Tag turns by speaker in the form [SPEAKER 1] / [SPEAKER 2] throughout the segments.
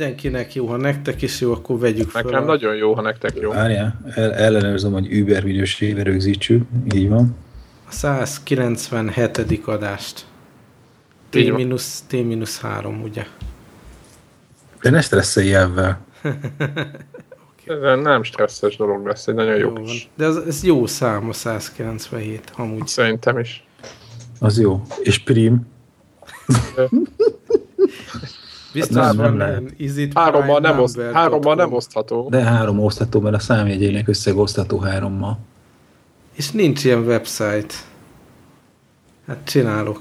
[SPEAKER 1] mindenkinek jó, ha nektek is jó, akkor vegyük fel.
[SPEAKER 2] Nekem nagyon jó, ha nektek jó.
[SPEAKER 3] Várjál, el, ellenőrzöm, hogy Uber minőségbe rögzítsük. Így van.
[SPEAKER 1] a 197. adást. T
[SPEAKER 2] Így van.
[SPEAKER 1] minusz, T minusz 3, ugye?
[SPEAKER 3] De ne stresszelj ebben.
[SPEAKER 2] Ez nem stresszes dolog lesz, egy nagyon jó,
[SPEAKER 1] Jó van.
[SPEAKER 2] kis.
[SPEAKER 1] De ez, ez jó szám a 197, amúgy.
[SPEAKER 2] Szerintem is.
[SPEAKER 3] Az jó. És prim.
[SPEAKER 1] Biztos
[SPEAKER 3] Nem,
[SPEAKER 1] nem,
[SPEAKER 3] nem
[SPEAKER 2] Hárommal nem, oszt, hárommal nem osztható.
[SPEAKER 3] De három osztató, mert a számjegyének összegosztató hárommal.
[SPEAKER 1] És nincs ilyen website. Hát csinálok.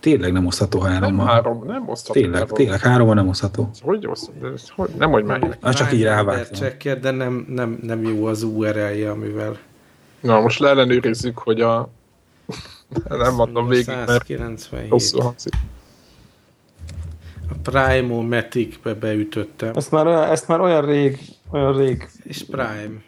[SPEAKER 3] Tényleg nem osztható
[SPEAKER 2] Nem
[SPEAKER 3] hárommal.
[SPEAKER 2] három, nem osztható.
[SPEAKER 3] Tényleg,
[SPEAKER 2] három.
[SPEAKER 3] tényleg hárommal nem osztható.
[SPEAKER 2] Hogy osztható? Hogy? Nem, hogy már.
[SPEAKER 3] Ah, csak így rávágtam.
[SPEAKER 1] de nem, nem, nem jó az URL-je, amivel
[SPEAKER 2] Na, most leellenőrizzük, hogy a... Nem mondom végig, mert
[SPEAKER 1] 197. A Prime-O-Matic-be beütöttem.
[SPEAKER 4] Ezt már, olyan, ezt már olyan rég, olyan rég.
[SPEAKER 1] És Prime.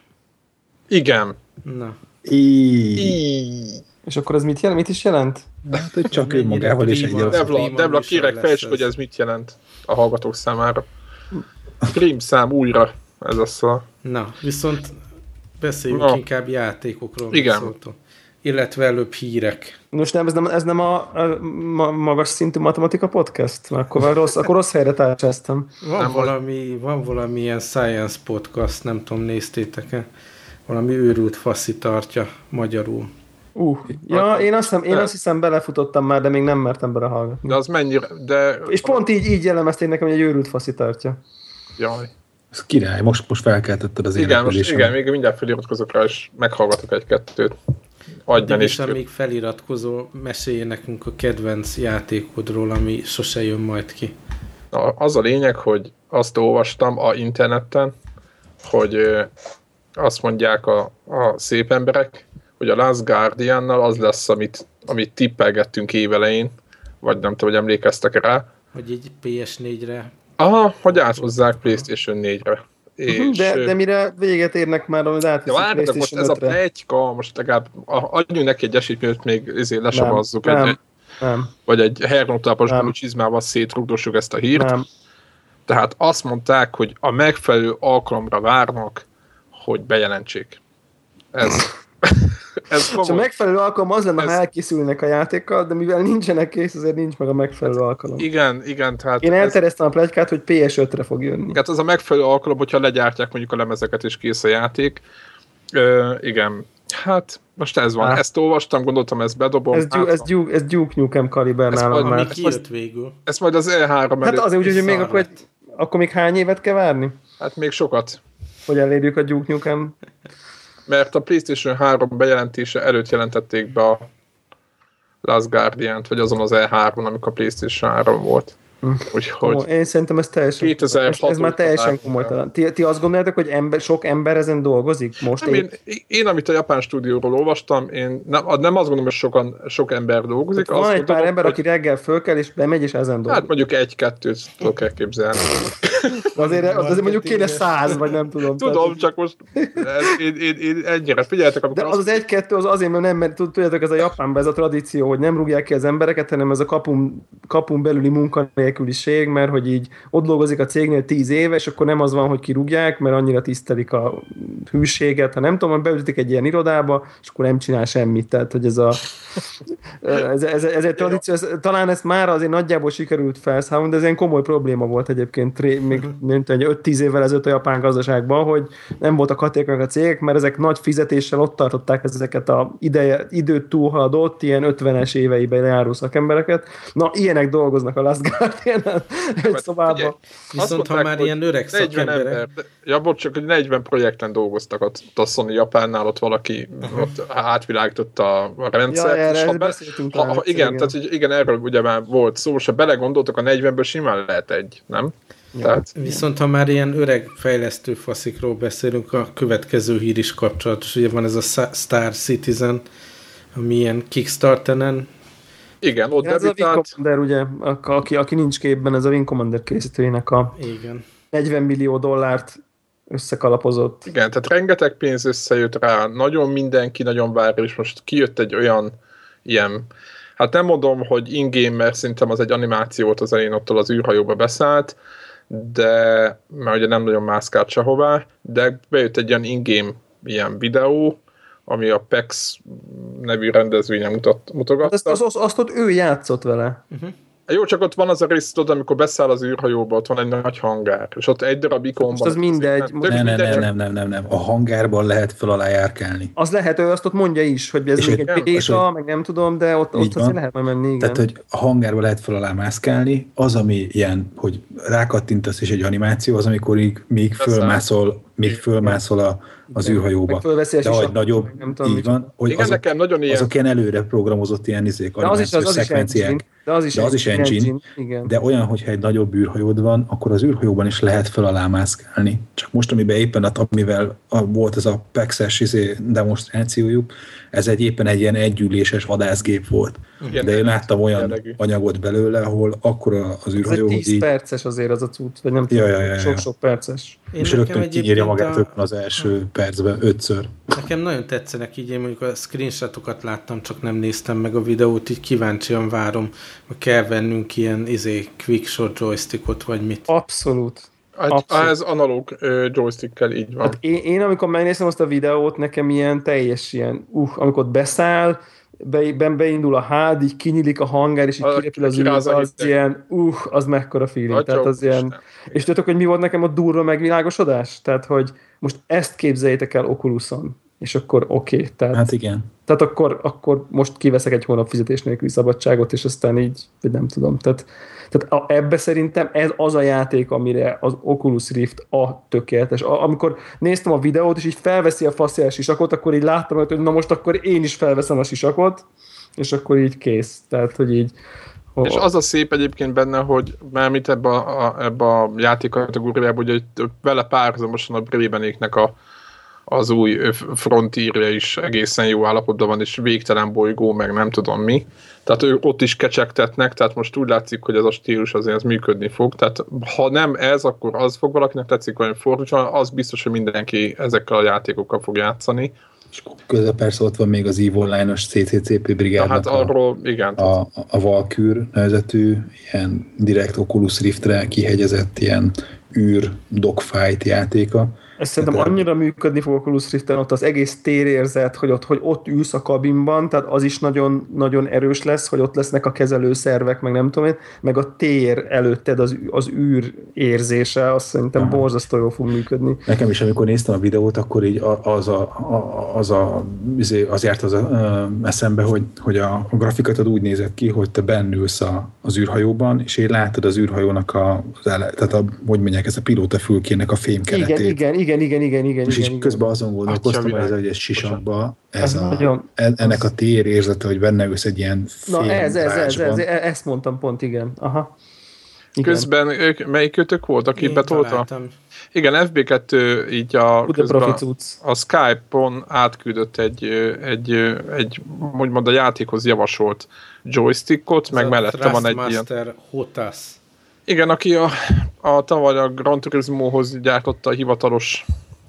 [SPEAKER 2] Igen.
[SPEAKER 1] Na.
[SPEAKER 3] Így.
[SPEAKER 4] És akkor ez mit jelent? Mit is jelent?
[SPEAKER 3] Hát, hogy csak
[SPEAKER 1] Mennyire
[SPEAKER 3] önmagával is egy
[SPEAKER 1] Devla műsor
[SPEAKER 2] kérek
[SPEAKER 1] ez.
[SPEAKER 2] hogy ez mit jelent a hallgatók számára. Prim szám újra. Ez az a...
[SPEAKER 1] Na, viszont beszéljünk
[SPEAKER 2] Na.
[SPEAKER 1] inkább játékokról.
[SPEAKER 2] Igen.
[SPEAKER 1] meg szóltól. Illetve előbb hírek.
[SPEAKER 4] Most nem, ez nem, ez nem a, a ma, magas szintű matematika podcast? Akkor, már rossz, akkor rossz helyre tárcsáztam.
[SPEAKER 1] Van
[SPEAKER 2] Nem,
[SPEAKER 1] valami, van valami ilyen science podcast, nem tudom, néztétek-e? Valami őrült faszi tartja magyarul.
[SPEAKER 4] Uh, ja, én azt, hiszem, én azt hiszem belefutottam már, de még nem mertem belehallgatni.
[SPEAKER 2] De az mennyire... De...
[SPEAKER 4] És pont így, így jellemezték nekem, hogy egy őrült faszi tartja.
[SPEAKER 2] Jaj.
[SPEAKER 3] Ez király, most, most felkeltetted az
[SPEAKER 2] Igen, most igen, még mindjárt feliratkozok rá, és meghallgatok egy-kettőt. Adj
[SPEAKER 1] Addig
[SPEAKER 2] is.
[SPEAKER 1] is, amíg feliratkozol, mesélj nekünk a kedvenc játékodról, ami sose jön majd ki.
[SPEAKER 2] Na, az a lényeg, hogy azt olvastam a interneten, hogy azt mondják a, a szép emberek, hogy a Last Guardian-nal az lesz, amit, amit tippelgettünk évelején, vagy nem tudom, hogy emlékeztek rá.
[SPEAKER 1] Hogy egy PS4-re
[SPEAKER 2] Aha, hogy áthozzák PlayStation 4-re. És,
[SPEAKER 4] De, de mire véget érnek már, amit átviszik
[SPEAKER 2] várj, de most ez a
[SPEAKER 4] PlayStation 5-re?
[SPEAKER 2] plegyka, most legalább adjunk neki egy esélyt, mielőtt még ezért lesavazzuk,
[SPEAKER 4] Nem,
[SPEAKER 2] egy,
[SPEAKER 4] nem. Nem,
[SPEAKER 2] vagy egy hernótápos
[SPEAKER 4] Nem.
[SPEAKER 2] csizmával szétrugdossuk ezt a hírt.
[SPEAKER 4] nem.
[SPEAKER 2] Tehát azt mondták, hogy a megfelelő alkalomra várnak, hogy bejelentsék. Ez, ez
[SPEAKER 4] És a megfelelő alkalom az lenne, ha
[SPEAKER 2] Ez-
[SPEAKER 4] elkészülnek a játékkal, de mivel nincsenek kész, ezért nincs meg a megfelelő alkalom.
[SPEAKER 2] Igen, igen, tehát
[SPEAKER 4] Én
[SPEAKER 2] ez,
[SPEAKER 4] eltereztem a plegykát, hogy PS5-re fog jönni.
[SPEAKER 2] hát ez a megfelelő alkalom, hogyha legyártják mondjuk a lemezeket és kész a játék. Ö, igen, hát most ez van.
[SPEAKER 4] Á.
[SPEAKER 2] Ezt olvastam, gondoltam, ezt bedobom.
[SPEAKER 4] Ez, Duke,
[SPEAKER 2] hát,
[SPEAKER 4] ez, Duke, ez Duke Nukem kaliber
[SPEAKER 2] Ez
[SPEAKER 4] nálam
[SPEAKER 2] majd
[SPEAKER 4] már.
[SPEAKER 1] ami kijött végül.
[SPEAKER 2] ezt majd az E3
[SPEAKER 4] Hát
[SPEAKER 2] előtt,
[SPEAKER 4] azért úgy, hogy még akkor, egy, akkor még hány évet kell várni,
[SPEAKER 2] hát még sokat.
[SPEAKER 4] hogy elérjük a Duke Nukem?
[SPEAKER 2] Mert a PlayStation 3 bejelentése előtt jelentették be a Last Guardian-t, vagy azon az E3-on, amikor a PlayStation 3 volt. Úgyhogy
[SPEAKER 4] Ó, én szerintem ez teljesen,
[SPEAKER 2] 2006
[SPEAKER 4] ez, ez már teljesen komolytalan. Ti, ti azt gondoljátok, hogy ember, sok ember ezen dolgozik most?
[SPEAKER 2] nem,
[SPEAKER 4] Én,
[SPEAKER 2] én, én, amit a japán stúdióról olvastam, én nem, nem azt gondolom, hogy sokan, sok ember dolgozik.
[SPEAKER 4] van
[SPEAKER 2] azt
[SPEAKER 4] egy
[SPEAKER 2] gondolom,
[SPEAKER 4] pár ember,
[SPEAKER 2] hogy,
[SPEAKER 4] aki reggel fölkel, és bemegy, és ezen dolgozik.
[SPEAKER 2] Hát mondjuk egy-kettőt tudok elképzelni.
[SPEAKER 4] azért, azért mondjuk kéne száz, vagy nem tudom.
[SPEAKER 2] Tudom,
[SPEAKER 4] Tehát-
[SPEAKER 2] csak most ez, én, én, én ennyire figyeltek,
[SPEAKER 4] De az az egy-kettő az azért, mert nem, mert tud- tudjátok, ez a Japánban ez a tradíció, hogy nem rúgják ki az embereket, hanem ez a kapun, kapun belüli munkanélküliség, mert hogy így ott dolgozik a cégnél tíz éve, és akkor nem az van, hogy kirúgják, mert annyira tisztelik a hűséget, ha nem tudom, beütik egy ilyen irodába, és akkor nem csinál semmit. Tehát, hogy ez a ez, ez, ez egy tradíció, ez, talán ezt már azért nagyjából sikerült felszámolni, de ez egy komoly probléma volt egyébként még mint egy 5-10 évvel ezelőtt a japán gazdaságban, hogy nem voltak hatékonyak a cégek, mert ezek nagy fizetéssel ott tartották ezeket a ideje, időt túlhaladott, ilyen 50-es éveiben járó szakembereket. Na, ilyenek dolgoznak a Last Egy szobában.
[SPEAKER 2] figyelj,
[SPEAKER 1] Viszont ha már ilyen öreg
[SPEAKER 2] 40
[SPEAKER 1] szakemberek,
[SPEAKER 2] ember, ja, bocs, csak hogy 40 projekten dolgoztak ott a Sony Japánnál, ott valaki ott átvilágította a rendszert.
[SPEAKER 4] Ja, erre
[SPEAKER 2] és ha
[SPEAKER 4] beszéltünk
[SPEAKER 2] ha, ha, igen,
[SPEAKER 4] igen.
[SPEAKER 2] tehát hogy igen, erről ugye már volt szó, és ha belegondoltok, a 40-ből simán lehet egy, nem? Tehát,
[SPEAKER 1] Viszont ha már ilyen öreg fejlesztő faszikról beszélünk, a következő hír is kapcsolatos. Ugye van ez a Star Citizen, ami ilyen Kickstarteren.
[SPEAKER 2] Igen, ott
[SPEAKER 4] Ez a Wing Commander, ugye, aki, aki nincs képben, ez a Wing Commander készítőjének a
[SPEAKER 1] Igen.
[SPEAKER 4] 40 millió dollárt összekalapozott.
[SPEAKER 2] igen, tehát rengeteg pénz összejött rá, nagyon mindenki nagyon várja, és most kijött egy olyan ilyen, hát nem mondom, hogy in-game, mert szerintem az egy animáció volt az elején, ottól az űrhajóba beszállt, de mert ugye nem nagyon mászkált sehová, de bejött egy ilyen in-game ilyen videó, ami a PEX nevű rendezvényen mutat, mutogatta.
[SPEAKER 4] Hát azt, azt, azt ott ő játszott vele.
[SPEAKER 1] Uh-huh.
[SPEAKER 2] Jó, csak ott van az a rész, tudod, amikor beszáll az űrhajóba, ott van egy nagy hangár, és ott egy darab ikon
[SPEAKER 4] Most
[SPEAKER 2] van.
[SPEAKER 4] az mindegy.
[SPEAKER 3] Nem, nem,
[SPEAKER 2] mindegy,
[SPEAKER 3] nem,
[SPEAKER 2] csak-
[SPEAKER 3] nem, nem, nem, nem. A hangárban lehet fel alá járkálni.
[SPEAKER 4] Az lehet, ő azt ott mondja is, hogy ez
[SPEAKER 3] És
[SPEAKER 4] még
[SPEAKER 3] egy-
[SPEAKER 4] béta, meg nem tudom, de ott, ott azért
[SPEAKER 3] van.
[SPEAKER 4] lehet majd menni, igen.
[SPEAKER 3] Tehát, hogy a hangárban lehet fel alá mászkálni, az, ami ilyen, hogy rákattintasz és egy animáció, az, amikor így, még fölmászol, még fölmászol a, az űrhajóba.
[SPEAKER 4] Meg fölveszi a
[SPEAKER 3] De hogy nagyobb,
[SPEAKER 4] nem tudom,
[SPEAKER 3] így van, hogy
[SPEAKER 2] Igen,
[SPEAKER 3] azok,
[SPEAKER 2] nekem nagyon ilyen,
[SPEAKER 3] azok ilyen előre programozott ilyen izék,
[SPEAKER 4] De az is, az,
[SPEAKER 3] animációs
[SPEAKER 4] az is
[SPEAKER 3] szekvenciák.
[SPEAKER 4] engine. De az is,
[SPEAKER 3] De az is engine.
[SPEAKER 4] Igen.
[SPEAKER 3] De olyan, hogyha egy nagyobb űrhajód van, akkor az űrhajóban is lehet fel alá mászkálni. Csak most, amiben éppen, a, amivel a, volt ez a PEX-es izé, demonstrációjuk, ez egy éppen egy ilyen együléses vadászgép volt.
[SPEAKER 2] Ilyen
[SPEAKER 3] De én láttam olyan
[SPEAKER 2] jellegű.
[SPEAKER 3] anyagot belőle, ahol akkor az
[SPEAKER 4] Ez egy
[SPEAKER 3] űrhajó, hogy
[SPEAKER 4] 10
[SPEAKER 3] így,
[SPEAKER 4] perces azért az a cucc, vagy nem
[SPEAKER 3] Ja,
[SPEAKER 4] tudom,
[SPEAKER 3] ja, ja, ja.
[SPEAKER 4] sok-sok perces.
[SPEAKER 1] Én
[SPEAKER 3] és rögtön kinyírja magát
[SPEAKER 1] a-
[SPEAKER 3] rögtön az első percben, ötször.
[SPEAKER 1] Nekem nagyon tetszenek így, én mondjuk a screenshotokat láttam, csak nem néztem meg a videót, így kíváncsian várom, hogy kell vennünk ilyen izé, quickshot joystickot, vagy mit.
[SPEAKER 4] Abszolút. abszolút.
[SPEAKER 2] ez analóg ö, joystickkel így van.
[SPEAKER 4] Hát én, én, amikor megnéztem azt a videót, nekem ilyen teljes ilyen, uh, amikor beszáll, be, ben beindul a hád, így kinyílik a hangár, és így
[SPEAKER 2] A-
[SPEAKER 4] kirepül az űr, az
[SPEAKER 2] hideg.
[SPEAKER 4] ilyen, uh, az mekkora feeling.
[SPEAKER 2] Atya
[SPEAKER 4] tehát az ilyen,
[SPEAKER 2] Úristen.
[SPEAKER 4] és tudjátok, hogy mi volt nekem a durva megvilágosodás? Tehát, hogy most ezt képzeljétek el Oculuson, és akkor oké, okay, tehát,
[SPEAKER 3] Hát igen.
[SPEAKER 4] tehát akkor, akkor most kiveszek egy hónap fizetés nélküli szabadságot, és aztán így, vagy nem tudom. Tehát, tehát a, ebbe szerintem ez az a játék, amire az Oculus Rift a tökéletes. A, amikor néztem a videót, és így felveszi a fasziás sisakot, akkor így láttam, hogy na most akkor én is felveszem a sisakot, és akkor így kész. Tehát, hogy így
[SPEAKER 2] És az a szép egyébként benne, hogy már mit ebbe a, a, ebbe a játék kategóriában, hogy vele párhuzamosan a Bravenéknek a, az új frontírja is egészen jó állapotban van, és végtelen bolygó, meg nem tudom mi. Tehát ők ott is kecsegtetnek, tehát most úgy látszik, hogy ez a stílus azért ez működni fog. Tehát ha nem ez, akkor az fog valakinek tetszik, vagy fordítson, az biztos, hogy mindenki ezekkel a játékokkal fog játszani.
[SPEAKER 3] És közben persze ott van még az EVE Online-os CCCP brigádnak
[SPEAKER 2] Tehát
[SPEAKER 3] a,
[SPEAKER 2] arról, igen.
[SPEAKER 3] a, a Valkür nevezetű ilyen direkt Oculus Riftre kihegyezett ilyen űr dogfight játéka.
[SPEAKER 4] Ez szerintem annyira működni fog a Oculus Riften, ott az egész térérzet, hogy ott, hogy ott ülsz a kabinban, tehát az is nagyon, nagyon erős lesz, hogy ott lesznek a kezelőszervek, meg nem tudom én, meg a tér előtted az, az űr érzése, azt szerintem
[SPEAKER 3] Aha.
[SPEAKER 4] borzasztó jól fog működni.
[SPEAKER 3] Nekem is, amikor néztem a videót, akkor így az, a, az, a, izé, az járt az a, eszembe, hogy, hogy a, a grafikatod úgy nézett ki, hogy te bennülsz a, az űrhajóban, és így látod az űrhajónak a, tehát a, hogy mondják, ez a pilóta fülkének a fémkeretét.
[SPEAKER 4] Igen, igen, igen, igen, igen, igen.
[SPEAKER 3] És
[SPEAKER 4] igen,
[SPEAKER 3] így
[SPEAKER 4] igen.
[SPEAKER 3] közben azon gondolkoztam,
[SPEAKER 2] Atya
[SPEAKER 3] hogy ez
[SPEAKER 2] világ.
[SPEAKER 3] egy sisakba, ez a,
[SPEAKER 4] nagyon-
[SPEAKER 3] en- ennek a tér érzete, hogy benne ülsz egy ilyen
[SPEAKER 4] Na ez, ez, ez, ez, ezt mondtam pont, igen. Aha. Igen.
[SPEAKER 2] Közben ők, melyik kötök volt, aki
[SPEAKER 1] Én
[SPEAKER 2] betolta?
[SPEAKER 1] találtam.
[SPEAKER 2] Igen, FB2 így a, közben a Skype-on átküldött egy, egy, egy úgymond a játékhoz javasolt joystickot, meg
[SPEAKER 1] Ez a
[SPEAKER 2] mellette van egy ilyen...
[SPEAKER 1] Thrustmaster Hotas.
[SPEAKER 2] Igen, aki a, a tavaly a Gran Turismohoz gyártotta a hivatalos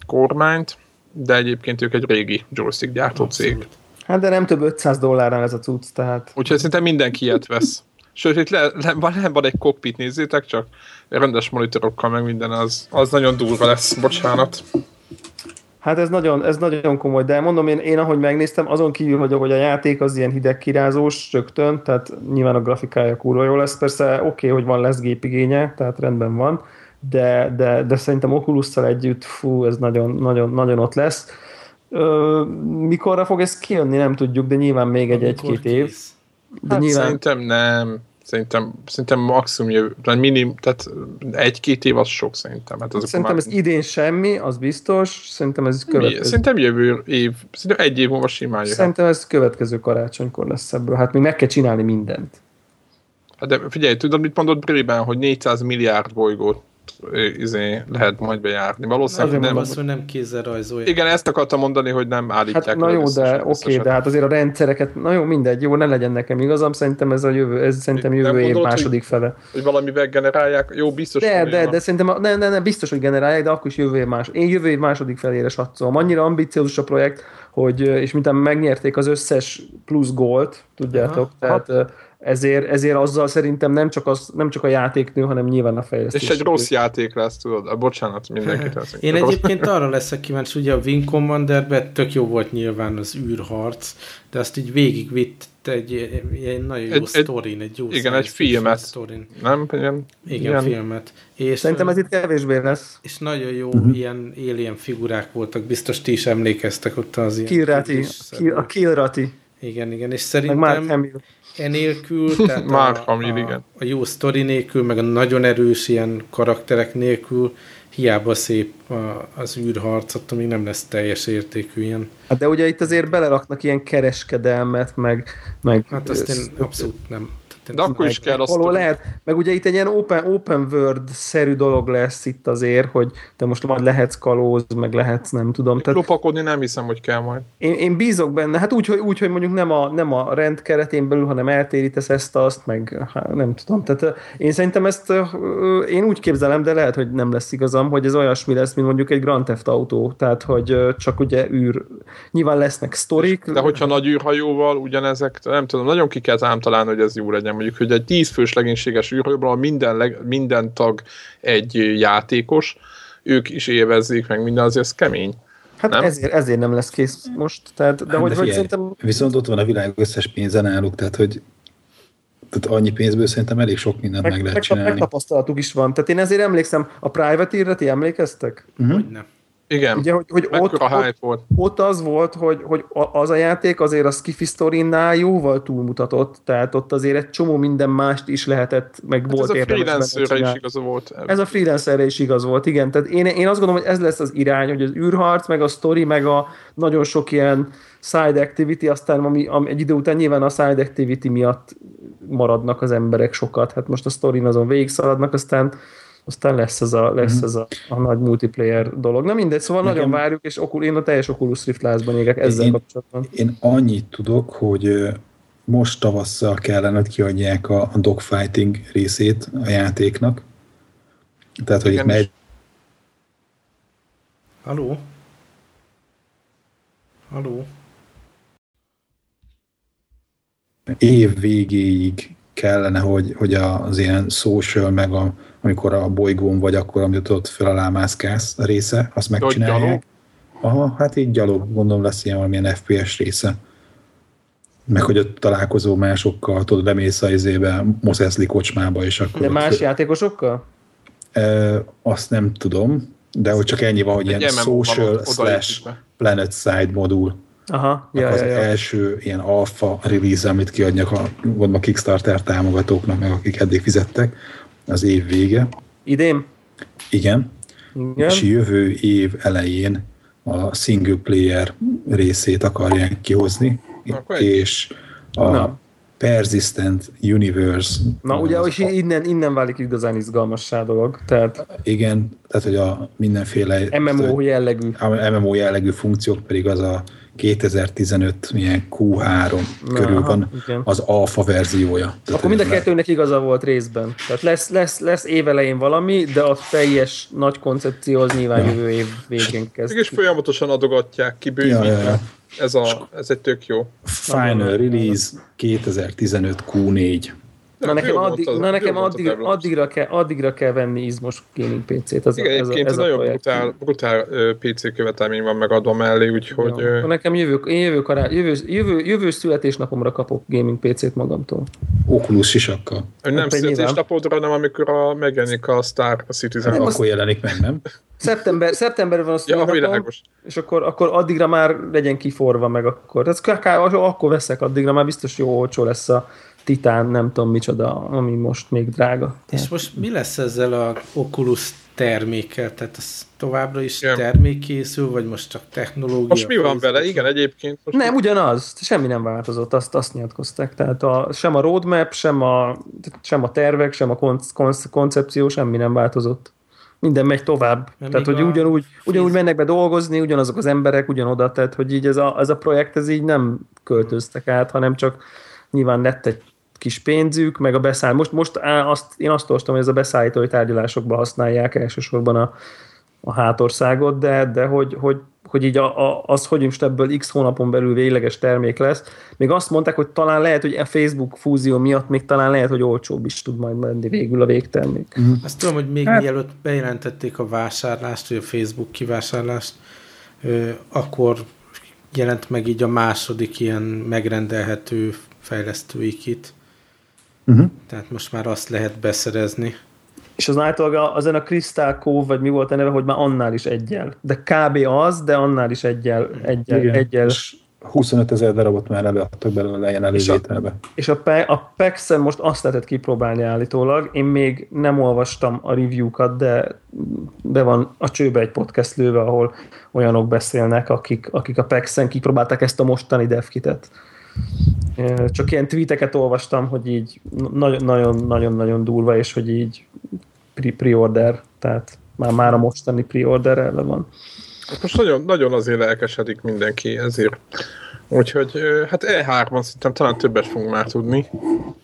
[SPEAKER 2] kormányt, de egyébként ők egy régi joystick gyártó cég.
[SPEAKER 4] Hát de nem több 500 dollárnál ez a cucc, tehát
[SPEAKER 2] Úgyhogy szinte mindenki ilyet vesz. Sőt, itt le, le, van, van egy cockpit, nézzétek csak, rendes monitorokkal, meg minden, az, az nagyon durva lesz, bocsánat.
[SPEAKER 4] Hát ez nagyon, ez nagyon komoly, de mondom én, én ahogy megnéztem, azon kívül, hogy, hogy a játék az ilyen hidegkirázós rögtön, tehát nyilván a grafikája kurva jó lesz, persze oké, okay, hogy van lesz gépigénye, tehát rendben van, de, de, de szerintem oculus együtt, fú, ez nagyon, nagyon, nagyon ott lesz. Ö, mikorra fog ez kijönni, nem tudjuk, de nyilván még egy-két év. De
[SPEAKER 2] Hát
[SPEAKER 4] nyilván,
[SPEAKER 2] Szerintem nem. Szerintem, szerintem maximum jövő, tehát minim, tehát egy-két év az sok szerintem. Hát azok
[SPEAKER 4] szerintem
[SPEAKER 2] már,
[SPEAKER 4] ez idén semmi, az biztos, szerintem ez következő.
[SPEAKER 2] szerintem jövő év, szerintem egy év múlva simán jöhet.
[SPEAKER 4] Szerintem ez következő karácsonykor lesz ebből. Hát még meg kell csinálni mindent.
[SPEAKER 2] Hát de figyelj, tudod, mit mondott Brében, hogy 400 milliárd bolygót izé, lehet majd bejárni. Valószínűleg
[SPEAKER 4] Azért
[SPEAKER 2] nem.
[SPEAKER 4] mondom,
[SPEAKER 1] Az, hogy nem kézzel rajzolja.
[SPEAKER 2] Igen, ezt akartam mondani, hogy nem állítják.
[SPEAKER 4] Hát na jó, de oké, de hát azért a rendszereket, na jó, mindegy, jó, ne legyen nekem igazam, szerintem ez a jövő, ez szerintem
[SPEAKER 2] Nem
[SPEAKER 4] jövő év
[SPEAKER 2] gondolod,
[SPEAKER 4] második fele.
[SPEAKER 2] Hogy valamivel generálják, jó, biztos.
[SPEAKER 4] De,
[SPEAKER 2] hogy
[SPEAKER 4] de,
[SPEAKER 2] van.
[SPEAKER 4] de szerintem, a- ne, ne, ne, biztos, hogy generálják, de akkor is jövő év más. Én jövő év második felére satszolom. Annyira ambiciózus a projekt, hogy, és miután megnyerték az összes plusz gólt, tudjátok,
[SPEAKER 1] Aha.
[SPEAKER 4] tehát ezért, ezért azzal szerintem nem csak, az, nem csak a játéknő, hanem nyilván a fejlesztés.
[SPEAKER 2] És egy rossz játék lesz, tudod? A bocsánat, mindenkit.
[SPEAKER 1] Én egyébként arra leszek kíváncsi, ugye a Wing Commanderben tök jó volt nyilván az űrharc, de azt így végigvitt egy, egy nagyon jó egy, sztorin, egy jó
[SPEAKER 2] Igen, egy filmet. Sztorin. Nem?
[SPEAKER 1] Igen, igen ilyen. filmet.
[SPEAKER 4] És, Szerintem ez itt kevésbé lesz.
[SPEAKER 1] És nagyon jó uh-huh. ilyen alien figurák voltak, biztos ti is emlékeztek ott az ilyen.
[SPEAKER 4] Kilrati, a Kilrati.
[SPEAKER 1] Igen, igen, és szerintem enélkül, tehát
[SPEAKER 2] Mark a, igen.
[SPEAKER 1] a jó sztori nélkül, meg a nagyon erős ilyen karakterek nélkül hiába szép az űrharc, ami nem lesz teljes értékű ilyen.
[SPEAKER 4] Hát de ugye itt azért beleraknak ilyen kereskedelmet, meg... meg
[SPEAKER 1] hát azt én abszolút nem
[SPEAKER 2] de akkor is kell
[SPEAKER 4] azt... lehet, meg ugye itt egy ilyen open, open world-szerű dolog lesz itt azért, hogy te most majd lehetsz kalóz, meg lehetsz, nem tudom.
[SPEAKER 2] Tehát... Lopakodni nem hiszem, hogy kell majd.
[SPEAKER 4] Én, én bízok benne, hát úgy, hogy, úgy, hogy mondjuk nem a, nem a rend keretén belül, hanem eltérítesz ezt, azt, meg hát nem tudom. Tehát én szerintem ezt én úgy képzelem, de lehet, hogy nem lesz igazam, hogy ez olyasmi lesz, mint mondjuk egy Grand Theft Auto, tehát hogy csak ugye űr, nyilván lesznek sztorik.
[SPEAKER 2] De hogyha nagy űrhajóval ugyanezek, nem tudom, nagyon ki kell ám találni, hogy ez jó legyen mondjuk, hogy egy 10 fős legénységes űrhajóban minden, leg, minden tag egy játékos, ők is élvezzék, meg minden, azért ez kemény.
[SPEAKER 4] Hát nem? Ezért, ezért nem lesz kész most. Tehát, de hát hogy, de figyelj, hogy szerintem...
[SPEAKER 3] Viszont ott van a világ összes pénze náluk, tehát hogy tehát annyi pénzből szerintem elég sok mindent meg, meg lehet meg, csinálni.
[SPEAKER 4] Megtapasztalatuk is van. Tehát én ezért emlékszem, a Privateer-re ti emlékeztek?
[SPEAKER 1] Uh-huh. Hogy nem.
[SPEAKER 2] Igen,
[SPEAKER 4] Ugye, hogy, hogy ott, ott, volt. ott az volt, hogy, hogy az a játék azért a Skiffy Story-nál jóval túlmutatott, tehát ott azért egy csomó minden mást is lehetett, meg hát volt
[SPEAKER 2] ez a freelancerre is igaz volt.
[SPEAKER 4] Ez a freelancerre is igaz volt, igen. Tehát én, én azt gondolom, hogy ez lesz az irány, hogy az űrharc, meg a story, meg a nagyon sok ilyen side activity, aztán ami, ami egy idő után nyilván a side activity miatt maradnak az emberek sokat. Hát most a story azon végig szaladnak, aztán aztán lesz ez a, lesz mm-hmm. ez a, a nagy multiplayer dolog. Na mindegy, szóval Nekem... nagyon várjuk, és okul, én a teljes Oculus Rift lázban égek ezzel
[SPEAKER 3] én,
[SPEAKER 4] kapcsolatban.
[SPEAKER 3] Én annyit tudok, hogy most tavasszal kellene, hogy kiadják a, a dogfighting részét a játéknak. Tehát, hogy Igen, itt megy...
[SPEAKER 1] Haló? Haló?
[SPEAKER 3] Év végéig kellene, hogy, hogy az ilyen social, meg a, amikor a bolygón vagy, akkor amit ott fel alá mászkálsz a része, azt megcsinálják. Aha, hát így gyalog, gondolom lesz ilyen valamilyen FPS része. Meg hogy ott találkozó másokkal, tudod, lemész a izébe, Moszeszli kocsmába, és akkor...
[SPEAKER 4] De más ott, játékosokkal?
[SPEAKER 3] E, azt nem tudom, de hogy csak ennyi van, hogy Egy ilyen social slash planet side modul.
[SPEAKER 4] Aha, ja,
[SPEAKER 3] az
[SPEAKER 4] ja, ja.
[SPEAKER 3] első ilyen alfa release, amit kiadnak a, a Kickstarter támogatóknak, meg akik eddig fizettek, az év vége.
[SPEAKER 4] Idén?
[SPEAKER 3] Igen. Igen. És jövő év elején a single player részét akarják kihozni, Akkor és a Na. Persistent Universe.
[SPEAKER 4] Na ugye, hogy innen, innen válik igazán izgalmassá dolog. Tehát...
[SPEAKER 3] Igen, tehát hogy a mindenféle
[SPEAKER 4] MMO jellegű.
[SPEAKER 3] A MMO jellegű funkciók pedig az a 2015 milyen Q3 Na, körül aha, van igen. az alfa verziója.
[SPEAKER 4] Tehát Akkor mind a kettőnek igaza volt részben. Tehát lesz, lesz, lesz évelején valami, de a teljes nagy koncepció az nyilván ja. jövő év végén kezd.
[SPEAKER 2] És folyamatosan adogatják ki bővítve. Ja, ja, ja. Ez, a, ez egy tök jó.
[SPEAKER 3] Final release 2015 Q4.
[SPEAKER 4] Na nekem, addig, az, na nekem addig, addigra, kell, addigra kell venni izmos gaming PC-t.
[SPEAKER 2] Az Igen, a, ez egyébként a, ez nagyon brutál, brutál PC követelmény van megadva mellé, úgyhogy... Ja.
[SPEAKER 4] Nekem jövő, én jövő, kará, jövő, jövő, jövő születésnapomra kapok gaming PC-t magamtól.
[SPEAKER 3] Oculus sisakkal.
[SPEAKER 2] Nem hát, születésnapodra, hanem amikor a, megjelenik a Star Citizen.
[SPEAKER 3] Nem, akkor jelenik meg, nem?
[SPEAKER 4] Szeptember, szeptemberben van a születésnapom, és akkor, akkor addigra már legyen kiforva meg akkor. Tehát akkor veszek, addigra már biztos jó olcsó lesz a titán, nem tudom micsoda, ami most még drága.
[SPEAKER 1] És most mi lesz ezzel a Oculus termékkel? Tehát ez továbbra is Igen. termék készül, vagy most csak technológia?
[SPEAKER 2] Most mi van vele? Igen, egyébként.
[SPEAKER 4] Most nem, ugyanaz. Semmi nem változott, azt, azt nyilatkozták. Tehát a, sem a roadmap, sem a, sem a tervek, sem a konc, konc, koncepció, semmi nem változott. Minden megy tovább. Nem tehát, hogy ugyanúgy, ugyanúgy mennek be dolgozni, ugyanazok az emberek, ugyanoda, tehát, hogy így ez a, ez a projekt, ez így nem költöztek át, hanem csak nyilván lett egy kis pénzük, meg a beszáll. Most, most azt, én azt olvastam, hogy ez a beszállítói tárgyalásokban használják elsősorban a, a hátországot, de, de hogy, hogy, hogy így a, a, az, hogy most ebből x hónapon belül végleges termék lesz. Még azt mondták, hogy talán lehet, hogy a Facebook fúzió miatt még talán lehet, hogy olcsóbb is tud majd menni végül a végtermék.
[SPEAKER 1] Mm. Azt tudom, hogy még hát... mielőtt bejelentették a vásárlást, vagy a Facebook kivásárlást, akkor jelent meg így a második ilyen megrendelhető fejlesztői kit. Uh-huh. Tehát most már azt lehet beszerezni.
[SPEAKER 4] És az általában azon a Crystal Cove, vagy mi volt a neve, hogy már annál is egyel. De kb. az, de annál is egyel. egyel, Igen. egyel. És
[SPEAKER 3] 25 ezer darabot már előadtak belőle ilyen elővételbe.
[SPEAKER 4] És a, és a, a PEX-en most azt lehetett kipróbálni állítólag. Én még nem olvastam a review-kat, de be van a csőbe egy podcast lőve, ahol olyanok beszélnek, akik, akik a PEX-en kipróbálták ezt a mostani devkitet. Csak ilyen tweeteket olvastam, hogy így nagyon-nagyon durva, és hogy így pre-order, tehát már, már a mostani pre-order ellen van.
[SPEAKER 2] Hát most nagyon, nagyon azért lelkesedik mindenki ezért. Úgyhogy hát E3-on szerintem talán többet fogunk már tudni.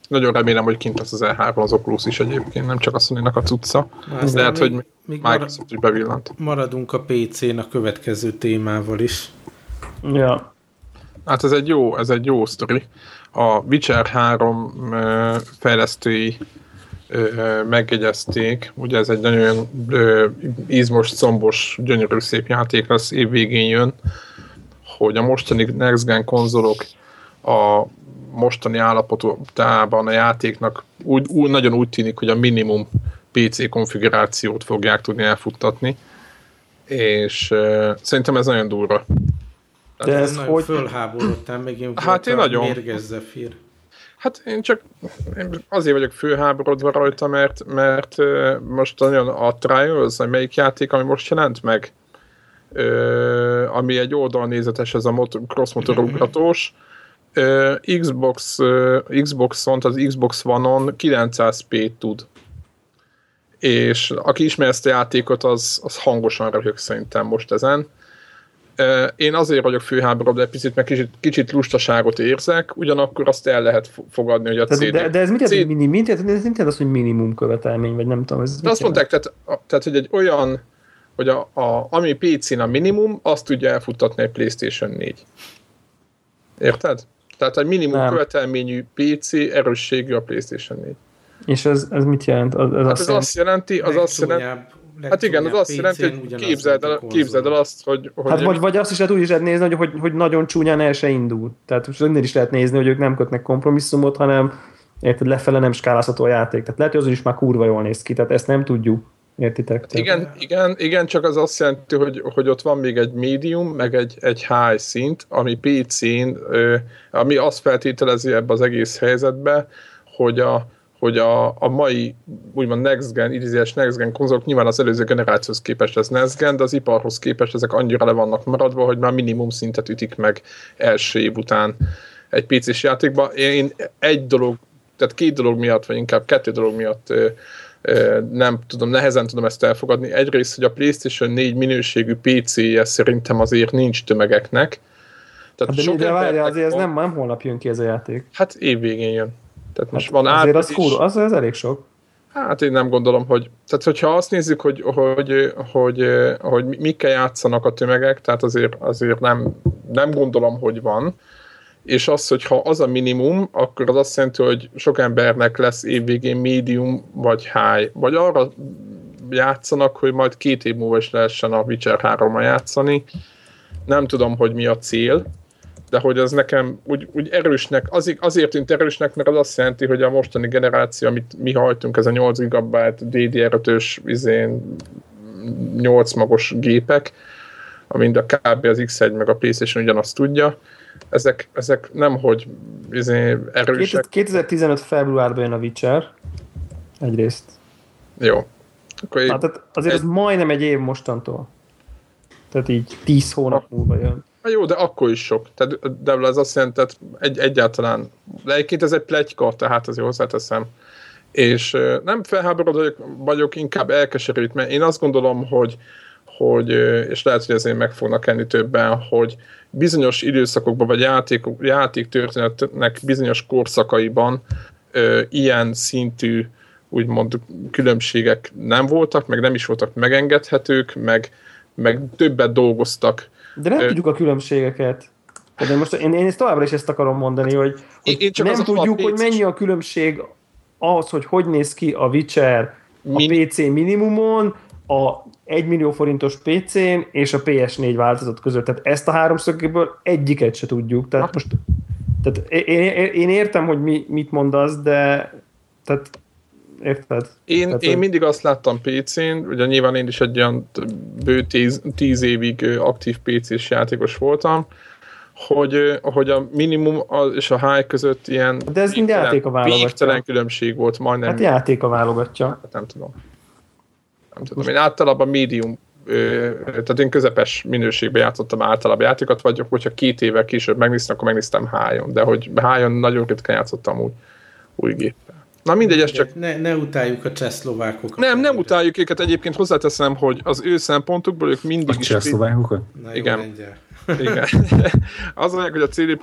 [SPEAKER 2] Nagyon remélem, hogy kint lesz az E3 az Oculus is egyébként, nem csak a sony a cucca. Azt Lehet, még, hogy még Microsoft is bevillant.
[SPEAKER 1] Maradunk a PC-n a következő témával is.
[SPEAKER 4] Ja.
[SPEAKER 2] Hát ez egy jó, ez egy jó sztori. A Witcher 3 fejlesztői megjegyezték. Ugye ez egy nagyon izmos, combos, gyönyörű szép játék lesz, év végén jön, hogy a mostani Next Gen konzolok a mostani állapotában a játéknak úgy, úgy, nagyon úgy tűnik, hogy a minimum PC konfigurációt fogják tudni elfuttatni, és uh, szerintem ez nagyon durva.
[SPEAKER 1] De ez hogy... Fölháborodtál, meg én
[SPEAKER 2] hát én nagyon.
[SPEAKER 1] mérges Zephyr.
[SPEAKER 2] Hát én csak én azért vagyok főháborodva rajta, mert, mert most nagyon a Trials, melyik játék, ami most jelent meg, ami egy oldalnézetes, ez a cross-motor mhm. ugratós, Xbox, Xbox-on, az Xbox One-on 900p tud. És aki ismer ezt a játékot, az, az hangosan röhög szerintem most ezen én azért vagyok főháborodva egy picit, mert kicsit, kicsit lustaságot érzek, ugyanakkor azt el lehet fogadni, hogy a
[SPEAKER 4] CD... De, de ez mit jelent, CD... minimum, mit jelent, ez mit jelent az, hogy minimum követelmény, vagy nem tudom. Ez
[SPEAKER 2] de azt mondták, tehát, tehát, hogy egy olyan, hogy a, a, ami PC-n a minimum, azt tudja elfuttatni egy PlayStation 4. Érted? Tehát egy minimum nem. követelményű PC erősségű a PlayStation 4.
[SPEAKER 4] És ez, ez mit jelent?
[SPEAKER 2] Az, ez, hát azt, ez azt jelenti, az azt jelenti, Hát igen, az azt jelenti, hogy képzeld el, képzeld el azt, hogy... hogy
[SPEAKER 4] hát vagy, vagy azt is lehet úgy is lehet nézni, hogy, hogy, hogy nagyon csúnyán el se indul. Tehát most önnél is lehet nézni, hogy ők nem kötnek kompromisszumot, hanem érted, lefele nem skálázható a játék. Tehát lehet, hogy az is már kurva jól néz ki, tehát ezt nem tudjuk. Értitek?
[SPEAKER 2] Tehát... Igen, igen, igen, csak az azt jelenti, hogy, hogy ott van még egy medium, meg egy, egy high szint, ami PC-n, ami azt feltételezi ebbe az egész helyzetbe, hogy a, hogy a, a mai úgymond next gen, idézés next gen konzolok nyilván az előző generációhoz képest ez next gen, de az iparhoz képest ezek annyira le vannak maradva, hogy már minimum szintet ütik meg első év után egy PC-s játékba. Én egy dolog, tehát két dolog miatt, vagy inkább kettő dolog miatt nem tudom, nehezen tudom ezt elfogadni. Egyrészt, hogy a PlayStation 4 minőségű PC-je szerintem azért nincs tömegeknek.
[SPEAKER 4] Tehát hát de, de várja, azért ez nem, nem holnap jön ki ez a játék.
[SPEAKER 2] Hát évvégén jön. Tehát most hát
[SPEAKER 4] van azért az, kur, az, az elég sok.
[SPEAKER 2] Hát én nem gondolom, hogy... Tehát, hogyha azt nézzük, hogy, hogy, hogy, hogy mikkel játszanak a tömegek, tehát azért, azért nem, nem gondolom, hogy van. És az, hogyha az a minimum, akkor az azt jelenti, hogy sok embernek lesz évvégén medium vagy high. Vagy arra játszanak, hogy majd két év múlva is lehessen a Witcher 3 játszani. Nem tudom, hogy mi a cél, de hogy az nekem úgy, úgy erősnek, azért, azért tűnt erősnek, mert az azt jelenti, hogy a mostani generáció, amit mi hajtunk, ez a 8 GB DDR5-ös izén 8 magos gépek, amint a kb. az X1 meg a PlayStation ugyanazt tudja, ezek, ezek nem hogy izé, erősek.
[SPEAKER 4] 2015 februárban jön a Witcher, egyrészt.
[SPEAKER 2] Jó.
[SPEAKER 4] Akkor hát, tehát azért egy... ez majdnem egy év mostantól. Tehát így 10 hónap múlva jön.
[SPEAKER 2] Na jó, de akkor is sok. Tehát, de az azt jelenti, tehát egy, egyáltalán, de egyébként ez egy plegyka, tehát azért hozzáteszem. És nem felháborodva vagyok, vagyok, inkább elkeserült, mert én azt gondolom, hogy, hogy és lehet, hogy ezért meg fognak enni többen, hogy bizonyos időszakokban, vagy játék, játék történetnek bizonyos korszakaiban ö, ilyen szintű úgymond különbségek nem voltak, meg nem is voltak megengedhetők, meg, meg többet dolgoztak.
[SPEAKER 4] De nem Ö... tudjuk a különbségeket. De most én, én ezt továbbra is ezt akarom mondani, hogy, hogy én csak nem tudjuk, hogy mennyi a különbség ahhoz, hogy hogy néz ki a Witcher a. PC minimumon, a 1 millió forintos PC-n és a PS4 változat között. Tehát ezt a háromszögéből egyiket se tudjuk. Tehát most tehát én, én értem, hogy mi, mit mondasz, de tehát érted?
[SPEAKER 2] Én,
[SPEAKER 4] tehát,
[SPEAKER 2] én mindig azt láttam PC-n, ugye nyilván én is egy olyan bő tíz, tíz évig aktív PC-s játékos voltam, hogy, hogy a minimum és a high között ilyen
[SPEAKER 4] De ez mind játék a válogatja.
[SPEAKER 2] különbség volt majdnem.
[SPEAKER 4] Hát játék a válogatja.
[SPEAKER 2] Hát nem tudom. Nem tudom. Én általában medium tehát én közepes minőségben játszottam általában játékokat, vagy hogyha két évvel később megnéztem, akkor megnéztem hájon, de hogy hájon nagyon ritkán játszottam úgy új géppel. Na mindegy, ez csak...
[SPEAKER 1] Ne, ne utáljuk a csehszlovákokat.
[SPEAKER 2] Nem, nem utáljuk őket. Egyébként hozzáteszem, hogy az ő szempontukból ők mindig
[SPEAKER 3] a is... A
[SPEAKER 2] Igen. Igen. az mondják, hogy a CD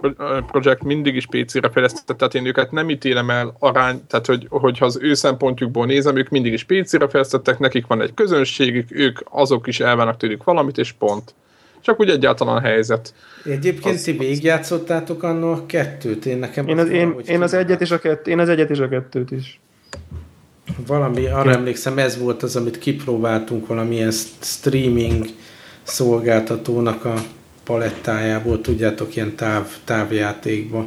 [SPEAKER 2] Projekt mindig is PC-re fejlesztett, tehát én őket nem ítélem el arány, tehát hogy, hogyha az ő szempontjukból nézem, ők mindig is PC-re fejlesztettek, nekik van egy közönségük, ők azok is elvánnak tőlük valamit, és pont. Csak úgy egyáltalán a helyzet.
[SPEAKER 1] Egyébként az, ti végigjátszottátok annól a kettőt? Én nekem
[SPEAKER 4] én az, én, én az egyet és a kettőt, én az egyet és a kettőt is.
[SPEAKER 1] Valami, arra emlékszem, ez volt az, amit kipróbáltunk valamilyen streaming szolgáltatónak a palettájából, tudjátok, ilyen táv, távjátékba.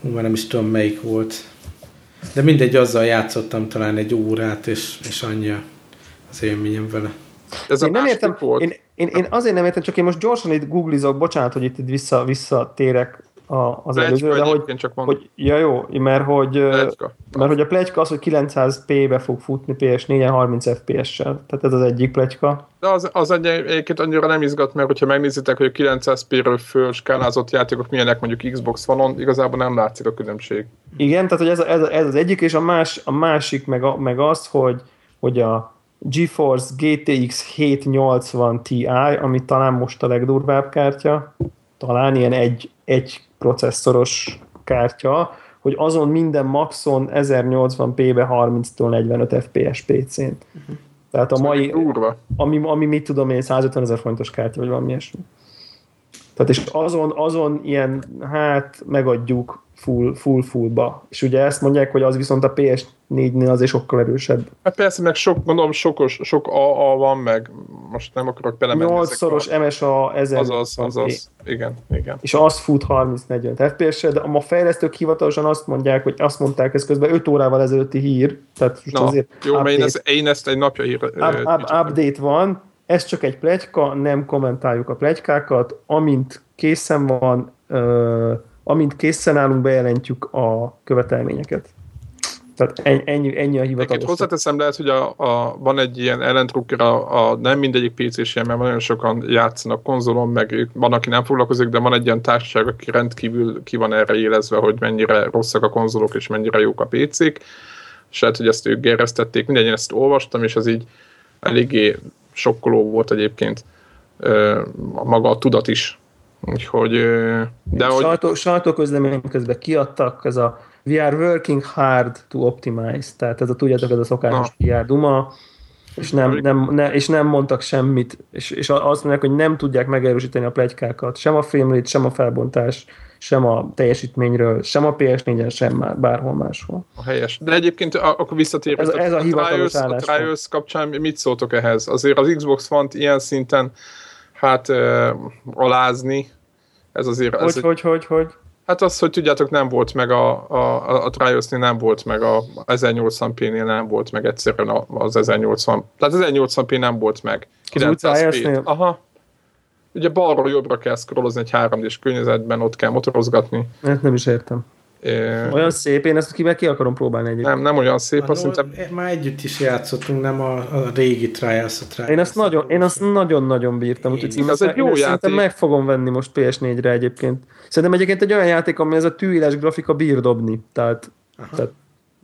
[SPEAKER 1] Hú, már nem is tudom melyik volt. De mindegy, azzal játszottam talán egy órát, és, és annyi az élményem vele.
[SPEAKER 4] Ez én nem értem, volt. Én, én, én, azért nem értem, csak én most gyorsan itt googlizok, bocsánat, hogy itt vissza, visszatérek a, az előző, de hogy, csak hogy, ja jó, mert hogy, plegyka. mert hogy a plegyka az, hogy 900p-be fog futni PS4-en 30 FPS-sel, tehát ez az egyik plegyka.
[SPEAKER 2] De az, az egy, egyébként annyira nem izgat, mert hogyha megnézitek, hogy a 900p-ről föl skálázott játékok milyenek mondjuk Xbox One-on, igazából nem látszik a különbség.
[SPEAKER 4] Igen, tehát hogy ez, ez, ez az egyik, és a, más, a másik meg, a, meg az, hogy, hogy a GeForce GTX 780 Ti, ami talán most a legdurvább kártya, talán ilyen egy, egy processzoros kártya, hogy azon minden maxon 1080p-be 30-tól 45 FPS PC-n. Uh-huh. Tehát a mai, ami, ami mit tudom én, 150 ezer fontos kártya, vagy valami ilyesmi. Tehát és azon, azon ilyen, hát megadjuk full, full fullba. És ugye ezt mondják, hogy az viszont a PS4-nél azért sokkal erősebb.
[SPEAKER 2] Hát persze, meg sok, mondom, sokos, sok AA van, meg most nem akarok belemenni.
[SPEAKER 4] 8-szoros a... MSA 1000.
[SPEAKER 2] Azaz, azaz, igen, igen.
[SPEAKER 4] És az fut 30-40 FPS-re, de a fejlesztők hivatalosan azt mondják, hogy azt mondták, ez közben 5 órával ezelőtti hír, tehát most
[SPEAKER 2] Na, azért jó, mert én, ezt, én ezt egy napja hír. Up,
[SPEAKER 4] up, update van, ez csak egy plegyka, nem kommentáljuk a plegykákat, amint készen van, uh, amint készen állunk, bejelentjük a követelményeket. Tehát ennyi, ennyi a hivatalos.
[SPEAKER 2] hozzáteszem, lehet, hogy a, a, van egy ilyen ellentrukker, a, a, nem mindegyik PC-s ilyen, mert nagyon sokan játszanak konzolon, meg ők, van, aki nem foglalkozik, de van egy ilyen társaság, aki rendkívül ki van erre élezve, hogy mennyire rosszak a konzolok, és mennyire jók a PC-k, és lehet, hogy ezt ők geresztették, mindegy, én ezt olvastam, és az így eléggé sokkoló volt egyébként maga a tudat is. Úgyhogy...
[SPEAKER 4] De hogy... Sajtó, sajtóközlemény közben kiadtak, ez a we are working hard to optimize, tehát ez a tudjátok, ez a szokásos PR duma, és nem, nem, ne, és nem mondtak semmit, és, és azt mondják, hogy nem tudják megerősíteni a plegykákat, sem a filmrét, sem a felbontás, sem a teljesítményről, sem a PS4-en, sem már bárhol máshol.
[SPEAKER 2] A helyes. De egyébként akkor visszatérve,
[SPEAKER 4] ez, ez a, a hivatalos
[SPEAKER 2] a Trials kapcsán mit szóltok ehhez? Azért az Xbox One ilyen szinten hát uh, alázni, ez azért...
[SPEAKER 4] Hogy, ez hogy, egy... hogy, hogy?
[SPEAKER 2] Hát az, hogy tudjátok, nem volt meg a, a, a, a Triosnél nem volt meg, a 1080p-nél nem volt meg egyszerűen az 1080, tehát 1080p nem volt meg. 900p. Aha. Ugye balról jobbra kell scrollozni egy 3D-s környezetben, ott kell motorozgatni.
[SPEAKER 4] Ezt nem is értem. Olyan szép, én ezt ki, ki akarom próbálni egyébként.
[SPEAKER 2] Nem, nem olyan szép, azt
[SPEAKER 1] szerintem... Már együtt is játszottunk, nem a, a régi Trials, a Trials.
[SPEAKER 4] Én azt nagyon, én azt nagyon-nagyon bírtam, úgyhogy én,
[SPEAKER 2] az egy jó játék.
[SPEAKER 4] meg fogom venni most PS4-re egyébként. Szerintem egyébként egy olyan játék, ami ez a tűéles grafika bír dobni. Tehát, tehát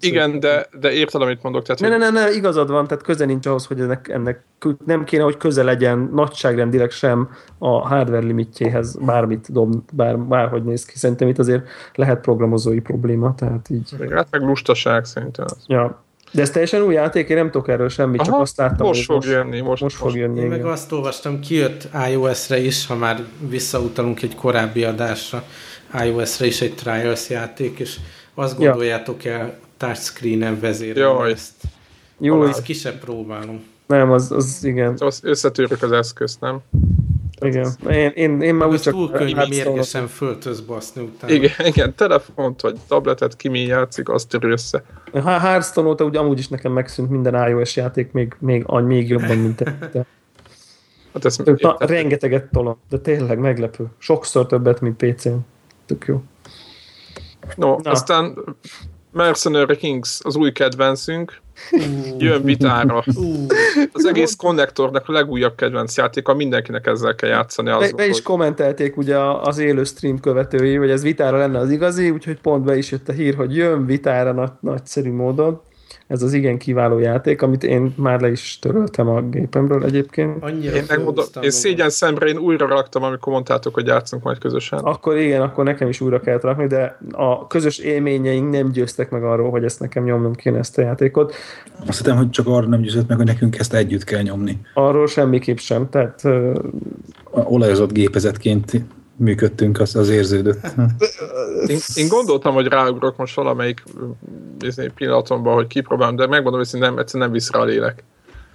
[SPEAKER 2] igen, de, de érted, amit mondok. Tehát,
[SPEAKER 4] ne, hogy... ne, ne, ne, igazad van, tehát köze nincs ahhoz, hogy ennek, ennek nem kéne, hogy köze legyen nagyságrendileg sem a hardware limitjéhez bármit dob, bár, bárhogy néz ki. Szerintem itt azért lehet programozói probléma, tehát így.
[SPEAKER 2] Hát meg lustaság szerintem. Az.
[SPEAKER 4] Ja. De ez teljesen új játék, én nem tudok erről semmit, Aha, csak azt láttam.
[SPEAKER 2] Most fog jönni. Most,
[SPEAKER 4] most fog jönni.
[SPEAKER 1] Én meg azt olvastam, kijött iOS-re is, ha már visszautalunk egy korábbi adásra, iOS-re is egy Trials játék, és azt gondoljátok el, touchscreen-en vezérelni ezt. Jó, ezt ki sem próbálom.
[SPEAKER 4] Nem, az, az igen.
[SPEAKER 2] Az összetűrök az eszközt, nem?
[SPEAKER 4] Igen. Én, én, én már úgy
[SPEAKER 1] csak... túl könnyű mérgesen föltöz baszni utána.
[SPEAKER 2] Igen, igen, telefont vagy tabletet ki mi játszik, azt törő össze.
[SPEAKER 4] A Hearthstone óta úgy amúgy is nekem megszűnt minden iOS játék, még, még, még jobban, mint te. Hát ezt Ta, rengeteget tolom, de tényleg meglepő. Sokszor többet, mint PC-n. Tök jó.
[SPEAKER 2] No, Na. aztán Mercenary Kings az új kedvencünk, jön vitára. Az egész konnektornak a legújabb kedvenc játéka, mindenkinek ezzel kell játszani.
[SPEAKER 4] Az, be, be is hogy... kommentelték ugye az élő stream követői, hogy ez vitára lenne az igazi, úgyhogy pont be is jött a hír, hogy jön vitára nagy, nagyszerű módon ez az igen kiváló játék, amit én már le is töröltem a gépemről egyébként.
[SPEAKER 2] Annyira én, megmondom, én szégyen szemre én újra raktam, amikor mondtátok, hogy játszunk majd közösen.
[SPEAKER 4] Akkor igen, akkor nekem is újra kellett rakni, de a közös élményeink nem győztek meg arról, hogy ezt nekem nyomnom kéne ezt a játékot.
[SPEAKER 3] Azt hiszem, hogy csak arra nem győzött meg, hogy nekünk ezt együtt kell nyomni.
[SPEAKER 4] Arról semmiképp sem, tehát... Uh...
[SPEAKER 3] Olajozott gépezetként működtünk, az, az érződött.
[SPEAKER 2] Én, én gondoltam, hogy ráugrok most valamelyik izé, pillanatomban, hogy kipróbálom, de megmondom, hogy nem, egyszerűen nem visz rá a lélek.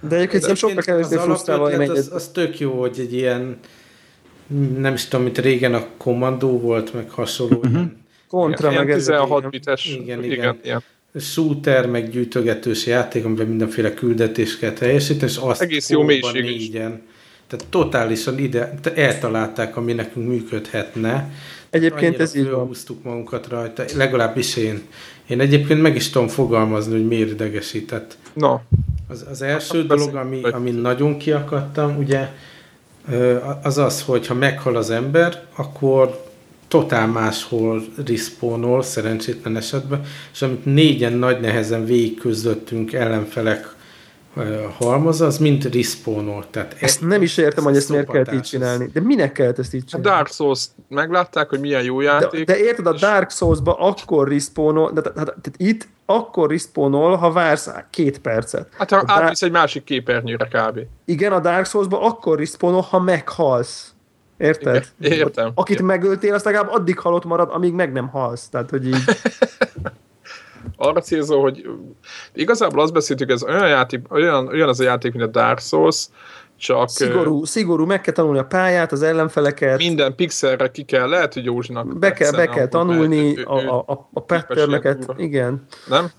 [SPEAKER 4] De egyébként de sokkal kevésbé frusztrálva
[SPEAKER 1] az, az, az tök jó, hogy egy ilyen nem is tudom, mint régen a kommandó volt, meg hasonló. Uh-huh.
[SPEAKER 4] Kontra,
[SPEAKER 2] meg 16 bites.
[SPEAKER 1] Igen, igen. igen, igen. Shooter, meg gyűjtögetős játék, amiben mindenféle küldetést kell teljesíteni, és azt
[SPEAKER 2] Egész jó mélység
[SPEAKER 1] négyen. Is tehát totálisan ide eltalálták, ami nekünk működhetne.
[SPEAKER 4] Egyébként ez így van.
[SPEAKER 1] magunkat rajta, legalábbis én. Én egyébként meg is tudom fogalmazni, hogy miért idegesített.
[SPEAKER 2] No.
[SPEAKER 1] Az, az első hát, dolog, ami, ami nagyon kiakadtam, ugye, az az, hogy ha meghal az ember, akkor totál máshol respawnol, szerencsétlen esetben, és amit négyen nagy nehezen végigközöttünk ellenfelek halmaz, az mind respawnol. Tehát
[SPEAKER 4] ezt nem is értem, hogy ezt miért kellett így csinálni. De minek kellett ezt így csinálni?
[SPEAKER 2] A Dark Souls meglátták, hogy milyen jó játék.
[SPEAKER 4] De, de érted, a Dark Souls-ba akkor respawnol, de, de, de, de itt akkor respawnol, ha vársz két percet.
[SPEAKER 2] Hát ha átvisz egy másik képernyőre kb.
[SPEAKER 4] Igen, a Dark Souls-ba akkor respawnol, ha meghalsz. Érted?
[SPEAKER 2] Igen, értem.
[SPEAKER 4] Akit értem. megöltél, az legalább addig halott marad, amíg meg nem halsz. Tehát, hogy így...
[SPEAKER 2] arra célzó, hogy igazából azt beszéltük, ez olyan, játék, olyan, olyan az a játék, mint a Dark Souls, csak...
[SPEAKER 4] Szigorú, szigorú, meg kell tanulni a pályát, az ellenfeleket.
[SPEAKER 2] Minden pixelre ki kell, lehet, hogy Józsinak...
[SPEAKER 4] Be kell, be kell tanulni ő, a, a, a patterneket, igen.
[SPEAKER 2] Nem?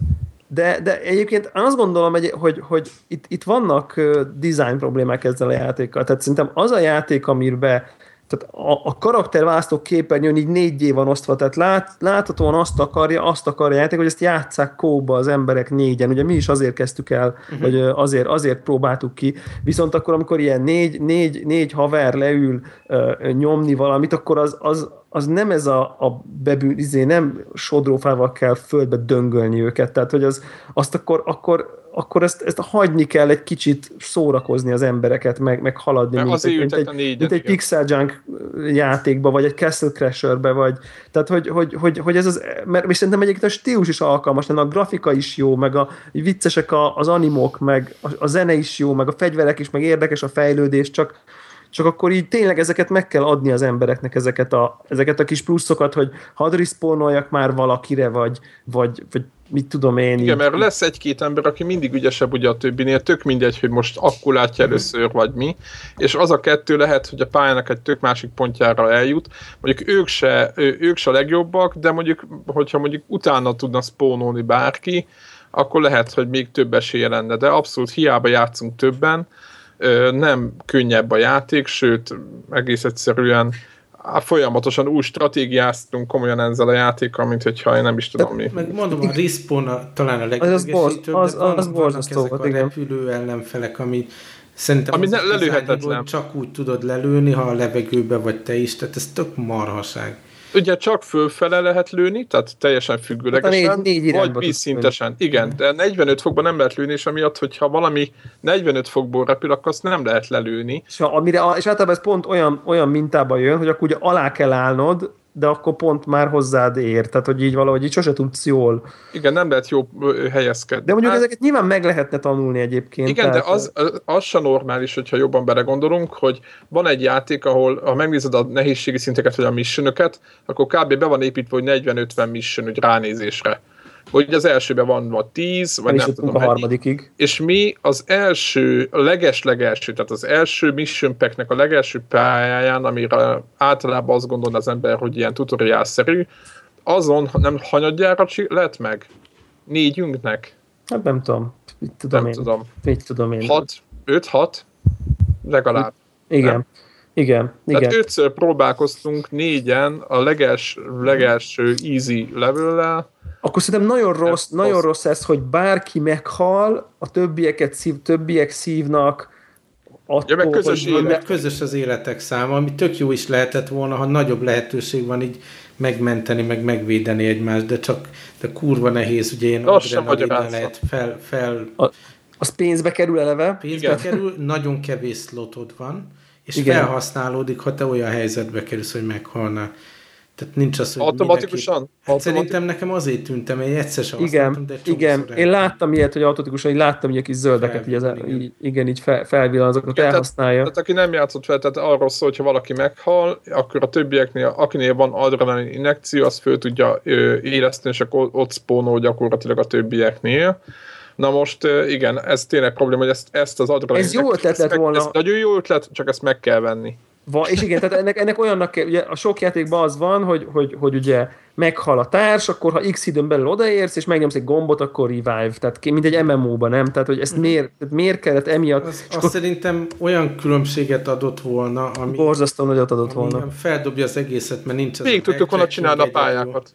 [SPEAKER 4] De, de egyébként azt gondolom, hogy, hogy, hogy itt, itt vannak design problémák ezzel a játékkal. Tehát szerintem az a játék, amiben tehát a, a karakterválasztó képernyőn így négyé van osztva, tehát lát, láthatóan azt akarja, azt akarja játék, hogy ezt játsszák kóba az emberek négyen. Ugye mi is azért kezdtük el, uh-huh. vagy azért, azért próbáltuk ki. Viszont akkor, amikor ilyen négy, négy, négy haver leül uh, nyomni valamit, akkor az, az, az nem ez a, a bebű, izé, nem sodrófával kell földbe döngölni őket, tehát hogy az, azt akkor, akkor akkor ezt, ezt hagyni kell egy kicsit szórakozni az embereket, meg, meg haladni,
[SPEAKER 2] mint,
[SPEAKER 4] egy,
[SPEAKER 2] mint, egy,
[SPEAKER 4] mint egy Pixel Junk játékba, vagy egy Castle Crasherbe, vagy tehát, hogy, hogy, hogy, hogy ez az, mert és szerintem egyébként a stílus is alkalmas, a grafika is jó, meg a viccesek a, az animok, meg a, a zene is jó, meg a fegyverek is, meg érdekes a fejlődés, csak, csak akkor így tényleg ezeket meg kell adni az embereknek, ezeket a, ezeket a kis pluszokat, hogy hadd respawnoljak már valakire, vagy, vagy, vagy mit tudom én.
[SPEAKER 2] Igen, így. mert lesz egy-két ember, aki mindig ügyesebb ugye a többinél, tök mindegy, hogy most akkor látja először, vagy mi, és az a kettő lehet, hogy a pályának egy tök másik pontjára eljut, mondjuk ők se, ők se a legjobbak, de mondjuk, hogyha mondjuk utána tudna spónolni bárki, akkor lehet, hogy még több esélye lenne, de abszolút hiába játszunk többen, nem könnyebb a játék, sőt, egész egyszerűen folyamatosan úgy stratégiáztunk komolyan ezzel a játékkal, mint hogyha én nem is tudom mi.
[SPEAKER 1] Meg mondom, a respawn a, talán a legidegesítőbb,
[SPEAKER 4] az, az, az, az ezek
[SPEAKER 1] a repülő ellenfelek, ami szerintem
[SPEAKER 2] ami ne, lelőhetetlen.
[SPEAKER 1] csak úgy tudod lelőni, ha a levegőbe vagy te is, tehát ez tök marhaság.
[SPEAKER 2] Ugye csak fölfele lehet lőni, tehát teljesen függőlegesen, hát négy, négy vagy vízszintesen. Igen, de 45 fokban nem lehet lőni, és amiatt, hogyha valami 45 fokból repül, akkor azt nem lehet lelőni.
[SPEAKER 4] És, amire, és általában ez pont olyan, olyan mintában jön, hogy akkor ugye alá kell állnod, de akkor pont már hozzád ér, tehát hogy így valahogy így sose tudsz jól.
[SPEAKER 2] Igen, nem lehet jó helyezkedni.
[SPEAKER 4] De mondjuk hát, ezeket nyilván meg lehetne tanulni egyébként.
[SPEAKER 2] Igen, tehát, de az, az sem normális, hogyha jobban belegondolunk, hogy van egy játék, ahol ha megnézed a nehézségi szinteket, vagy a missionöket, akkor kb. be van építve, hogy 40-50 mission úgy ránézésre hogy az elsőben van vagy 10, vagy nem tudom.
[SPEAKER 4] a harmadikig.
[SPEAKER 2] És mi az első, a leges-legelső, tehát az első Mission Pack-nek a legelső pályáján, amire általában azt gondol az ember, hogy ilyen tutoriál-szerű, azon nem hanyadjára lett meg? Négyünknek?
[SPEAKER 4] Hát nem tudom. Mit tudom
[SPEAKER 2] nem
[SPEAKER 4] én.
[SPEAKER 2] tudom.
[SPEAKER 4] Mit tudom én.
[SPEAKER 2] 6, 5-6? Legalább.
[SPEAKER 4] Igen. Nem? Igen,
[SPEAKER 2] Tehát igen. ötször próbálkoztunk négyen a leges, legelső easy level
[SPEAKER 4] akkor szerintem nagyon rossz, ez nagyon rossz ez, hogy bárki meghal, a többieket szív, többiek szívnak,
[SPEAKER 1] attól, ja, meg közös, hogy, élet. közös az életek száma, ami tök jó is lehetett volna, ha nagyobb lehetőség van így megmenteni, meg megvédeni egymást, de csak de kurva nehéz, ugye én adrenalin lehet fel, fel
[SPEAKER 4] a, az pénzbe kerül eleve.
[SPEAKER 1] Pénzbe Igen. kerül, nagyon kevés slotod van, és Igen. felhasználódik, ha te olyan helyzetbe kerülsz, hogy meghalnál. Tehát nincs az, hogy
[SPEAKER 2] Automatikusan?
[SPEAKER 1] Mindenki... Hát Automatik... Szerintem nekem azért tűntem, hogy egyszer sem
[SPEAKER 4] Igen, de igen. én láttam ilyet, hogy automatikusan, így láttam ilyen kis zöldeket, így, az, igen. így, igen, így fel, felvillan azokat, igen, elhasználja.
[SPEAKER 2] Tehát, tehát, aki nem játszott fel, tehát arról szól, hogyha valaki meghal, akkor a többieknél, akinél van adrenalin injekció, az föl tudja éleszteni, és akkor ott spónol gyakorlatilag a többieknél. Na most igen, ez tényleg probléma, hogy ezt, ezt az adrenalin...
[SPEAKER 4] Ez jó ötlet lett volna. Ez
[SPEAKER 2] nagyon jó ötlet, csak ezt meg kell venni.
[SPEAKER 4] Va, és igen, tehát ennek, ennek olyannak kell, ugye a sok játékban az van, hogy, hogy, hogy ugye meghal a társ, akkor ha x időn belül odaérsz, és megnyomsz egy gombot, akkor revive. Tehát mint egy MMO-ban, nem? Tehát, hogy ezt mhm. miért, miért kellett emiatt... Az,
[SPEAKER 1] azt akkor... szerintem olyan különbséget adott volna, ami...
[SPEAKER 4] Borzasztó nagyot adott volna.
[SPEAKER 1] Feldobja az egészet, mert nincs...
[SPEAKER 2] Még tudtuk volna csinálni a pályákat.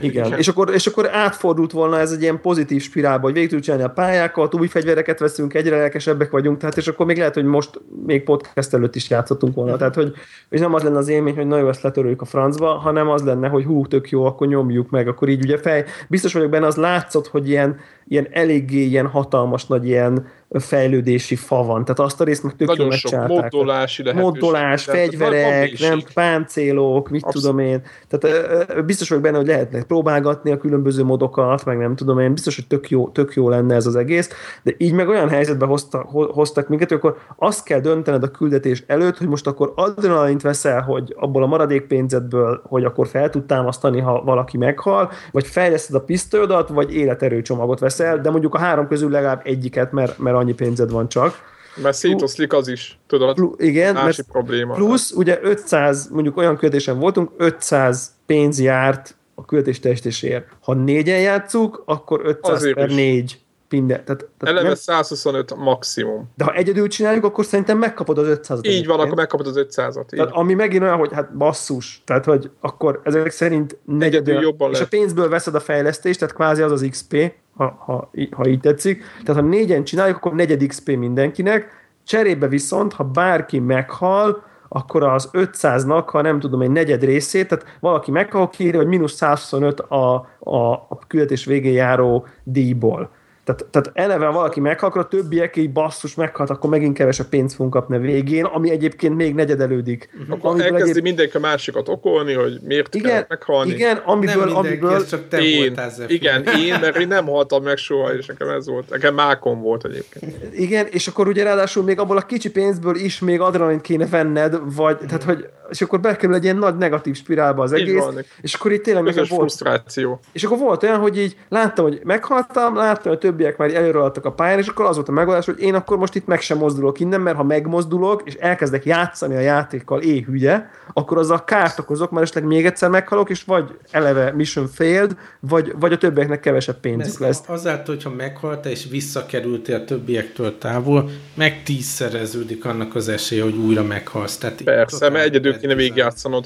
[SPEAKER 4] Igen, és akkor, és akkor átfordult volna ez egy ilyen pozitív spirálba, hogy végig tudjuk csinálni a pályákat, új fegyvereket veszünk, egyre lelkesebbek vagyunk, tehát és akkor még lehet, hogy most még podcast előtt is játszottunk volna. Tehát, hogy és nem az lenne az élmény, hogy nagyon ezt letöröljük a francba, hanem az lenne, hogy hú, tök jó, akkor nyomjuk meg, akkor így ugye fej, biztos vagyok benne, az látszott, hogy ilyen, ilyen eléggé ilyen hatalmas nagy ilyen fejlődési fa van. Tehát azt a részt meg tök jól megcsinálták.
[SPEAKER 2] Moddolási
[SPEAKER 4] Moddolás, fegyverek, nem páncélok, mit Abszolút. tudom én. Tehát biztos vagyok benne, hogy lehetne próbálgatni a különböző modokat, meg nem tudom én. Biztos, hogy tök jó, tök jó lenne ez az egész. De így meg olyan helyzetbe hozta, hoztak minket, hogy akkor azt kell döntened a küldetés előtt, hogy most akkor adrenalint veszel, hogy abból a maradék pénzedből, hogy akkor fel tud támasztani, ha valaki meghal, vagy fejleszted a pisztolyodat, vagy életerőcsomagot veszel, de mondjuk a három közül legalább egyiket, mert, mert annyi pénzed van csak.
[SPEAKER 2] Mert szétoszlik az is, tudod?
[SPEAKER 4] Pl- igen,
[SPEAKER 2] másik probléma.
[SPEAKER 4] Plusz, ugye 500, mondjuk olyan költésen voltunk, 500 pénz járt a költés testésért. Ha négyen játszuk, akkor 500 Azért per is. 4 minden. Tehát,
[SPEAKER 2] tehát Eleve nem... 125 maximum.
[SPEAKER 4] De ha egyedül csináljuk, akkor szerintem megkapod az 500-at.
[SPEAKER 2] Így van, akkor megkapod az 500-at.
[SPEAKER 4] Tehát ami megint olyan, hogy hát basszus. Tehát, hogy akkor ezek szerint negyedül, jobban és lehet. a pénzből veszed a fejlesztést, tehát kvázi az az XP, ha, ha, ha így tetszik. Tehát ha négyen csináljuk, akkor negyed XP mindenkinek. Cserébe viszont, ha bárki meghal, akkor az 500-nak, ha nem tudom, egy negyed részét, tehát valaki meghal, kéri, hogy mínusz 125 a, a, a küldetés végén járó díjból. Tehát, tehát eleve valaki meghal, akkor a többiek így basszus meghalt, akkor megint kevesebb pénzt fogunk kapni végén, ami egyébként még negyedelődik.
[SPEAKER 2] Uh-huh. Akkor elkezdi egyéb... mindenki a másikat okolni, hogy miért igen, kell meghalni.
[SPEAKER 4] Igen, amiből... Nem amiből...
[SPEAKER 1] csak te
[SPEAKER 2] én, Igen, én, mert én nem haltam meg soha, és nekem ez volt. Nekem mákom volt egyébként.
[SPEAKER 4] Igen, és akkor ugye ráadásul még abból a kicsi pénzből is még adrenalint kéne venned, vagy, uh-huh. tehát hogy és akkor bekerül egy ilyen nagy negatív spirálba az egész, van, és akkor itt tényleg
[SPEAKER 2] volt, frusztráció.
[SPEAKER 4] És akkor volt olyan, hogy így láttam, hogy meghaltam, láttam, hogy többiek már előre a pályán, és akkor az volt a megoldás, hogy én akkor most itt meg sem mozdulok innen, mert ha megmozdulok, és elkezdek játszani a játékkal éhügye, akkor az a kárt okozok, mert esetleg még egyszer meghalok, és vagy eleve mission failed, vagy, vagy a többieknek kevesebb pénzük lesz.
[SPEAKER 1] Azáltal, hogyha meghaltál, és visszakerültél a többiektől távol, meg tízszereződik annak az esélye, hogy újra meghalsz. Tehát
[SPEAKER 2] Persze, mert egyedül kéne végigjátszanod.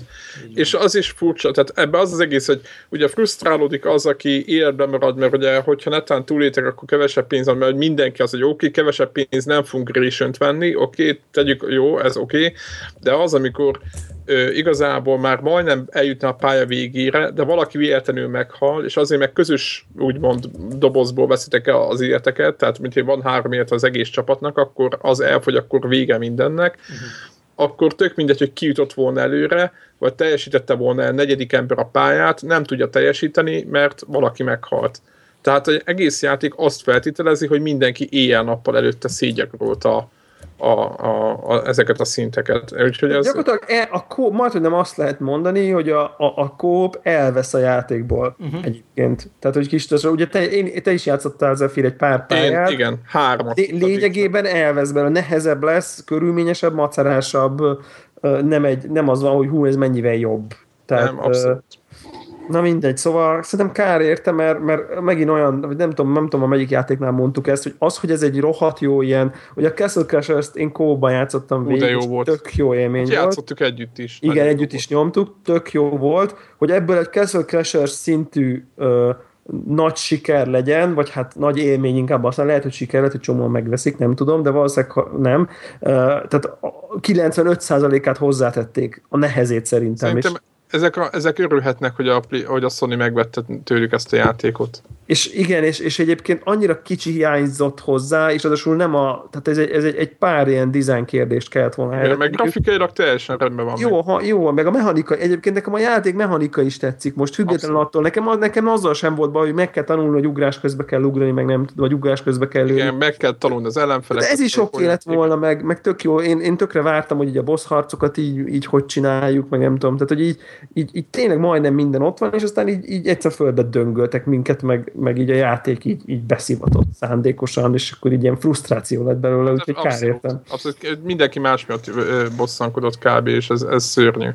[SPEAKER 2] És az is furcsa, tehát ebbe az az egész, hogy ugye frusztrálódik az, aki életben marad, mert ugye, hogyha netán túlétek, akkor kevesebb pénz van, mert mindenki az, hogy oké, okay, kevesebb pénz, nem fogunk ration venni, oké, okay, tegyük, jó, ez oké, okay, de az, amikor ö, igazából már majdnem eljutna a pálya végére, de valaki véletlenül meghal, és azért meg közös, úgymond dobozból veszitek el az életeket, tehát mint hogy van három élet az egész csapatnak, akkor az elfogy, akkor vége mindennek. Uh-huh akkor tök mindegy, hogy ki jutott volna előre, vagy teljesítette volna a negyedik ember a pályát, nem tudja teljesíteni, mert valaki meghalt. Tehát egy egész játék azt feltételezi, hogy mindenki éjjel-nappal előtte szégyegrolta a, a, a, ezeket a szinteket. Úgyhogy ez...
[SPEAKER 4] Gyakorlatilag e, a kóp, majd, hogy nem azt lehet mondani, hogy a, a, a kóp elvesz a játékból uh-huh. egyébként. Tehát, hogy kis ugye te, én, te is játszottál Zephyr egy pár pályát.
[SPEAKER 2] Én, igen, hármat.
[SPEAKER 4] Lé, lényegében elvesz belőle, nehezebb lesz, körülményesebb, macerásabb, nem, egy, nem az van, hogy hú, ez mennyivel jobb. Tehát, nem, abszolút. Na mindegy, szóval szerintem kár érte, mert, mert megint olyan, vagy nem tudom, nem tudom, a melyik játéknál mondtuk ezt, hogy az, hogy ez egy rohadt jó ilyen, hogy a Castle Crashers-t én kóban játszottam végig, jó volt. tök jó élmény
[SPEAKER 2] volt. Játszottuk együtt is.
[SPEAKER 4] Igen, együtt is nyomtuk, tök jó volt, hogy ebből egy Castle Crashers szintű ö, nagy siker legyen, vagy hát nagy élmény inkább aztán lehet, hogy siker, lehet, hogy csomóan megveszik, nem tudom, de valószínűleg nem. Tehát 95%-át hozzátették a nehezét szerintem.
[SPEAKER 2] Szerintem
[SPEAKER 4] és
[SPEAKER 2] ezek, a, ezek örülhetnek, hogy a, hogy a Sony megvette tőlük ezt a játékot.
[SPEAKER 4] És igen, és, és egyébként annyira kicsi hiányzott hozzá, és adásul nem a, tehát ez egy, ez egy, egy pár ilyen design kérdést kellett volna
[SPEAKER 2] igen, meg grafikailag teljesen rendben van.
[SPEAKER 4] Jó, ha, jó, meg a mechanika, egyébként nekem a játék mechanika is tetszik, most függetlenül attól, nekem, nekem azzal sem volt baj, hogy meg kell tanulni, hogy ugrás közben kell ugrani, meg nem, vagy ugrás közben kell lőni.
[SPEAKER 2] Igen, meg kell tanulni az ellenfeleket.
[SPEAKER 4] ez is oké lett volna, meg, meg tök jó, én, én tökre vártam, hogy így a boss harcokat így, így hogy csináljuk, meg nem tudom, tehát hogy így, így, így tényleg majdnem minden ott van, és aztán így, így egyszer fölbe döngöltek minket, meg, meg így a játék így, így beszivatott szándékosan, és akkor így ilyen frusztráció lett belőle, hát úgyhogy kár értem.
[SPEAKER 2] Abszolút, mindenki más miatt bosszankodott kb. és ez, ez szörnyű.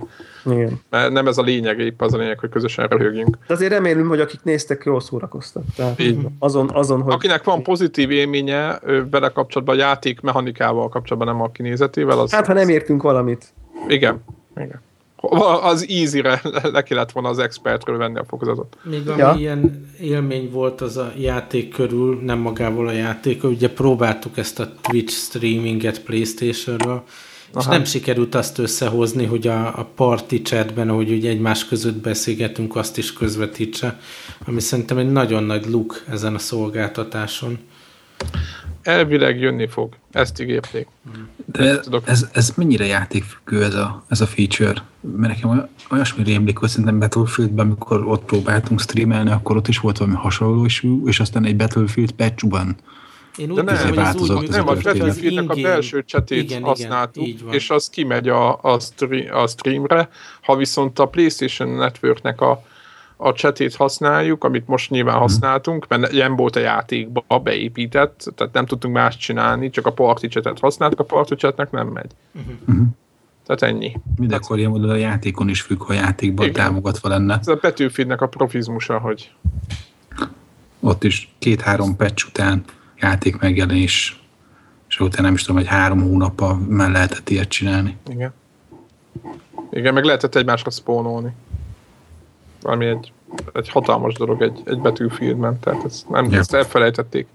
[SPEAKER 2] Igen. Mert nem ez a lényeg, épp az a lényeg, hogy közösen röhögjünk.
[SPEAKER 4] De azért remélem, hogy akik néztek, jól szórakoztak. Tehát így. Azon, azon, hogy...
[SPEAKER 2] Akinek van pozitív élménye vele kapcsolatban, a játék mechanikával kapcsolatban, nem a kinézetével, az...
[SPEAKER 4] Hát, ha nem értünk valamit.
[SPEAKER 2] Igen. Igen az easy-re le kellett volna az expertről venni a fokozatot.
[SPEAKER 1] Még ami ja. ilyen élmény volt az a játék körül, nem magából a játék, ugye próbáltuk ezt a Twitch streaminget Playstation-ről, és nem sikerült azt összehozni, hogy a, a party chatben, ahogy ugye egymás között beszélgetünk, azt is közvetítse, ami szerintem egy nagyon nagy luk ezen a szolgáltatáson
[SPEAKER 2] elvileg jönni fog. Ezt ígérték.
[SPEAKER 3] De ez, ez mennyire játékfüggő ez a, ez a feature? Mert nekem olyasmi rémlik, hogy szerintem Battlefieldben, amikor ott próbáltunk streamelni, akkor ott is volt valami hasonló isú, és aztán egy Battlefield patchban
[SPEAKER 2] én úgy nem, hogy az úgy, nem, a Battlefieldnek a belső csetét igen, használtuk, igen, és az kimegy a, a, stream, a streamre, ha viszont a PlayStation Networknek a a csetét használjuk, amit most nyilván mhm. használtunk, mert ilyen volt a játékba beépített, tehát nem tudtunk más csinálni, csak a party chatet használtuk, a party chatnek nem megy. Uh-huh. Tehát ennyi.
[SPEAKER 3] Mindenkor ilyen módon a játékon is függ, ha a játékban Igen. támogatva lenne.
[SPEAKER 2] Ez a Battlefield a profizmusa, hogy
[SPEAKER 3] ott is két-három patch után játék megjelenés, és utána nem is tudom, hogy három hónappal már lehetett ilyet csinálni.
[SPEAKER 2] Igen. Igen, meg lehetett egymásra spónolni valami egy, egy hatalmas dolog egy, egy betűfilmben, tehát ezt, nem, ja. ezt elfelejtették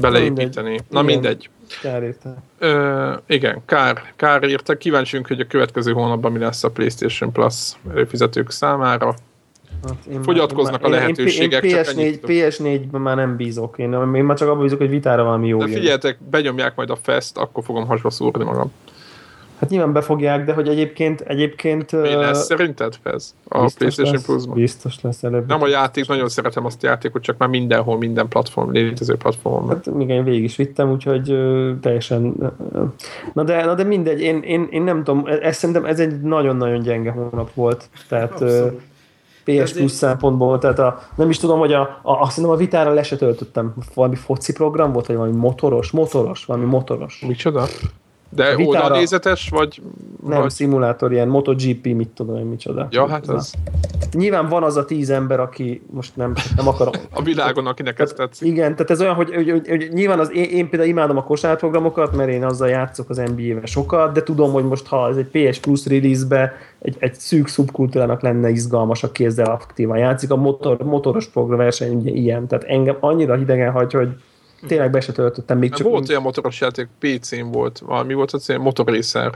[SPEAKER 2] beleépíteni. Mindegy. Na mindegy.
[SPEAKER 4] Kár érte.
[SPEAKER 2] Ö, igen, kár, kár érte. Kíváncsiunk, hogy a következő hónapban mi lesz a PlayStation Plus előfizetők számára. Hát Fogyatkoznak már, a lehetőségek.
[SPEAKER 4] Én, én PS4, PS4-ben már nem bízok. Én, én már csak abban bízok, hogy vitára valami jó.
[SPEAKER 2] De figyeljetek, benyomják majd a fest, akkor fogom hasba szúrni magam.
[SPEAKER 4] Hát nyilván befogják, de hogy egyébként... egyébként
[SPEAKER 2] Mi lesz szerinted, Fez? A PlayStation Plus-ban?
[SPEAKER 4] Biztos lesz előbb.
[SPEAKER 2] Nem a játék, nagyon szeretem azt a játékot, csak már mindenhol, minden platform, létező platformon.
[SPEAKER 4] Hát igen, végig is vittem, úgyhogy teljesen... Na, de, na de mindegy, én, én, én nem tudom, ez szerintem ez egy nagyon-nagyon gyenge hónap volt. Tehát... Uh, PS Plus szempontból, tehát a, nem is tudom, hogy a, a, azt hiszem a vitára le se töltöttem. Valami foci program volt, vagy valami motoros, motoros, valami motoros.
[SPEAKER 2] Micsoda? De vitára... oldalnézetes, vagy...
[SPEAKER 4] Nem,
[SPEAKER 2] vagy...
[SPEAKER 4] szimulátor, ilyen MotoGP, mit tudom én, micsoda.
[SPEAKER 2] Ja, hát az...
[SPEAKER 4] Nyilván van az a tíz ember, aki most nem, nem akarom...
[SPEAKER 2] a világon, akinek ez tetszik.
[SPEAKER 4] Igen, tehát ez olyan, hogy, hogy, hogy, hogy nyilván az, én, én például imádom a kosárprogramokat, mert én azzal játszok az NBA-vel sokat, de tudom, hogy most ha ez egy PS Plus release-be egy, egy szűk szubkultúrának lenne izgalmas, a kézzel aktívan játszik. A motor, motoros program verseny ugye ilyen, tehát engem annyira hidegen hagy, hogy tényleg be se töltöttem még
[SPEAKER 2] csak... Volt olyan motoros játék, PC-n volt, valami volt az ilyen motorrészer.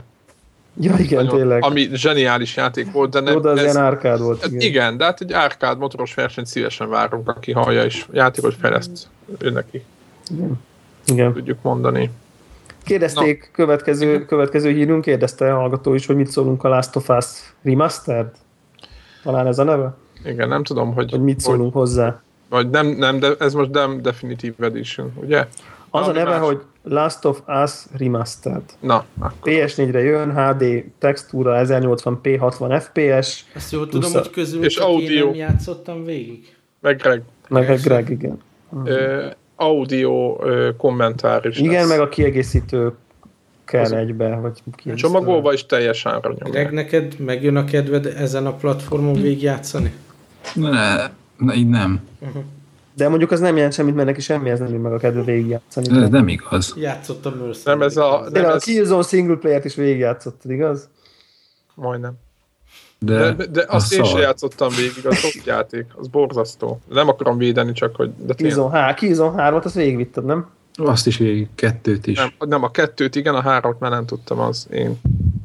[SPEAKER 4] Ja, igen, Nagyon, tényleg.
[SPEAKER 2] Ami zseniális játék volt, de nem...
[SPEAKER 4] Oda az ez, ilyen árkád volt,
[SPEAKER 2] igen. Igen, de hát egy árkád motoros versenyt szívesen várunk, aki hallja és játékot fejleszt ő neki.
[SPEAKER 4] Igen. igen.
[SPEAKER 2] Tudjuk mondani.
[SPEAKER 4] Kérdezték, következő, következő hírünk, kérdezte a hallgató is, hogy mit szólunk a Last of Us Remastered? Talán ez a neve?
[SPEAKER 2] Igen, nem tudom, hogy...
[SPEAKER 4] Hogy mit szólunk
[SPEAKER 2] hogy,
[SPEAKER 4] hozzá?
[SPEAKER 2] Vagy nem, nem, de ez most nem Definitive Edition, ugye?
[SPEAKER 4] Az
[SPEAKER 2] Valami
[SPEAKER 4] a neve,
[SPEAKER 2] más.
[SPEAKER 4] hogy Last of Us Remastered.
[SPEAKER 2] Na, akkor
[SPEAKER 4] PS4-re jön, HD textúra, 1080p, 60 fps,
[SPEAKER 1] Azt jól tudom, hogy közül
[SPEAKER 2] és
[SPEAKER 1] csak én
[SPEAKER 2] audio.
[SPEAKER 1] nem játszottam végig.
[SPEAKER 2] meg Greg.
[SPEAKER 4] meg
[SPEAKER 1] Persze.
[SPEAKER 4] Greg, igen.
[SPEAKER 2] Ö, audio ö, kommentár is
[SPEAKER 4] Igen,
[SPEAKER 2] lesz.
[SPEAKER 4] meg a kiegészítő kell
[SPEAKER 2] Az-
[SPEAKER 4] egybe, vagy ki
[SPEAKER 2] Csomagolva is teljesen ára
[SPEAKER 1] Greg, neked megjön a kedved ezen a platformon végigjátszani?
[SPEAKER 3] Ne, ne, így nem.
[SPEAKER 4] De mondjuk az nem jelent semmit, mert neki semmihez nem jön meg a kedve végigjátszani.
[SPEAKER 3] Ez nem igaz.
[SPEAKER 1] Játszottam Mercy.
[SPEAKER 2] Nem ez a... Nem
[SPEAKER 4] Tényleg a
[SPEAKER 2] ez,
[SPEAKER 4] Killzone single player-t is végigjátszottad, igaz?
[SPEAKER 2] majdnem.
[SPEAKER 3] De,
[SPEAKER 2] De, de, azt
[SPEAKER 3] az
[SPEAKER 2] én sem játszottam végig, az rossz játék, az borzasztó. Nem akarom védeni, csak hogy... De
[SPEAKER 4] Killzone, há, Killzone 3-at, azt végigvitted, nem?
[SPEAKER 3] Azt is végig, kettőt is.
[SPEAKER 2] nem, nem, a kettőt igen, a hármat már nem tudtam, az én.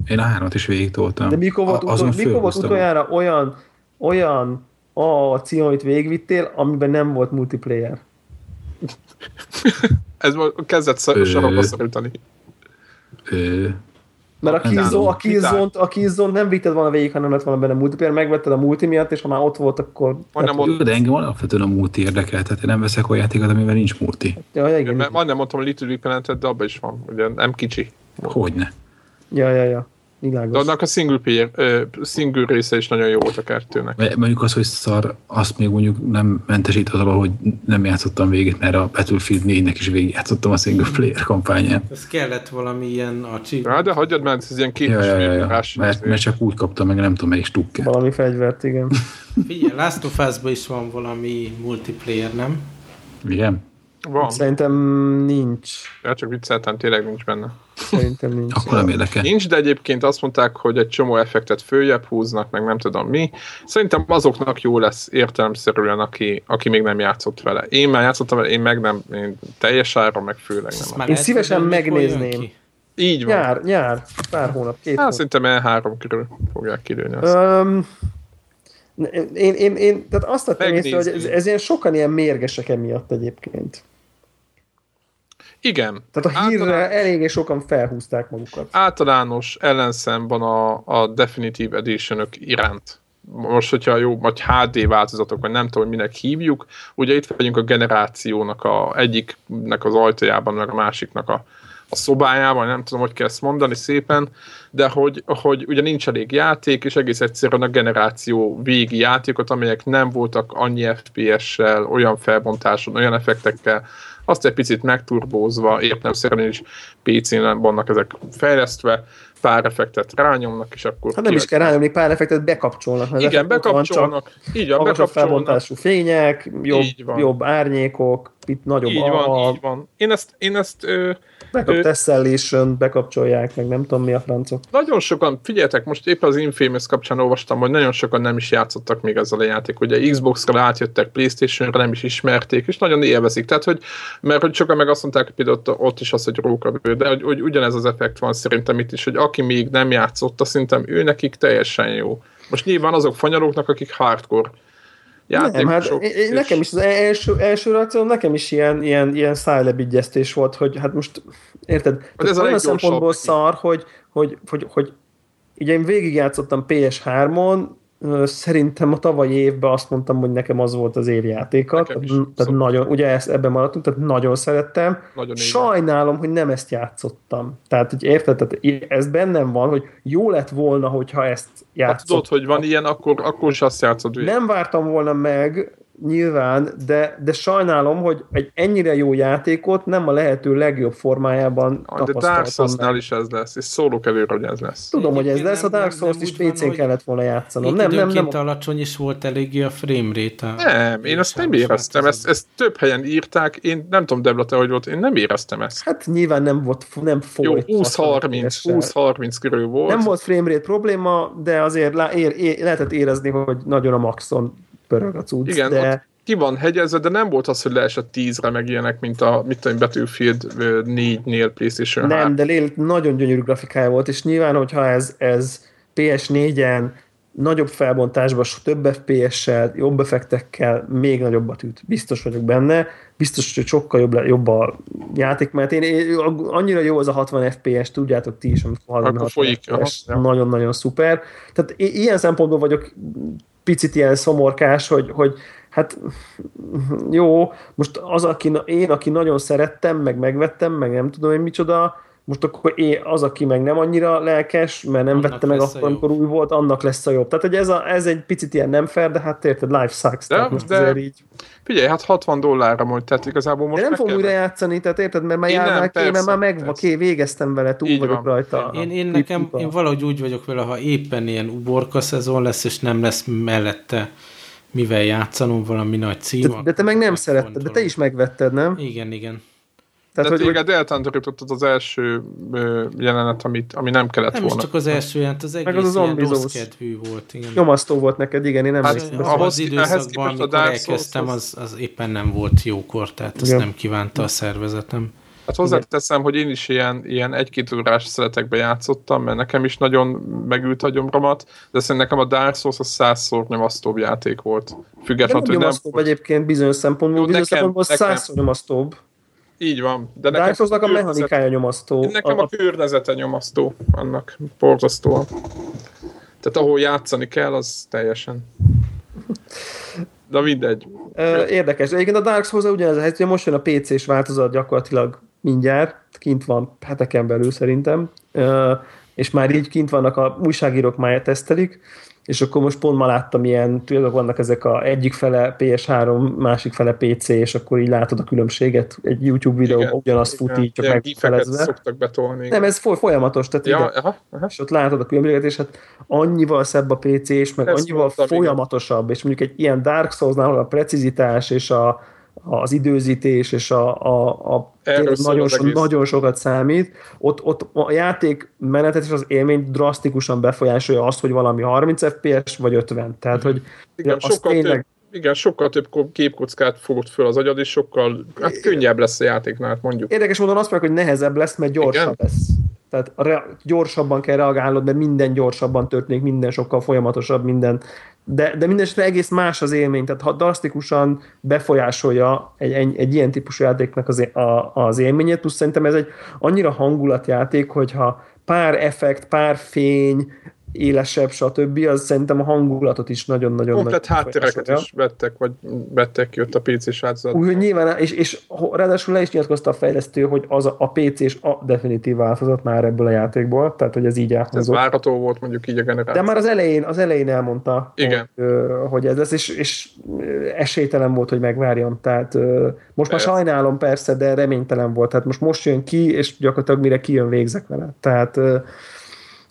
[SPEAKER 3] Én a hármat is végig toltam.
[SPEAKER 4] De mikor volt,
[SPEAKER 3] A-
[SPEAKER 4] utol, mikor volt utoljára olyan, olyan a cím, amit végigvittél, amiben nem volt multiplayer?
[SPEAKER 2] Ez most kezdett sarokba szorítani.
[SPEAKER 4] Mert a
[SPEAKER 3] Nem
[SPEAKER 4] Killzone, a. Killzone, a Killzone nem vitted volna végig, ha nem lett volna benne multiplayer, megvetted a multi miatt, és ha már ott volt, akkor...
[SPEAKER 2] Majdnem,
[SPEAKER 3] jó,
[SPEAKER 2] mond,
[SPEAKER 3] de engem alapvetően a multi érdekel, tehát én nem veszek olyan játékot, amiben nincs multi.
[SPEAKER 4] Ja, igen.
[SPEAKER 2] mert majdnem mondtam a Little Big Planet, de abban is van, ugye nem kicsi.
[SPEAKER 3] Hogyne.
[SPEAKER 4] Ja, ja, ja.
[SPEAKER 2] De
[SPEAKER 4] Világos.
[SPEAKER 2] annak a single player, single része is nagyon jó volt a kettőnek.
[SPEAKER 3] Mondjuk az, hogy szar, azt még mondjuk nem mentesít az alól, hogy nem játszottam végét, mert a Battlefield 4-nek is végig játszottam a single player kampányán.
[SPEAKER 1] Ez kellett valami ilyen achievement.
[SPEAKER 2] de hagyjad, mert ez ilyen két
[SPEAKER 3] Ja, ja, ja, ja. Mert, mert csak úgy kaptam meg, nem tudom melyik stukker.
[SPEAKER 4] Valami fegyvert, igen.
[SPEAKER 1] Figyelj, Last of Us-ban is van valami multiplayer, nem?
[SPEAKER 3] Igen?
[SPEAKER 2] Van,
[SPEAKER 4] Szerintem nincs.
[SPEAKER 2] ja, csak vicceltem, tényleg nincs benne.
[SPEAKER 4] Szerintem nincs.
[SPEAKER 3] Akkor nem érdekel.
[SPEAKER 2] Nincs, de egyébként azt mondták, hogy egy csomó effektet följebb húznak, meg nem tudom mi. Szerintem azoknak jó lesz értelemszerűen, aki, aki még nem játszott vele. Én már játszottam vele, én meg nem, én teljes ára, meg főleg nem.
[SPEAKER 4] Én szívesen megnézném.
[SPEAKER 1] ki?
[SPEAKER 2] Így van.
[SPEAKER 4] Nyár, nyár, pár hónap, két
[SPEAKER 2] Hát
[SPEAKER 4] hónap.
[SPEAKER 2] szerintem E3 körül fogják kilőni azt.
[SPEAKER 4] Öm, én, én, én, tehát azt tettem észre, hogy ez, ez ilyen sokan ilyen mérgesek emiatt egyébként.
[SPEAKER 2] Igen.
[SPEAKER 4] Tehát a hírre
[SPEAKER 2] Általán-
[SPEAKER 4] eléggé sokan felhúzták magukat.
[SPEAKER 2] általános ellenszem van a, a Definitive edition iránt. Most, hogyha jó, vagy HD változatok, vagy nem tudom, hogy minek hívjuk, ugye itt vagyunk a generációnak a egyiknek az ajtajában, meg a másiknak a, a szobájában, nem tudom, hogy kell ezt mondani szépen, de hogy, hogy ugye nincs elég játék, és egész egyszerűen a generáció végi játékot, amelyek nem voltak annyi FPS-sel, olyan felbontáson, olyan effektekkel, azt egy picit megturbózva, értelemszerűen is PC-n vannak ezek fejlesztve, pár effektet rányomnak, és akkor...
[SPEAKER 4] Hát nem is kell rányomni, pár effektet bekapcsolnak. mert
[SPEAKER 2] Igen,
[SPEAKER 4] ott van,
[SPEAKER 2] bekapcsolnak. Így van,
[SPEAKER 4] Magasabb
[SPEAKER 2] bekapcsolnak.
[SPEAKER 4] felbontású fények, jobb, jobb árnyékok, itt nagyobb
[SPEAKER 2] Így
[SPEAKER 4] a,
[SPEAKER 2] van, így van. Én ezt, én ezt ö,
[SPEAKER 4] Backup
[SPEAKER 2] Ö-
[SPEAKER 4] tessellation bekapcsolják, meg nem tudom mi a francok.
[SPEAKER 2] nagyon sokan, figyeljetek, most éppen az Infamous kapcsán olvastam, hogy nagyon sokan nem is játszottak még ezzel a játék. Ugye Xbox-ra átjöttek, Playstation-ra nem is ismerték, és nagyon élvezik. Tehát, hogy, mert hogy sokan meg azt mondták, hogy például ott, ott is az, hogy rókabő, de hogy, hogy ugyanez az effekt van szerintem itt is, hogy aki még nem játszott, szerintem ő nekik teljesen jó. Most nyilván azok fanyalóknak, akik hardcore
[SPEAKER 4] Nem, hát
[SPEAKER 2] játékosok.
[SPEAKER 4] én, nekem is az első, első reakció, nekem is ilyen, ilyen, ilyen szájlebigyeztés volt, hogy hát most, érted?
[SPEAKER 2] ez a
[SPEAKER 4] olyan szempontból szar, hogy, hogy, hogy, hogy ugye én végigjátszottam PS3-on, ö, szerintem a tavalyi évben azt mondtam, hogy nekem az volt az évjátéka.
[SPEAKER 2] Nekem.
[SPEAKER 4] Tehát, tehát
[SPEAKER 2] Szóval-
[SPEAKER 4] nagyon, ugye ezt, ebben maradtunk, tehát nagyon szerettem.
[SPEAKER 2] Nagyon
[SPEAKER 4] Sajnálom, hogy nem ezt játszottam. Tehát, hogy érted, tehát ez bennem van, hogy jó lett volna, hogyha ezt játszottam.
[SPEAKER 2] tudod, hogy van ilyen, akkor, akkor is azt játszod végig.
[SPEAKER 4] Nem vártam volna meg, nyilván, de, de sajnálom, hogy egy ennyire jó játékot nem a lehető legjobb formájában
[SPEAKER 2] De Dark
[SPEAKER 4] tapasztaltam
[SPEAKER 2] Souls-nál
[SPEAKER 4] meg.
[SPEAKER 2] is ez lesz, és szólok előre, hogy ez lesz.
[SPEAKER 4] Tudom, hogy ez lesz, a Dark Souls is PC-n
[SPEAKER 1] hogy
[SPEAKER 4] kellett volna játszanom. Nem, nem, nem.
[SPEAKER 1] alacsony is volt eléggé a frame rate.
[SPEAKER 2] Nem, én ezt nem éreztem, ezt, ezt több helyen írták, én nem tudom, Debla, te hogy volt, én nem éreztem ezt.
[SPEAKER 4] Hát nyilván nem volt, nem
[SPEAKER 2] Jó,
[SPEAKER 4] folyt.
[SPEAKER 2] 20-30, 20-30 körül volt.
[SPEAKER 4] Nem volt framerate probléma, de azért lá, ér, ér, lehetett érezni, hogy nagyon a maxon pörög a cucc,
[SPEAKER 2] Igen,
[SPEAKER 4] de
[SPEAKER 2] ott ki van hegyezve, de nem volt az, hogy leesett 10-re meg ilyenek, mint a mit tudom, Battlefield ö, 4-nél PlayStation 3.
[SPEAKER 4] nem, de Lél nagyon gyönyörű grafikája volt, és nyilván, hogyha ez, ez PS4-en nagyobb felbontásban, több FPS-sel, jobb effektekkel még nagyobbat üt. Biztos vagyok benne. Biztos, hogy sokkal jobb, jobb a játék, mert én, én, annyira jó az a 60 FPS, tudjátok ti is, amikor 60
[SPEAKER 2] folyik,
[SPEAKER 4] FPS, nagyon-nagyon szuper. Tehát ilyen szempontból vagyok picit ilyen szomorkás, hogy, hogy hát jó, most az, aki, én, aki nagyon szerettem, meg megvettem, meg nem tudom én micsoda, most akkor én, az, aki meg nem annyira lelkes, mert nem annak vette meg akkor, amikor új volt, annak lesz a jobb. Tehát, hogy ez, a, ez egy picit ilyen nem fair, de hát érted, life sucks. De, tehát most de, így...
[SPEAKER 2] Figyelj, hát 60 dollárra mondj, tehát igazából most
[SPEAKER 4] De nem fogom újra játszani, tehát érted, mert már, jár, már, persze, mert már meg, persze. végeztem vele, túl így vagyok van. rajta.
[SPEAKER 1] Én, én nekem, én valahogy úgy vagyok vele, ha éppen ilyen uborka szezon lesz, és nem lesz mellette mivel játszanom, valami nagy cím.
[SPEAKER 4] De, de te meg nem szeretted, de te is megvetted, nem?
[SPEAKER 1] Igen, igen.
[SPEAKER 2] Tehát, De hogy, téged hogy... eltántorítottad az első jelenet, amit, ami nem kellett
[SPEAKER 1] nem
[SPEAKER 2] volna.
[SPEAKER 1] Nem csak az első jelent, az egész az az ilyen rossz kedvű volt. Igen.
[SPEAKER 4] Nyomasztó volt neked, igen, én nem
[SPEAKER 1] hát, az, ahhoz, az időszakban, amikor elkezdtem, az, az éppen nem volt jókor, tehát azt nem kívánta a szervezetem.
[SPEAKER 2] Hát hozzáteszem, hogy én is ilyen, ilyen egy-két órás szeletekbe játszottam, mert nekem is nagyon megült a gyomromat, de szerintem nekem a Dark Souls a százszor nyomasztóbb játék volt.
[SPEAKER 4] Függetlenül, hogy nem... egyébként bizonyos szempontból, bizonyos szempontból százszor nyomasztóbb.
[SPEAKER 2] Így van.
[SPEAKER 4] De nekem Dark a mechanikája nyomasztó.
[SPEAKER 2] Nekem a, a környezete nyomasztó, annak borzasztóan. Tehát ahol játszani kell, az teljesen. De mindegy.
[SPEAKER 4] Érdekes. Egyébként a Dark Souls ugyanez a helyzet, hogy most jön a PC-s változat gyakorlatilag mindjárt, kint van heteken belül szerintem, és már így kint vannak a újságírók már tesztelik, és akkor most pont ma láttam ilyen, tudod, vannak ezek a egyik fele PS3, másik fele PC, és akkor így látod a különbséget, egy YouTube videó ugyanaz fut így, csak megfelezve.
[SPEAKER 2] szoktak betolni.
[SPEAKER 4] Nem, ez folyamatos, tehát ja, ide, aha, aha. és ott látod a különbséget, és hát annyival szebb a PC, és meg ez annyival folyamatosabb, és mondjuk egy ilyen Dark Souls-nál a precizitás és a, az időzítés és a, a, a nagyon, so, nagyon sokat számít. Ott, ott a játék menetet és az élmény drasztikusan befolyásolja azt, hogy valami 30 FPS vagy 50. Tehát, hogy
[SPEAKER 2] igen, sokkal tényleg... több, igen, sokkal több képkockát fogod föl az agyad, és sokkal hát könnyebb lesz a játéknál, mondjuk.
[SPEAKER 4] Érdekes módon azt mondják, hogy nehezebb lesz, mert gyorsabb igen? lesz. Tehát re- gyorsabban kell reagálnod, mert minden gyorsabban történik, minden sokkal folyamatosabb, minden. De, de mindenesetre egész más az élmény, tehát ha drasztikusan befolyásolja egy, egy, egy ilyen típusú játéknak az, a, az élményét, plusz szerintem ez egy annyira hangulatjáték, hogyha pár effekt, pár fény, élesebb, stb. az szerintem a hangulatot is nagyon-nagyon...
[SPEAKER 2] Komplet háttereket is vettek, vagy vettek ki ott a PC-s változat.
[SPEAKER 4] Úgyhogy nyilván, és, és ráadásul le is nyilatkozta a fejlesztő, hogy az a, a PC-s a definitív változat már ebből a játékból, tehát hogy ez így elhangzott.
[SPEAKER 2] Ez várható volt mondjuk így a generáció.
[SPEAKER 4] De már az elején, az elején elmondta,
[SPEAKER 2] Igen.
[SPEAKER 4] Hogy, hogy ez lesz, és, és esélytelen volt, hogy megvárjam. Tehát most persze. már sajnálom persze, de reménytelen volt. Tehát most most jön ki, és gyakorlatilag mire kijön végzek vele. Tehát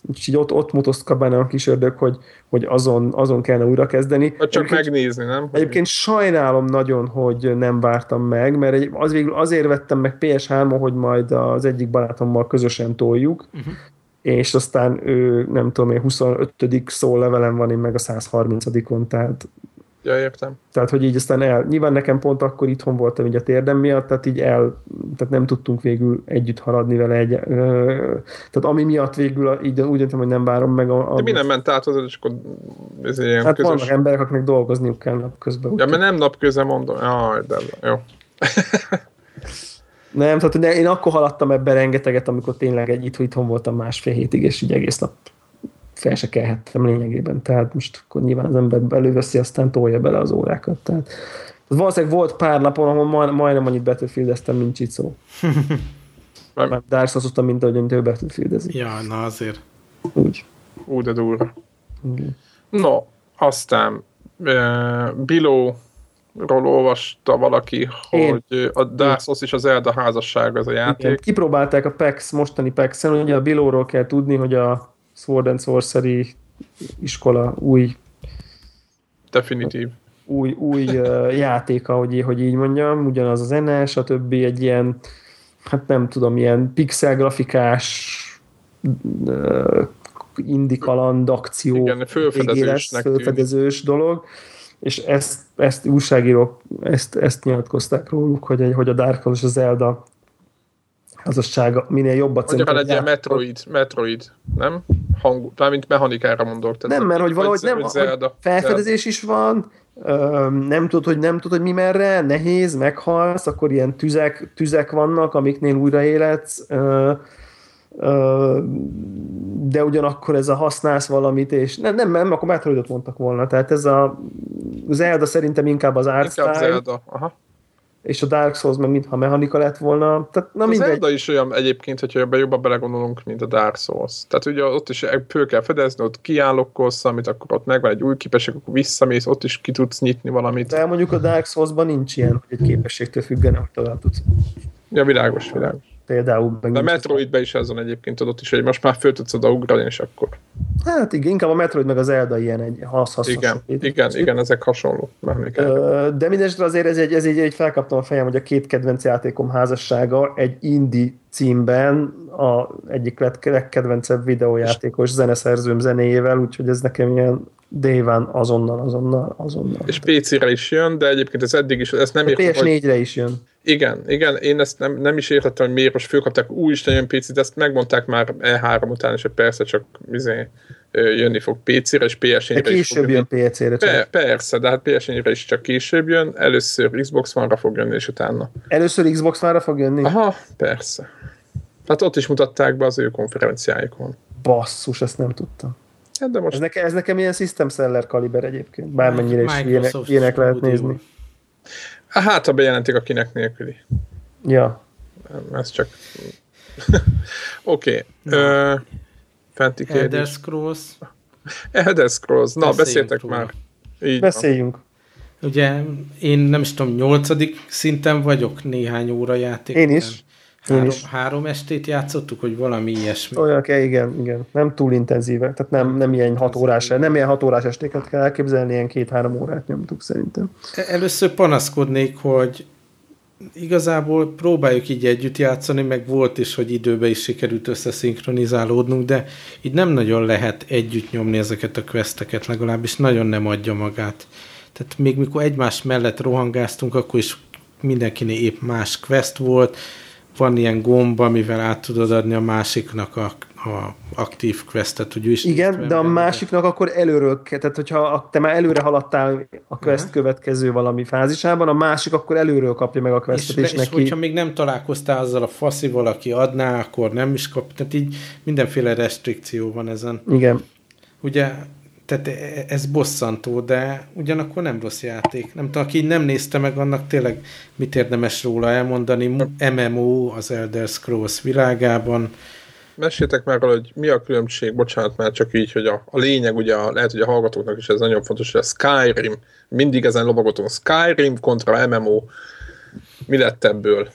[SPEAKER 4] Úgyhogy ott, ott mutosztka benne a kis ördög, hogy, hogy azon, azon kellene újra kezdeni.
[SPEAKER 2] Vagy csak egyébként, megnézni, nem?
[SPEAKER 4] Egyébként sajnálom nagyon, hogy nem vártam meg, mert az végül azért vettem meg PS3-on, hogy majd az egyik barátommal közösen toljuk, uh-huh. és aztán ő, nem tudom én, 25. szó levelem van, én meg a 130-on, tehát
[SPEAKER 2] Ja, értem.
[SPEAKER 4] Tehát, hogy így aztán el, nyilván nekem pont akkor itthon voltam így a térdem miatt, tehát így el, tehát nem tudtunk végül együtt haladni vele egy, ö, tehát ami miatt végül így úgy döntem, hogy nem várom meg a...
[SPEAKER 2] a De mi nem ment át az, és akkor ez ilyen
[SPEAKER 4] Hát közös... vannak emberek, akiknek dolgozniuk kell napközben.
[SPEAKER 2] Ja, mert nem napközben mondom. Jaj, de jó.
[SPEAKER 4] nem, tehát én akkor haladtam ebben rengeteget, amikor tényleg egy itthon voltam másfél hétig, és így egész nap fel se kelhettem lényegében. Tehát most akkor nyilván az ember előveszi, aztán tolja bele az órákat. Tehát valószínűleg volt pár napon, ahol majd, majdnem annyit Battlefieldeztem, mint Csicó. Mert Dark souls mint ahogy ő Battlefieldezik.
[SPEAKER 1] Ja, na azért.
[SPEAKER 4] Úgy.
[SPEAKER 2] Ú, de durva. Okay. No, aztán uh, Biló ról olvasta valaki, Én. hogy a Dark Souls és az Elda házasság az a játék. Igen.
[SPEAKER 4] Kipróbálták a PAX, mostani PAX-en, ugye a Bilóról kell tudni, hogy a Sword and Sorcery iskola új
[SPEAKER 2] definitív.
[SPEAKER 4] új, új játéka, hogy, hogy így mondjam, ugyanaz a zene, stb. egy ilyen, hát nem tudom, ilyen pixel grafikás uh, indikaland akció
[SPEAKER 2] Igen, fölfedezős,
[SPEAKER 4] fölfedezős dolog, és ezt, ezt újságírók ezt, ezt nyilatkozták róluk, hogy, hogy a Dark Souls és a Zelda házassága, minél jobbat
[SPEAKER 2] Magyarán egy ilyen Metroid, Metroid, nem? Hang, mint mechanikára mondok.
[SPEAKER 4] Tehát nem, mert hogy valahogy nem, hogy felfedezés is van, nem tudod, hogy nem tudod, hogy mi merre, nehéz, meghalsz, akkor ilyen tüzek, tüzek vannak, amiknél újraéletsz, de ugyanakkor ez a használsz valamit, és nem, nem, nem akkor Metroidot mondtak volna, tehát ez a Zelda szerintem inkább az art
[SPEAKER 2] Inkább Zelda, aha
[SPEAKER 4] és a Dark Souls meg mintha mechanika lett volna. Tehát, na
[SPEAKER 2] az
[SPEAKER 4] mindegy.
[SPEAKER 2] Zelda is olyan egyébként, hogyha ebben jobban belegondolunk, mint a Dark Souls. Tehát ugye ott is föl kell fedezni, ott kiállokkolsz, amit akkor ott megvan egy új képesség, akkor visszamész, ott is ki tudsz nyitni valamit.
[SPEAKER 4] De mondjuk a Dark Souls-ban nincs ilyen, hogy egy képességtől függene, hogy tovább tudsz.
[SPEAKER 2] Ja, világos, világos
[SPEAKER 4] például.
[SPEAKER 2] Meg De Metroidben is azon egyébként tudod is, hogy most már föl tudsz oda ugrani, és akkor...
[SPEAKER 4] Hát igen, inkább a Metroid meg az Zelda ilyen egy hasznos.
[SPEAKER 2] Igen, igen, igen, ezek hasonló
[SPEAKER 4] De mindestre azért ez egy, ez egy, egy felkaptam a fejem, hogy a két kedvenc játékom házassága egy indie címben a egyik legkedvencebb videójátékos zeneszerzőm zenéjével, úgyhogy ez nekem ilyen déván azonnal, azonnal, azonnal.
[SPEAKER 2] És PC-re is jön, de egyébként ez eddig is, ezt nem
[SPEAKER 4] értem, PS4-re hogy... is jön.
[SPEAKER 2] Igen, igen, én ezt nem, nem is értettem, hogy miért most fölkapták úristen jön PC-t, ezt megmondták már E3 után, és hogy persze csak izé, jönni fog PC-re, és PS4-re
[SPEAKER 4] de később jön PC-re
[SPEAKER 2] Pe- persze, de hát PS4-re is csak később jön, először Xbox One-ra fog jönni, és utána.
[SPEAKER 4] Először Xbox One-ra fog jönni?
[SPEAKER 2] Aha, persze. Hát ott is mutatták be az ő konferenciáikon.
[SPEAKER 4] Basszus, ezt nem tudtam.
[SPEAKER 2] Hát de most...
[SPEAKER 4] ez, nekem, ez nekem ilyen system seller kaliber egyébként, bármennyire is ilyenek, ilyenek lehet nézni.
[SPEAKER 2] Hát, ha bejelentik a kinek nélküli.
[SPEAKER 4] Ja.
[SPEAKER 2] Ez csak... Oké. okay. Fenti kérdés.
[SPEAKER 1] Elder Scrolls.
[SPEAKER 2] Elder Scrolls. Na, beszéltek róla. már.
[SPEAKER 4] Így Beszéljünk.
[SPEAKER 1] Van. Ugye én nem is tudom, nyolcadik szinten vagyok néhány óra játék.
[SPEAKER 4] Én is.
[SPEAKER 1] Három, három estét játszottuk, hogy valami ilyesmi.
[SPEAKER 4] Olyan, igen, igen. Nem túl intenzívek, tehát nem, nem ilyen hat órás, nem ilyen hat órás estéket kell elképzelni, ilyen két-három órát nyomtuk szerintem.
[SPEAKER 1] E, először panaszkodnék, hogy igazából próbáljuk így együtt játszani, meg volt is, hogy időben is sikerült összeszinkronizálódnunk, de így nem nagyon lehet együtt nyomni ezeket a questeket, legalábbis nagyon nem adja magát. Tehát még mikor egymás mellett rohangáztunk, akkor is mindenkinél épp más quest volt, van ilyen gomb, amivel át tudod adni a másiknak a, a aktív questet, hogy is
[SPEAKER 4] Igen, de a másiknak akkor előről, tehát hogyha te már előre haladtál a quest uh-huh. következő valami fázisában, a másik akkor előről kapja meg a questet, és, és, és neki...
[SPEAKER 1] hogyha még nem találkoztál azzal a faszival, aki adná, akkor nem is kap, tehát így mindenféle restrikció van ezen.
[SPEAKER 4] Igen.
[SPEAKER 1] Ugye tehát e, ez bosszantó, de ugyanakkor nem rossz játék. Nem tudom, aki nem nézte meg, annak tényleg mit érdemes róla elmondani. MMO az Elder Scrolls világában.
[SPEAKER 2] Meséltek meg, hogy mi a különbség, bocsánat, már csak így, hogy a, a lényeg, ugye a, lehet, hogy a hallgatóknak is ez nagyon fontos, hogy a Skyrim, mindig ezen lovagotunk, Skyrim kontra MMO, mi lett ebből?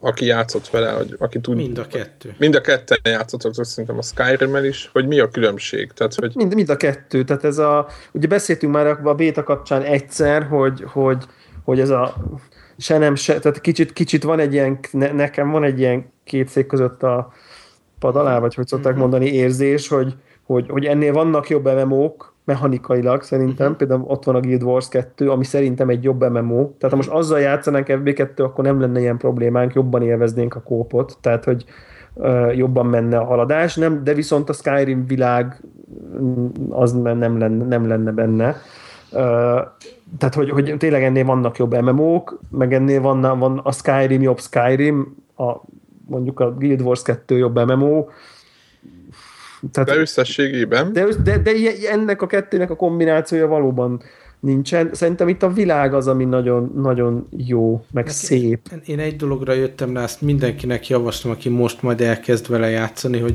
[SPEAKER 2] Aki játszott vele, hogy aki tud...
[SPEAKER 1] Mind a kettő.
[SPEAKER 2] Mind a ketten játszottak, szerintem a skyrim is, hogy mi a különbség? Tehát, hogy...
[SPEAKER 4] mind, mind a kettő, tehát ez a... Ugye beszéltünk már a béta kapcsán egyszer, hogy, hogy, hogy ez a se nem se, tehát kicsit, kicsit van egy ilyen, ne, nekem van egy ilyen két szék között a pad alá, vagy hogy szokták mm-hmm. mondani, érzés, hogy, hogy, hogy ennél vannak jobb MMO-k, mechanikailag szerintem, uh-huh. például ott van a Guild Wars 2, ami szerintem egy jobb MMO, tehát ha most azzal játszanánk FB2, akkor nem lenne ilyen problémánk, jobban élveznénk a kópot, tehát hogy uh, jobban menne a haladás, nem, de viszont a Skyrim világ mm, az nem lenne, nem lenne benne. Uh, tehát, hogy, hogy tényleg ennél vannak jobb MMO-k, meg ennél van, van a Skyrim jobb Skyrim, a, mondjuk a Guild Wars 2 jobb MMO,
[SPEAKER 2] tehát, de összességében.
[SPEAKER 4] De, de, de ennek a kettőnek a kombinációja valóban nincsen. Szerintem itt a világ az, ami nagyon, nagyon jó, meg Neki, szép.
[SPEAKER 1] Én egy dologra jöttem rá, ezt mindenkinek javaslom, aki most majd elkezd vele játszani, hogy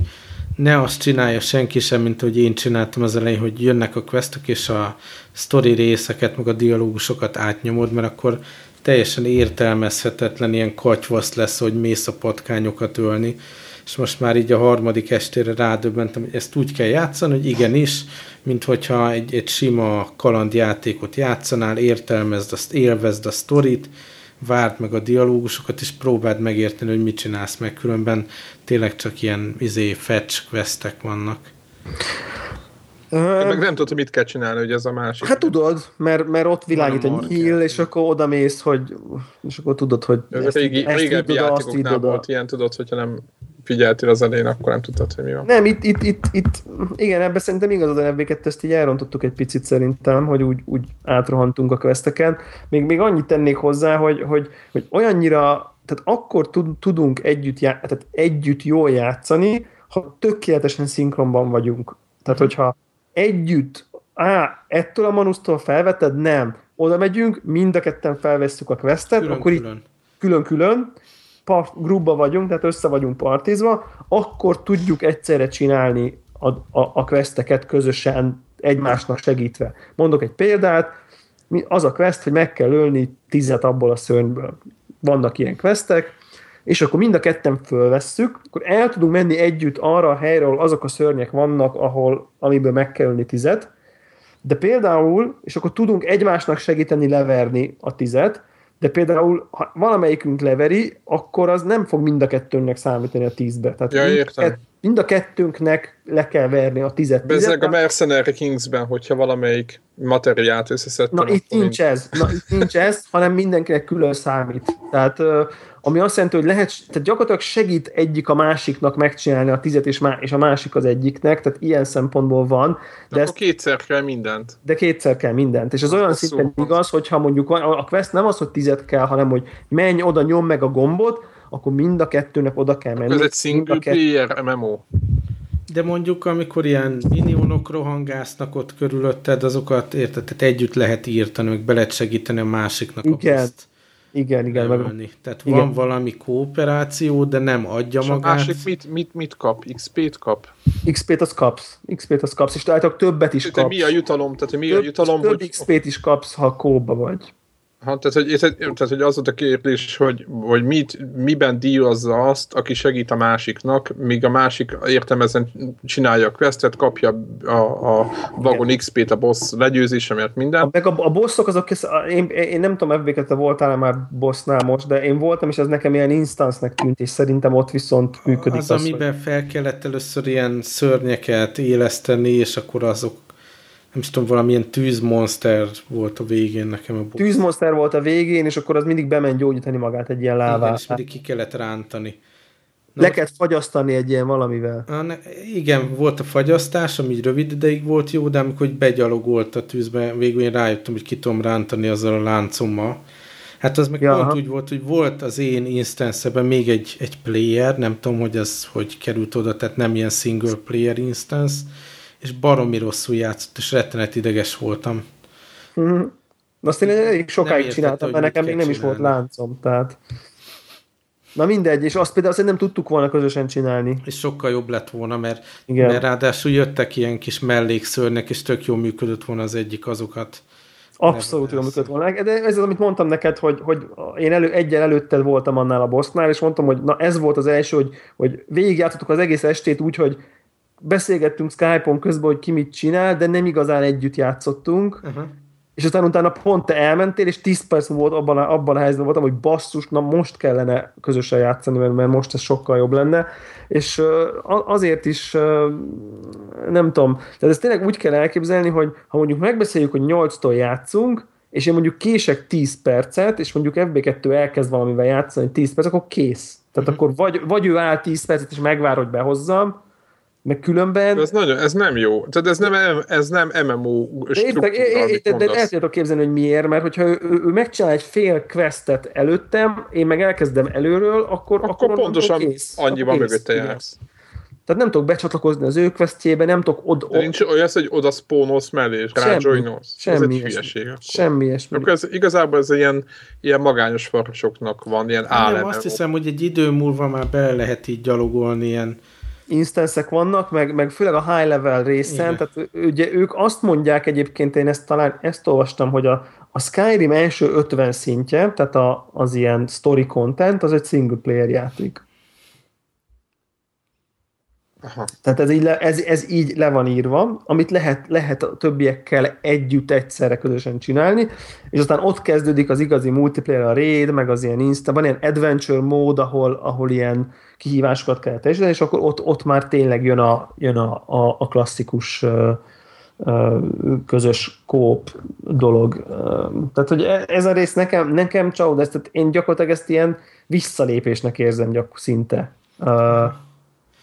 [SPEAKER 1] ne azt csinálja senki sem, mint hogy én csináltam az elején, hogy jönnek a questok, és a story részeket, meg a dialógusokat átnyomod, mert akkor teljesen értelmezhetetlen ilyen katyvasz lesz, hogy mész a patkányokat ölni és most már így a harmadik estére rádöbbentem, hogy ezt úgy kell játszani, hogy igenis, mint hogyha egy, egy sima kalandjátékot játszanál, értelmezd azt, élvezd a sztorit, várd meg a dialógusokat, és próbáld megérteni, hogy mit csinálsz meg, különben tényleg csak ilyen izé, fetch questek vannak.
[SPEAKER 2] Te meg nem tudod, hogy mit kell csinálni, hogy ez a másik.
[SPEAKER 4] Hát tudod, mert, mert ott világít egy nyíl, és akkor oda mész, hogy és akkor tudod, hogy
[SPEAKER 2] Ez
[SPEAKER 4] ezt,
[SPEAKER 2] régi,
[SPEAKER 4] ezt
[SPEAKER 2] régebbi
[SPEAKER 4] így oda, azt így
[SPEAKER 2] játékoknál volt ilyen, tudod, hogyha nem figyeltél az elején, akkor nem tudtad, hogy mi van.
[SPEAKER 4] Nem, itt, itt, itt, itt, igen, ebben szerintem igazad a fb ezt így elrontottuk egy picit szerintem, hogy úgy, úgy átrohantunk a questeken. Még, még annyit tennék hozzá, hogy, hogy, hogy olyannyira, tehát akkor tud, tudunk együtt, já, tehát együtt jól játszani, ha tökéletesen szinkronban vagyunk. Tehát, hogyha együtt, á, ettől a manusztól felveted, nem. Oda megyünk, mind a ketten felvesszük a questet, akkor így
[SPEAKER 1] Külön-külön.
[SPEAKER 4] Part, grubba vagyunk, tehát össze vagyunk partizva, akkor tudjuk egyszerre csinálni a, a, a questeket közösen, egymásnak segítve. Mondok egy példát, mi- az a quest, hogy meg kell ölni tizet abból a szörnyből. Vannak ilyen questek, és akkor mind a ketten fölvesszük, akkor el tudunk menni együtt arra a helyre, ahol azok a szörnyek vannak, ahol, amiből meg kell ölni tizet, de például, és akkor tudunk egymásnak segíteni leverni a tizet, de például, ha valamelyikünk leveri, akkor az nem fog mind a kettőnknek számítani a tízbe. Tehát
[SPEAKER 2] Ja, értem.
[SPEAKER 4] Mind a kettőnknek le kell verni a tizet.
[SPEAKER 2] Bezzeg a Mercenary Kingsben, hogyha valamelyik materiát összeszedtem.
[SPEAKER 4] Na itt nincs ez, na itt nincs ez, hanem mindenkinek külön számít. Tehát ami azt jelenti, hogy lehet, tehát gyakorlatilag segít egyik a másiknak megcsinálni a tizet, és, má, és a másik az egyiknek, tehát ilyen szempontból van, de,
[SPEAKER 2] De
[SPEAKER 4] ezt,
[SPEAKER 2] kétszer kell mindent.
[SPEAKER 4] de kétszer kell mindent. És az olyan szinten igaz, hogyha mondjuk a a quest nem az, hogy tizet kell, hanem hogy menj oda, nyom meg a gombot, akkor mind a kettőnek oda kell menni.
[SPEAKER 2] Ez egy
[SPEAKER 4] a
[SPEAKER 2] single player MMO.
[SPEAKER 1] De mondjuk, amikor ilyen minionok rohangásznak ott körülötted, azokat érted, tehát együtt lehet írtani, meg be lehet segíteni a másiknak
[SPEAKER 4] Igen,
[SPEAKER 1] a
[SPEAKER 4] Igen, igen. Meg.
[SPEAKER 1] Tehát
[SPEAKER 4] Igen.
[SPEAKER 1] van valami kooperáció, de nem adja
[SPEAKER 2] És a
[SPEAKER 1] magát.
[SPEAKER 2] másik mit, mit, mit kap? XP-t kap?
[SPEAKER 4] XP-t az kapsz. XP-t az kapsz, és találtak többet is
[SPEAKER 2] Tehát
[SPEAKER 4] kapsz.
[SPEAKER 2] mi a jutalom? Tehát mi a
[SPEAKER 4] több,
[SPEAKER 2] jutalom,
[SPEAKER 4] több
[SPEAKER 2] hogy,
[SPEAKER 4] XP-t is kapsz, ha kóba vagy.
[SPEAKER 2] Ha, tehát, hogy, tehát, hogy az volt a kérdés, hogy, hogy mit, miben díjazza azt, aki segít a másiknak, míg a másik értelmezen csinálja a questet, kapja a, a vagon XP-t a boss legyőzése, mert
[SPEAKER 4] A,
[SPEAKER 2] minden.
[SPEAKER 4] meg a, a bosszok azok, én, én nem tudom, FB-ket te voltál már bossnál most, de én voltam, és ez nekem ilyen instance-nek tűnt, és szerintem ott viszont működik
[SPEAKER 1] az, amiben fel kellett először ilyen szörnyeket éleszteni, és akkor azok, nem is tudom, valamilyen tűzmonster volt a végén nekem a boss.
[SPEAKER 4] tűzmonster volt a végén, és akkor az mindig bement gyógyítani magát egy ilyen
[SPEAKER 1] Igen,
[SPEAKER 4] lává.
[SPEAKER 1] és mindig ki kellett rántani. Na
[SPEAKER 4] Le
[SPEAKER 1] most-
[SPEAKER 4] kellett fagyasztani egy ilyen valamivel.
[SPEAKER 1] Ah, ne, igen, volt a fagyasztás, ami így rövid ideig volt jó, de amikor így begyalogolt a tűzbe, végül én rájöttem, hogy ki tudom rántani azzal a láncommal. Hát az meg
[SPEAKER 4] Ja,
[SPEAKER 1] pont
[SPEAKER 4] aha.
[SPEAKER 1] úgy volt, hogy volt az én instance még egy, egy player, nem tudom, hogy az hogy került oda, tehát nem ilyen single player instance, és baromi rosszul játszott, és rettenet ideges voltam.
[SPEAKER 4] Mhm. Azt én elég
[SPEAKER 1] Nem
[SPEAKER 4] sokáig
[SPEAKER 1] értette,
[SPEAKER 4] csináltam,
[SPEAKER 1] hogy
[SPEAKER 4] mert nekem még nem is volt láncom, tehát... Na mindegy, és azt például szerintem tudtuk volna közösen csinálni.
[SPEAKER 1] És sokkal jobb lett volna, mert,
[SPEAKER 4] Igen.
[SPEAKER 1] mert ráadásul jöttek ilyen kis mellékszörnek, és tök jól működött volna az egyik azokat.
[SPEAKER 4] Abszolút jól működött volna. De ez az, amit mondtam neked, hogy, hogy én elő, egyel előtted voltam annál a bossnál, és mondtam, hogy na ez volt az első, hogy, hogy végigjátszottuk az egész estét úgy, hogy beszélgettünk Skype-on közben, hogy ki mit csinál, de nem igazán együtt játszottunk,
[SPEAKER 1] Uh-huh.
[SPEAKER 4] és aztán utána pont te elmentél, és 10 perc volt abban a, abban a helyzetben voltam, hogy basszus, na most kellene közösen játszani, mert, mert most ez sokkal jobb lenne, és azért is nem tudom, tehát ezt tényleg úgy kell elképzelni, hogy ha mondjuk megbeszéljük, hogy 8-tól játszunk, és én mondjuk kések 10 percet, és mondjuk FB2 elkezd valamivel játszani 10 perc, akkor kész. Tehát uh-huh. akkor vagy, vagy ő áll 10 percet, és megvár, hogy behozzam, meg különben...
[SPEAKER 2] Ez, nagyon, ez nem jó. Tehát ez nem, ez nem MMO struktúra,
[SPEAKER 4] de, de el tudjátok képzelni, hogy miért, mert hogyha ő, ő, megcsinál egy fél questet előttem, én meg elkezdem előről, akkor,
[SPEAKER 2] Akkor
[SPEAKER 4] onnantól
[SPEAKER 2] pontosan
[SPEAKER 4] kész.
[SPEAKER 2] annyiban
[SPEAKER 4] Akkor kész,
[SPEAKER 2] mögötte jársz.
[SPEAKER 4] Tehát nem tudok becsatlakozni az ő questjébe, nem tudok od,
[SPEAKER 2] De nincs olyan, hogy oda spónolsz mellé, és
[SPEAKER 4] Semmi.
[SPEAKER 2] rájoinolsz. Ez
[SPEAKER 4] semmi
[SPEAKER 2] egy
[SPEAKER 4] ilyesmi.
[SPEAKER 2] hülyeség. akkor.
[SPEAKER 4] Semmi ilyesmi.
[SPEAKER 2] Akkor ez, igazából ez ilyen, ilyen magányos farkasoknak van, ilyen
[SPEAKER 1] Nem,
[SPEAKER 2] állam.
[SPEAKER 1] azt hiszem, hogy egy idő múlva már bele lehet így gyalogolni ilyen
[SPEAKER 4] instance vannak, meg, meg főleg a high level részen,
[SPEAKER 1] Igen.
[SPEAKER 4] tehát ugye ők azt mondják egyébként, én ezt talán ezt olvastam, hogy a, a Skyrim első 50 szintje, tehát a, az ilyen story content, az egy single player játék.
[SPEAKER 2] Aha.
[SPEAKER 4] Tehát ez így, le, ez, ez így le van írva, amit lehet, lehet a többiekkel együtt egyszerre közösen csinálni, és aztán ott kezdődik az igazi multiplayer, a raid, meg az ilyen insta, van ilyen adventure mód, ahol, ahol ilyen kihívásokat kell teljesíteni, és akkor ott, ott már tényleg jön a, jön a, a, a klasszikus közös kóp dolog. Tehát, hogy e, ez a rész nekem, nekem csalód, ezt, tehát én gyakorlatilag ezt ilyen visszalépésnek érzem gyak, szinte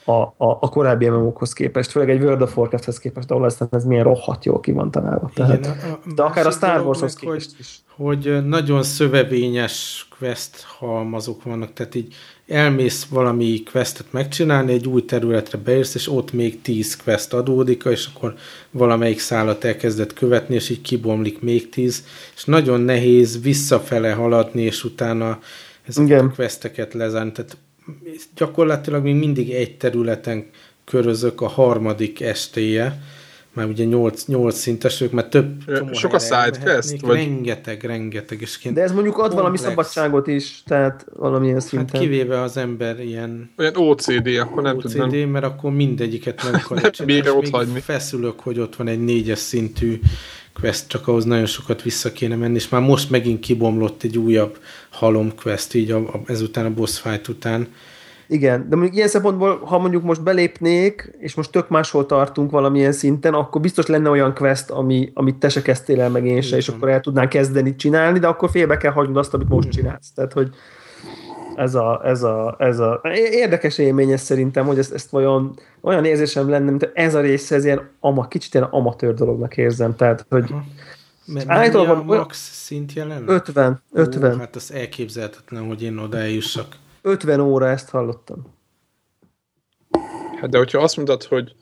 [SPEAKER 4] a, a, a korábbi MMO-khoz képest, főleg egy World of Warcraft-hez képest, ahol aztán ez milyen rohadt jól ki van találva. Tehát, Igen, a, a de akár a Star Wars-hoz képest
[SPEAKER 1] hogy, is. Hogy nagyon szövevényes quest halmazok vannak, tehát így elmész valami questet megcsinálni, egy új területre beérsz, és ott még 10 quest adódik, és akkor valamelyik szállat elkezdett követni, és így kibomlik még 10, és nagyon nehéz visszafele haladni, és utána ezeket Igen. a questeket lezárni. Tehát gyakorlatilag még mindig egy területen körözök a harmadik estéje, már ugye 8, 8 szintesök, mert több
[SPEAKER 2] Sok a sidequest?
[SPEAKER 1] Vagy... Rengeteg, rengeteg. És
[SPEAKER 4] De ez mondjuk ad komplex. valami szabadságot is, tehát valamilyen hát szinten.
[SPEAKER 1] Hát kivéve az ember ilyen...
[SPEAKER 2] Olyan OCD, akkor nem
[SPEAKER 1] OCD, tudom. mert akkor mindegyiket nem akarja csinálni, még hagyni. feszülök, hogy ott van egy négyes szintű quest, csak ahhoz nagyon sokat vissza kéne menni, és már most megint kibomlott egy újabb halom quest, így a, a, ezután a boss fight után.
[SPEAKER 4] Igen, de mondjuk ilyen szempontból, ha mondjuk most belépnék, és most tök máshol tartunk valamilyen szinten, akkor biztos lenne olyan quest, ami, amit te se kezdtél el, meg én se, és akkor el tudnánk kezdeni csinálni, de akkor félbe kell hagynod azt, amit most csinálsz. Tehát, hogy ez a, ez a, ez a érdekes élmény ez szerintem, hogy ezt, ezt olyan, olyan érzésem lenne, mint ez a része, ez ilyen ama, kicsit ilyen amatőr dolognak érzem, tehát, hogy Aha.
[SPEAKER 1] Mert állítólag a max szint jelen?
[SPEAKER 4] 50. 50. Ó,
[SPEAKER 1] hát az elképzelhetetlen, hogy én oda eljussak.
[SPEAKER 4] 50 óra ezt hallottam.
[SPEAKER 2] Hát de hogyha azt mondod, hogy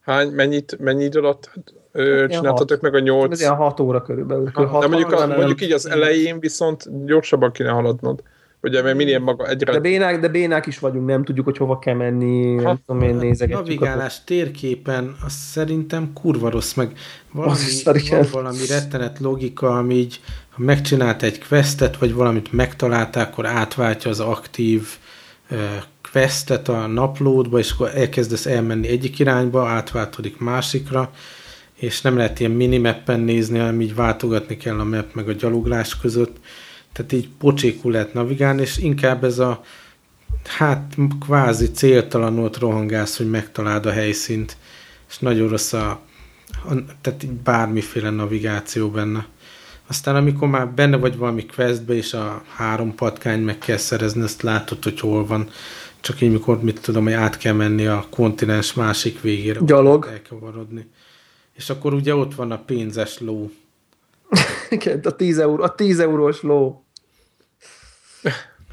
[SPEAKER 2] hány, mennyit, mennyi idő alatt ö, csináltatok meg a nyolc...
[SPEAKER 4] Ez ilyen 6 óra körülbelül.
[SPEAKER 2] Ha, de mondjuk, a, mondjuk így az elején viszont gyorsabban kéne haladnod. Ugye, mert minél maga egyre...
[SPEAKER 4] De bénák, de bénák is vagyunk, nem tudjuk, hogy hova kell menni, ha, nem tudom én nézegetjük.
[SPEAKER 1] Navigálás a... térképen, az szerintem kurva rossz, meg valami, van valami rettenet logika, ami így, ha megcsinált egy questet, vagy valamit megtalálták, akkor átváltja az aktív uh, questet a naplódba, és akkor elkezdesz elmenni egyik irányba, átváltodik másikra, és nem lehet ilyen minimappen nézni, hanem így váltogatni kell a map meg a gyaloglás között tehát így pocsékul lehet navigálni, és inkább ez a hát kvázi céltalanul rohangálsz, hogy megtaláld a helyszínt, és nagyon rossz a, a tehát így bármiféle navigáció benne. Aztán amikor már benne vagy valami questbe, és a három patkány meg kell szerezni, azt látod, hogy hol van. Csak így, mikor, mit tudom, hogy át kell menni a kontinens másik végére.
[SPEAKER 4] Gyalog.
[SPEAKER 1] Elkevarodni. És akkor ugye ott van a pénzes ló.
[SPEAKER 4] a 10, euró, a 10 eurós ló.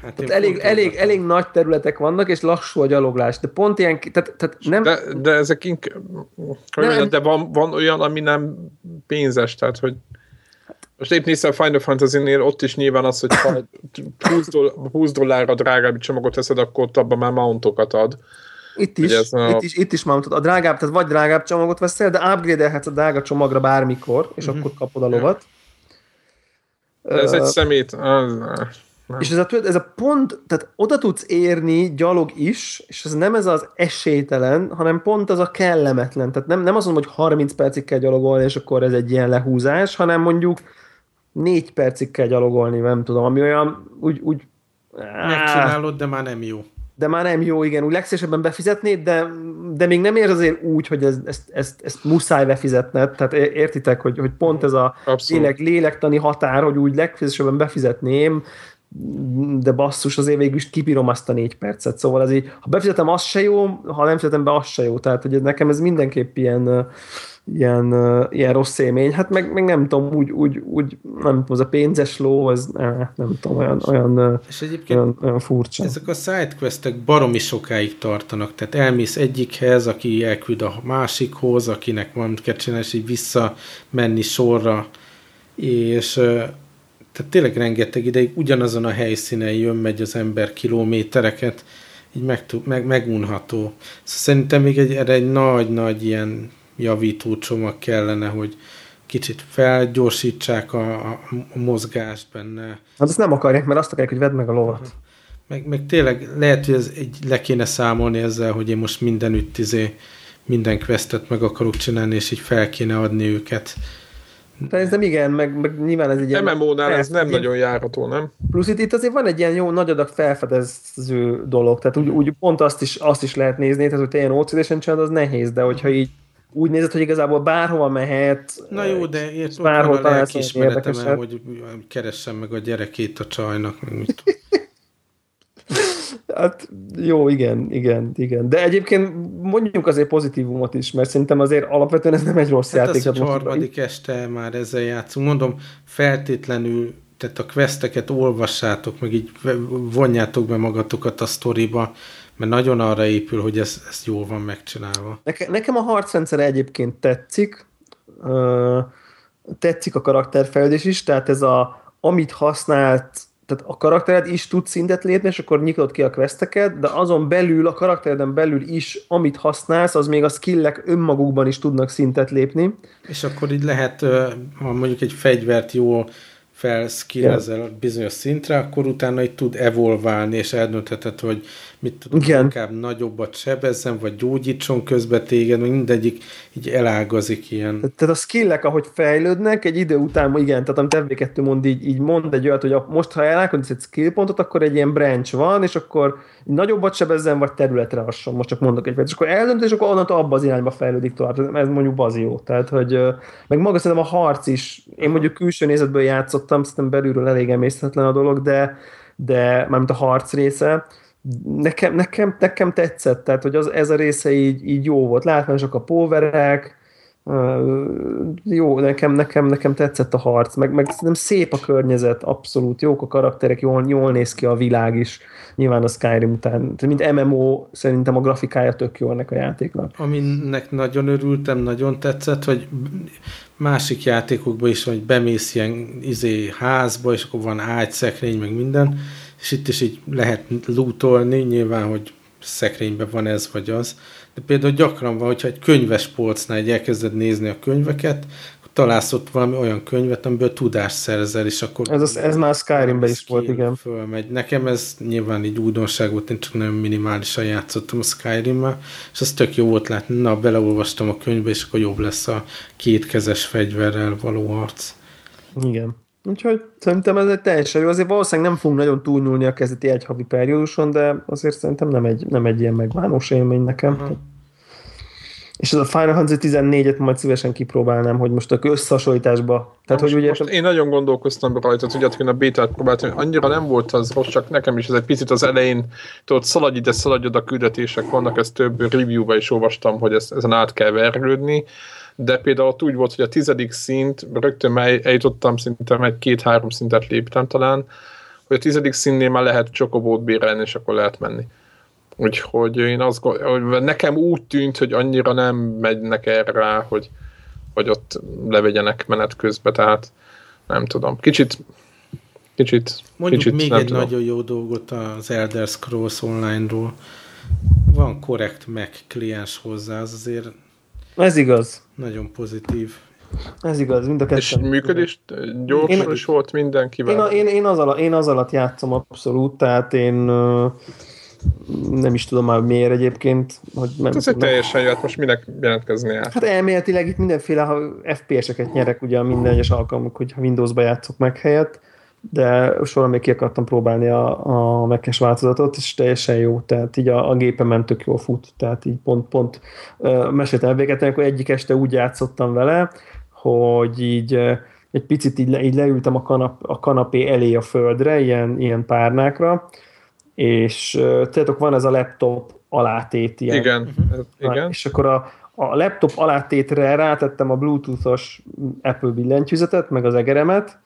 [SPEAKER 4] Hát tehát elég, elég, elég nagy területek vannak, és lassú a gyaloglás, de pont ilyen, tehát, tehát nem...
[SPEAKER 2] De, de ezek inkább, nem, de van, van olyan, ami nem pénzes, tehát hogy most épp néztem a Final Fantasy-nél, ott is nyilván az, hogy ha 20, dollár, 20 dollárra drágább csomagot teszed, akkor ott abban már mountokat ad.
[SPEAKER 4] Itt is, a... itt is, itt is mountot. A drágább, tehát vagy drágább csomagot veszel, de upgrade-elhetsz a drága csomagra bármikor, és uh-huh. akkor kapod a lovat.
[SPEAKER 2] De ez uh, egy szemét.
[SPEAKER 4] Nem. És ez a, ez a pont, tehát oda tudsz érni gyalog is, és ez nem ez az esélytelen, hanem pont az a kellemetlen. Tehát nem, nem azt mondom, hogy 30 percig kell gyalogolni, és akkor ez egy ilyen lehúzás, hanem mondjuk 4 percig kell gyalogolni, nem tudom, ami olyan úgy... úgy
[SPEAKER 1] Megcsinálod, de már nem jó.
[SPEAKER 4] De már nem jó, igen. Úgy legszívesebben befizetnéd, de, de még nem ér azért úgy, hogy ez, ezt, ezt, ezt muszáj befizetned. Tehát értitek, hogy, hogy pont ez a lélek, lélektani határ, hogy úgy legszívesebben befizetném, de basszus, azért végül is kipírom azt a négy percet, szóval ez így, ha befizetem, az se jó, ha nem fizetem be, az se jó, tehát hogy nekem ez mindenképp ilyen, ilyen, ilyen rossz élmény, hát meg, meg nem tudom, úgy, úgy, úgy nem tudom, az a pénzes ló, az nem tudom, olyan, olyan,
[SPEAKER 1] És egyébként
[SPEAKER 4] olyan, olyan furcsa.
[SPEAKER 1] Ezek a sidequestek baromi sokáig tartanak, tehát elmész egyikhez, aki elküld a másikhoz, akinek valamit kell csinálni, és így vissza menni sorra, és tehát tényleg rengeteg ideig ugyanazon a helyszínen jön, megy az ember kilométereket, így meg, meg, megunható. Szóval szerintem még egy, erre egy nagy-nagy ilyen javító csomag kellene, hogy kicsit felgyorsítsák a, a, a mozgást benne.
[SPEAKER 4] Hát azt nem akarják, mert azt akarják, hogy vedd meg a lovat.
[SPEAKER 1] Meg, meg tényleg lehet, hogy ez egy, le kéne számolni ezzel, hogy én most mindenütt izé, minden questet meg akarok csinálni, és így fel kéne adni őket
[SPEAKER 4] Szerintem igen, meg, meg nyilván ez egy
[SPEAKER 2] ilyen... MMO-nál ez nem ilyen, nagyon járható, nem?
[SPEAKER 4] Plusz itt, itt azért van egy ilyen jó nagy adag felfedező dolog, tehát úgy, úgy pont azt is, azt is lehet nézni, tehát hogy te ilyen ocd csinálod, az nehéz, de hogyha így úgy nézett, hogy igazából bárhova mehet.
[SPEAKER 1] Na jó, de ért
[SPEAKER 4] bárhol
[SPEAKER 1] a lelkiismeretem, hogy keressem meg a gyerekét a csajnak, mit
[SPEAKER 4] Hát jó, igen, igen, igen. De egyébként mondjuk azért pozitívumot is, mert szerintem azért alapvetően ez nem egy rossz hát játék.
[SPEAKER 1] Hát a harmadik este már ezzel játszunk. Mondom, feltétlenül tehát a questeket olvassátok, meg így vonjátok be magatokat a sztoriba, mert nagyon arra épül, hogy ez, ez jól van megcsinálva.
[SPEAKER 4] Neke, nekem a harcrendszer egyébként tetszik, tetszik a karakterfejlődés is, tehát ez a, amit használt tehát a karaktered is tud szintet lépni, és akkor nyitod ki a questeket, de azon belül, a karaktereden belül is, amit használsz, az még a skillek önmagukban is tudnak szintet lépni.
[SPEAKER 1] És akkor így lehet, ha mondjuk egy fegyvert jól felskillezel yeah. bizonyos szintre, akkor utána itt tud evolválni, és eldöntheted, hogy mit tudom, Igen. inkább nagyobbat sebezzen, vagy gyógyítson közbe téged, mindegyik így elágazik ilyen.
[SPEAKER 4] Tehát a skillek, ahogy fejlődnek, egy idő után, igen, tehát amit MV2 mond, így, így mond egy olyat, hogy a, most ha elágazsz egy skill pontot, akkor egy ilyen branch van, és akkor nagyobbat sebezzen, vagy területre hasson, most csak mondok egy és akkor eldönt, és akkor onnantól abba az irányba fejlődik tovább. Ez mondjuk bazi jó. Tehát, hogy meg maga szerintem a harc is, én mondjuk külső nézetből játszottam, szerintem belülről elég emészhetetlen a dolog, de, de mármint a harc része, nekem, nekem, nekem tetszett, tehát hogy az, ez a része így, így jó volt. Látványosak a póverek, jó, nekem, nekem, nekem tetszett a harc, meg, meg nem szép a környezet, abszolút jók a karakterek, jól, jól néz ki a világ is, nyilván a Skyrim után, mint MMO szerintem a grafikája tök jó ennek a játéknak.
[SPEAKER 1] Aminek nagyon örültem, nagyon tetszett, hogy másik játékokban is, hogy bemész ilyen izé, házba, és akkor van ágy, szekrény, meg minden, és itt is így lehet lootolni, nyilván, hogy szekrényben van ez vagy az, de például gyakran van, hogyha egy könyves polcnál egy elkezded nézni a könyveket, találsz ott valami olyan könyvet, amiből tudást szerzel, és akkor...
[SPEAKER 4] Ez, az, ez már Skyrimben is volt, igen.
[SPEAKER 1] Fölmegy. Nekem ez nyilván így újdonság volt, én csak nagyon minimálisan játszottam a Skyrim-mel, és az tök jó volt látni, na, beleolvastam a könyvbe, és akkor jobb lesz a kétkezes fegyverrel való harc.
[SPEAKER 4] Igen. Úgyhogy szerintem ez egy teljesen jó. Azért valószínűleg nem fogunk nagyon túlnyúlni a kezdeti egy havi perióduson, de azért szerintem nem egy, nem egy ilyen megválós élmény nekem. Uh-huh. És ez a Final Fantasy 14-et majd szívesen kipróbálnám, hogy most a összehasonlításba.
[SPEAKER 2] Tehát, most, hogy ugye... most én nagyon gondolkoztam rajta, hogy én a bétát próbáltam, hogy annyira nem volt az rossz, csak nekem is ez egy picit az elején, tudod, szaladj ide, szaladj oda küldetések vannak, ezt több review-ba is olvastam, hogy ezt, ezen át kell vergődni de például ott úgy volt, hogy a tizedik szint, rögtön eljutottam, szinte egy két-három szintet léptem talán, hogy a tizedik színnél már lehet csokobót bérelni, és akkor lehet menni. Úgyhogy én azt hogy nekem úgy tűnt, hogy annyira nem megynek erre rá, hogy, hogy ott levegyenek menet közben, tehát nem tudom. Kicsit kicsit
[SPEAKER 1] Mondjuk
[SPEAKER 2] kicsit,
[SPEAKER 1] még
[SPEAKER 2] nem
[SPEAKER 1] egy
[SPEAKER 2] tudom.
[SPEAKER 1] nagyon jó dolgot az Elder Scrolls Online-ról. Van korrekt Mac kliens hozzá, az azért
[SPEAKER 4] ez igaz.
[SPEAKER 1] Nagyon pozitív.
[SPEAKER 4] Ez igaz, mind a kettő.
[SPEAKER 2] És működés gyors én, is volt mindenkivel?
[SPEAKER 4] Én, én, én, az alatt, én az alatt játszom abszolút, tehát én nem is tudom már miért egyébként. Hogy nem,
[SPEAKER 2] hát ez egy teljesen jó, hát most minek jelentkezni át?
[SPEAKER 4] Hát elméletileg itt mindenféle FPS-eket nyerek ugye a minden egyes alkalmuk, hogyha Windows-ba játszok meg helyett, de sorra még ki akartam próbálni a, a Mac-es változatot, és teljesen jó, tehát így a, a gépemen tök jól fut, tehát így pont, pont uh, meséltem véget, akkor egyik este úgy játszottam vele, hogy így egy picit így, le, így leültem a, kanap, a kanapé elé a földre, ilyen, ilyen párnákra, és tudjátok, van ez a laptop alátét ilyen.
[SPEAKER 2] Igen, uh-huh. igen.
[SPEAKER 4] És akkor a, a laptop alátétre rátettem a bluetoothos Apple billentyűzetet, meg az egeremet,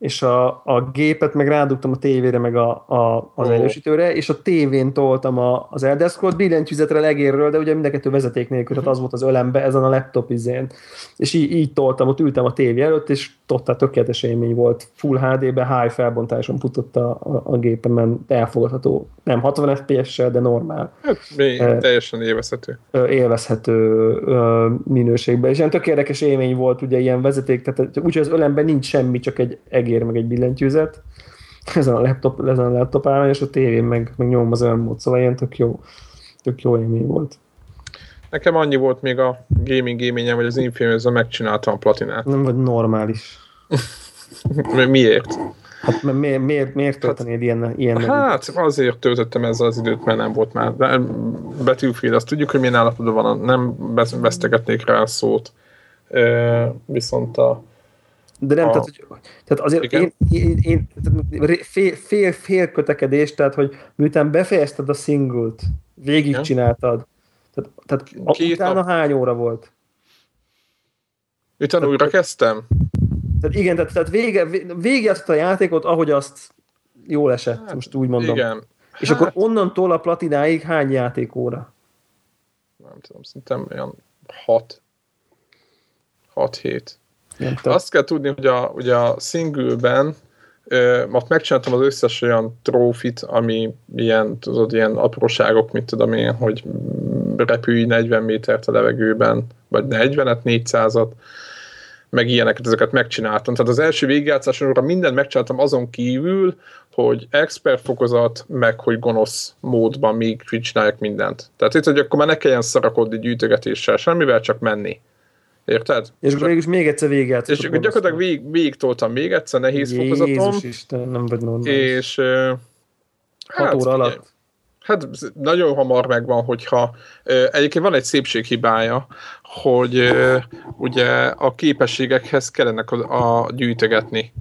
[SPEAKER 4] és a, a gépet meg rádugtam a tévére, meg a, a, az oh. erősítőre, és a tévén toltam a, az Elder Scrolls billentyűzetre legérről, de ugye mind a kettő vezeték nélkül, tehát az volt az ölembe, ezen a laptop izén. És így, így toltam, ott ültem a tévé előtt, és totál tökéletes élmény volt. Full HD-be, high felbontáson futott a, a, a gépemen, elfogadható. Nem 60 FPS-sel, de normál.
[SPEAKER 2] Hát, uh, teljesen élvezhető.
[SPEAKER 4] Élvezhető minőségben. És ilyen tök érdekes élmény volt, ugye ilyen vezeték, tehát úgyhogy az ölemben nincs semmi, csak egy egér, meg egy billentyűzet. Ezen a laptop, ezen a laptop áll, és a tévén meg, meg nyom az elmúlt, szóval ilyen tök jó, tök jó élmény volt.
[SPEAKER 2] Nekem annyi volt még a gaming élményem, hogy az infamous megcsináltam a platinát.
[SPEAKER 4] Nem vagy normális.
[SPEAKER 2] Miért?
[SPEAKER 4] Hát miért, miért, miért töltenéd hát, ilyen, ilyen
[SPEAKER 2] Hát azért töltöttem ezzel az időt, mert nem volt már. De Battlefield, azt tudjuk, hogy milyen állapotban van, nem vesztegetnék rá a szót. E, viszont a
[SPEAKER 4] de nem, a... tehát, hogy, tehát azért Igen? én, én, én fél, fél, fél kötekedés, tehát hogy miután befejezted a singlet, végigcsináltad, tehát, tehát Két utána nap... hány óra volt?
[SPEAKER 2] Utána újra kezdtem?
[SPEAKER 4] Tehát igen, tehát, tehát vége, vége a játékot, ahogy azt jól esett, hát, most úgy mondom.
[SPEAKER 2] Igen.
[SPEAKER 4] És hát... akkor onnantól a platináig hány játékóra?
[SPEAKER 2] Nem tudom, szerintem olyan 6 6-7. Azt kell tudni, hogy a, ugye a single-ben most megcsináltam az összes olyan trófit, ami ilyen, tudod, ilyen apróságok, mint tudom én, hogy repülj 40 métert a levegőben, vagy 40-et, 400-at, meg ilyeneket, ezeket megcsináltam. Tehát az első végigjátszásomra mindent megcsináltam azon kívül, hogy expert fokozat, meg hogy gonosz módban még csinálják mindent. Tehát itt, hogy akkor már ne kelljen szarakodni gyűjtögetéssel, semmivel, csak menni. Érted?
[SPEAKER 4] És akkor mégis még egyszer végigjátszottam.
[SPEAKER 2] És gyakorlatilag végig, végig toltam még egyszer nehéz Jézus fokozatom.
[SPEAKER 4] Isten, nem vagy normális.
[SPEAKER 2] És uh,
[SPEAKER 4] hát, óra alatt?
[SPEAKER 2] Hát nagyon hamar megvan, hogyha uh, egyébként van egy szépséghibája, hogy ugye a képességekhez kellene a, a gyűjtögetni.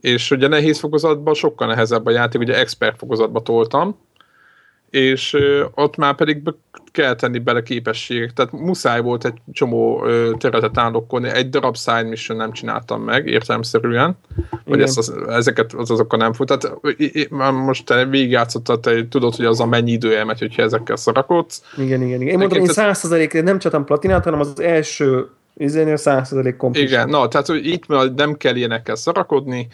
[SPEAKER 2] És ugye nehéz fokozatban sokkal nehezebb a játék, ugye expert fokozatba toltam, és ott már pedig kell tenni bele képességek, tehát muszáj volt egy csomó területet állokkolni, egy darab side mission nem csináltam meg, értelemszerűen, vagy ezt az, ezeket az azokkal nem fut. Tehát most te végigjátszottad, te tudod, hogy az a mennyi idő elmegy, hogyha ezekkel szarakodsz.
[SPEAKER 4] Igen, igen, igen. Én mondom, én százszerzalékre nem csatam platinát, hanem az első izénél százszerzalék kompis.
[SPEAKER 2] Igen, na, tehát hogy itt nem kell ilyenekkel szarakodni,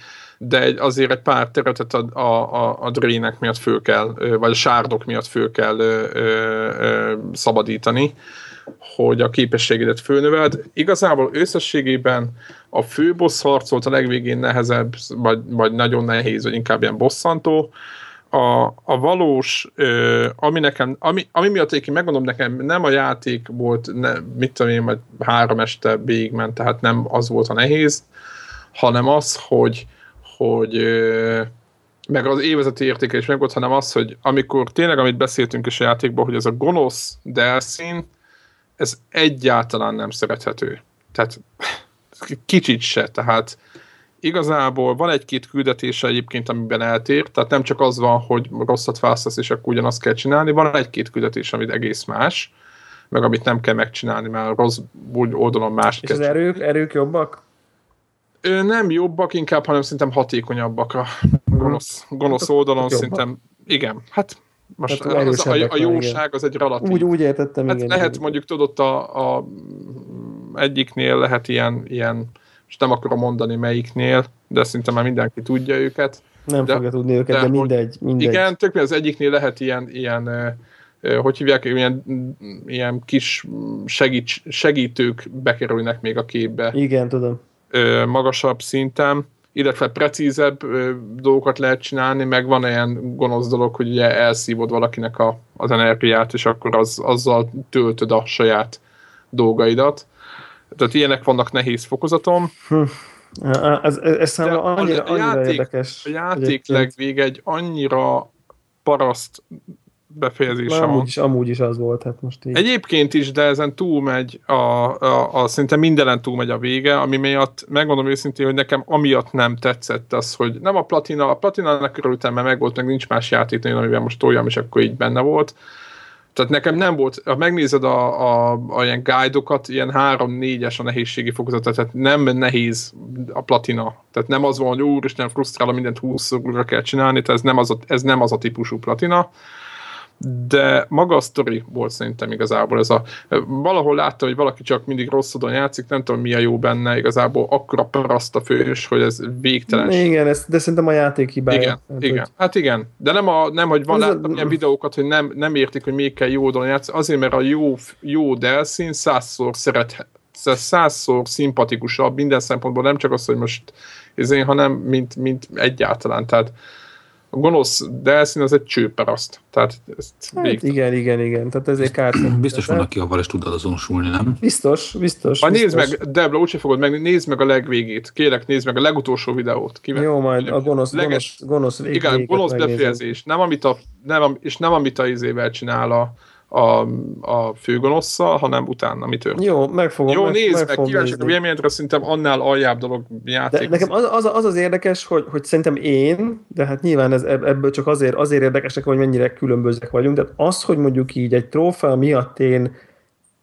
[SPEAKER 2] de egy, azért egy pár területet a, a, a, a drének miatt föl kell, vagy a sárdok miatt föl kell ö, ö, ö, szabadítani, hogy a képességedet fölnöveld. Igazából összességében a fő boss harcolt a legvégén nehezebb, vagy, vagy nagyon nehéz, vagy inkább ilyen bosszantó. A, a valós, ö, ami, nekem, ami, ami miatt én megmondom nekem, nem a játék volt, ne, mit tudom én, vagy három este végigment, tehát nem az volt a nehéz, hanem az, hogy, hogy meg az évezeti értékelés meg volt, hanem az, hogy amikor tényleg, amit beszéltünk is a játékban, hogy ez a gonosz delszín, ez egyáltalán nem szerethető. Tehát kicsit se, tehát igazából van egy-két küldetése egyébként, amiben eltér, tehát nem csak az van, hogy rosszat választasz, és akkor ugyanazt kell csinálni, van egy-két küldetés, amit egész más, meg amit nem kell megcsinálni, mert rossz oldalon más
[SPEAKER 4] És kell az erők, erők jobbak?
[SPEAKER 2] Nem jobbak, inkább, hanem szerintem hatékonyabbak a gonosz, gonosz oldalon, jobbak. szerintem igen, hát most hát az, a, a jóság az egy relatív.
[SPEAKER 4] Úgy, úgy értettem,
[SPEAKER 2] hát
[SPEAKER 4] igen.
[SPEAKER 2] Lehet igen. mondjuk tudod, a, a egyiknél lehet ilyen, ilyen, és nem akarom mondani melyiknél, de szerintem már mindenki tudja őket.
[SPEAKER 4] Nem de, fogja tudni őket, de, de mindegy, mindegy.
[SPEAKER 2] Igen, tök az egyiknél lehet ilyen, ilyen hogy hívják, ilyen, ilyen kis segít, segítők bekerülnek még a képbe.
[SPEAKER 4] Igen, tudom
[SPEAKER 2] magasabb szinten, illetve precízebb dolgokat lehet csinálni, meg van ilyen gonosz dolog, hogy ugye elszívod valakinek a, az energiát, és akkor az, azzal töltöd a saját dolgaidat. Tehát ilyenek vannak nehéz fokozatom. Hm.
[SPEAKER 4] Ez, ez, ez számomra annyira, annyira játék, érdekes.
[SPEAKER 2] A játék legvége egy annyira paraszt befejezés.
[SPEAKER 4] Amúgy is, amúgy is az volt, hát most így.
[SPEAKER 2] Egyébként is, de ezen túlmegy, a, a, a, szinte mindenen túlmegy a vége, ami miatt megmondom őszintén, hogy nekem amiatt nem tetszett az, hogy nem a platina, a platinának körültem, mert meg volt, meg nincs más játék, amivel most toljam, és akkor így benne volt. Tehát nekem nem volt, ha megnézed a, a, a ilyen guide-okat, ilyen 3-4-es a nehézségi fokozat, tehát nem nehéz a platina. Tehát nem az van, hogy úristen frusztrál, mindent 20 kell csinálni, tehát ez nem az a, ez nem az a típusú platina de maga a sztori volt szerintem igazából ez a, valahol látta, hogy valaki csak mindig rosszadon játszik, nem tudom mi a jó benne, igazából akkora paraszt a fős, hogy ez végtelen.
[SPEAKER 4] Igen, ez, de szerintem a játék hibája.
[SPEAKER 2] Igen, hát, igen. Hogy... hát igen, de nem, a, nem hogy van, láttam ilyen videókat, hogy nem, nem értik, hogy még kell jó oldalon játszani, azért, mert a jó, jó delszín százszor szeret, százszor szimpatikusabb minden szempontból, nem csak az, hogy most én, hanem mint, mint egyáltalán, tehát a gonosz Delszín az egy csőperaszt. Tehát ezt
[SPEAKER 4] Hát igen, igen, igen. Tehát ezért kárt.
[SPEAKER 3] Biztos van, aki avval is tud azonosulni, nem?
[SPEAKER 4] Biztos, biztos.
[SPEAKER 2] Nézd
[SPEAKER 4] biztos.
[SPEAKER 2] meg, Debla, úgyse fogod meg, nézd meg a legvégét. Kérlek, nézd meg a legutolsó videót. Kivel?
[SPEAKER 4] Jó, majd a gonosz,
[SPEAKER 2] Leges-
[SPEAKER 4] gonosz, gonosz vég,
[SPEAKER 2] Igen, gonosz befejezés. Nem, amit a, nem, és nem amit a izével csinál a, a, a főgonosszal, hanem utána, mi történik.
[SPEAKER 4] Jó, megfogom.
[SPEAKER 2] Jó,
[SPEAKER 4] meg,
[SPEAKER 2] nézd meg,
[SPEAKER 4] fogom
[SPEAKER 2] kíváncsiak a véleményedre, szerintem annál aljább dolog játék.
[SPEAKER 4] De nekem az, az, az az érdekes, hogy, hogy szerintem én, de hát nyilván ez, ebb- ebből csak azért, azért érdekes nekem, hogy mennyire különbözőek vagyunk, de az, hogy mondjuk így egy trófea miatt én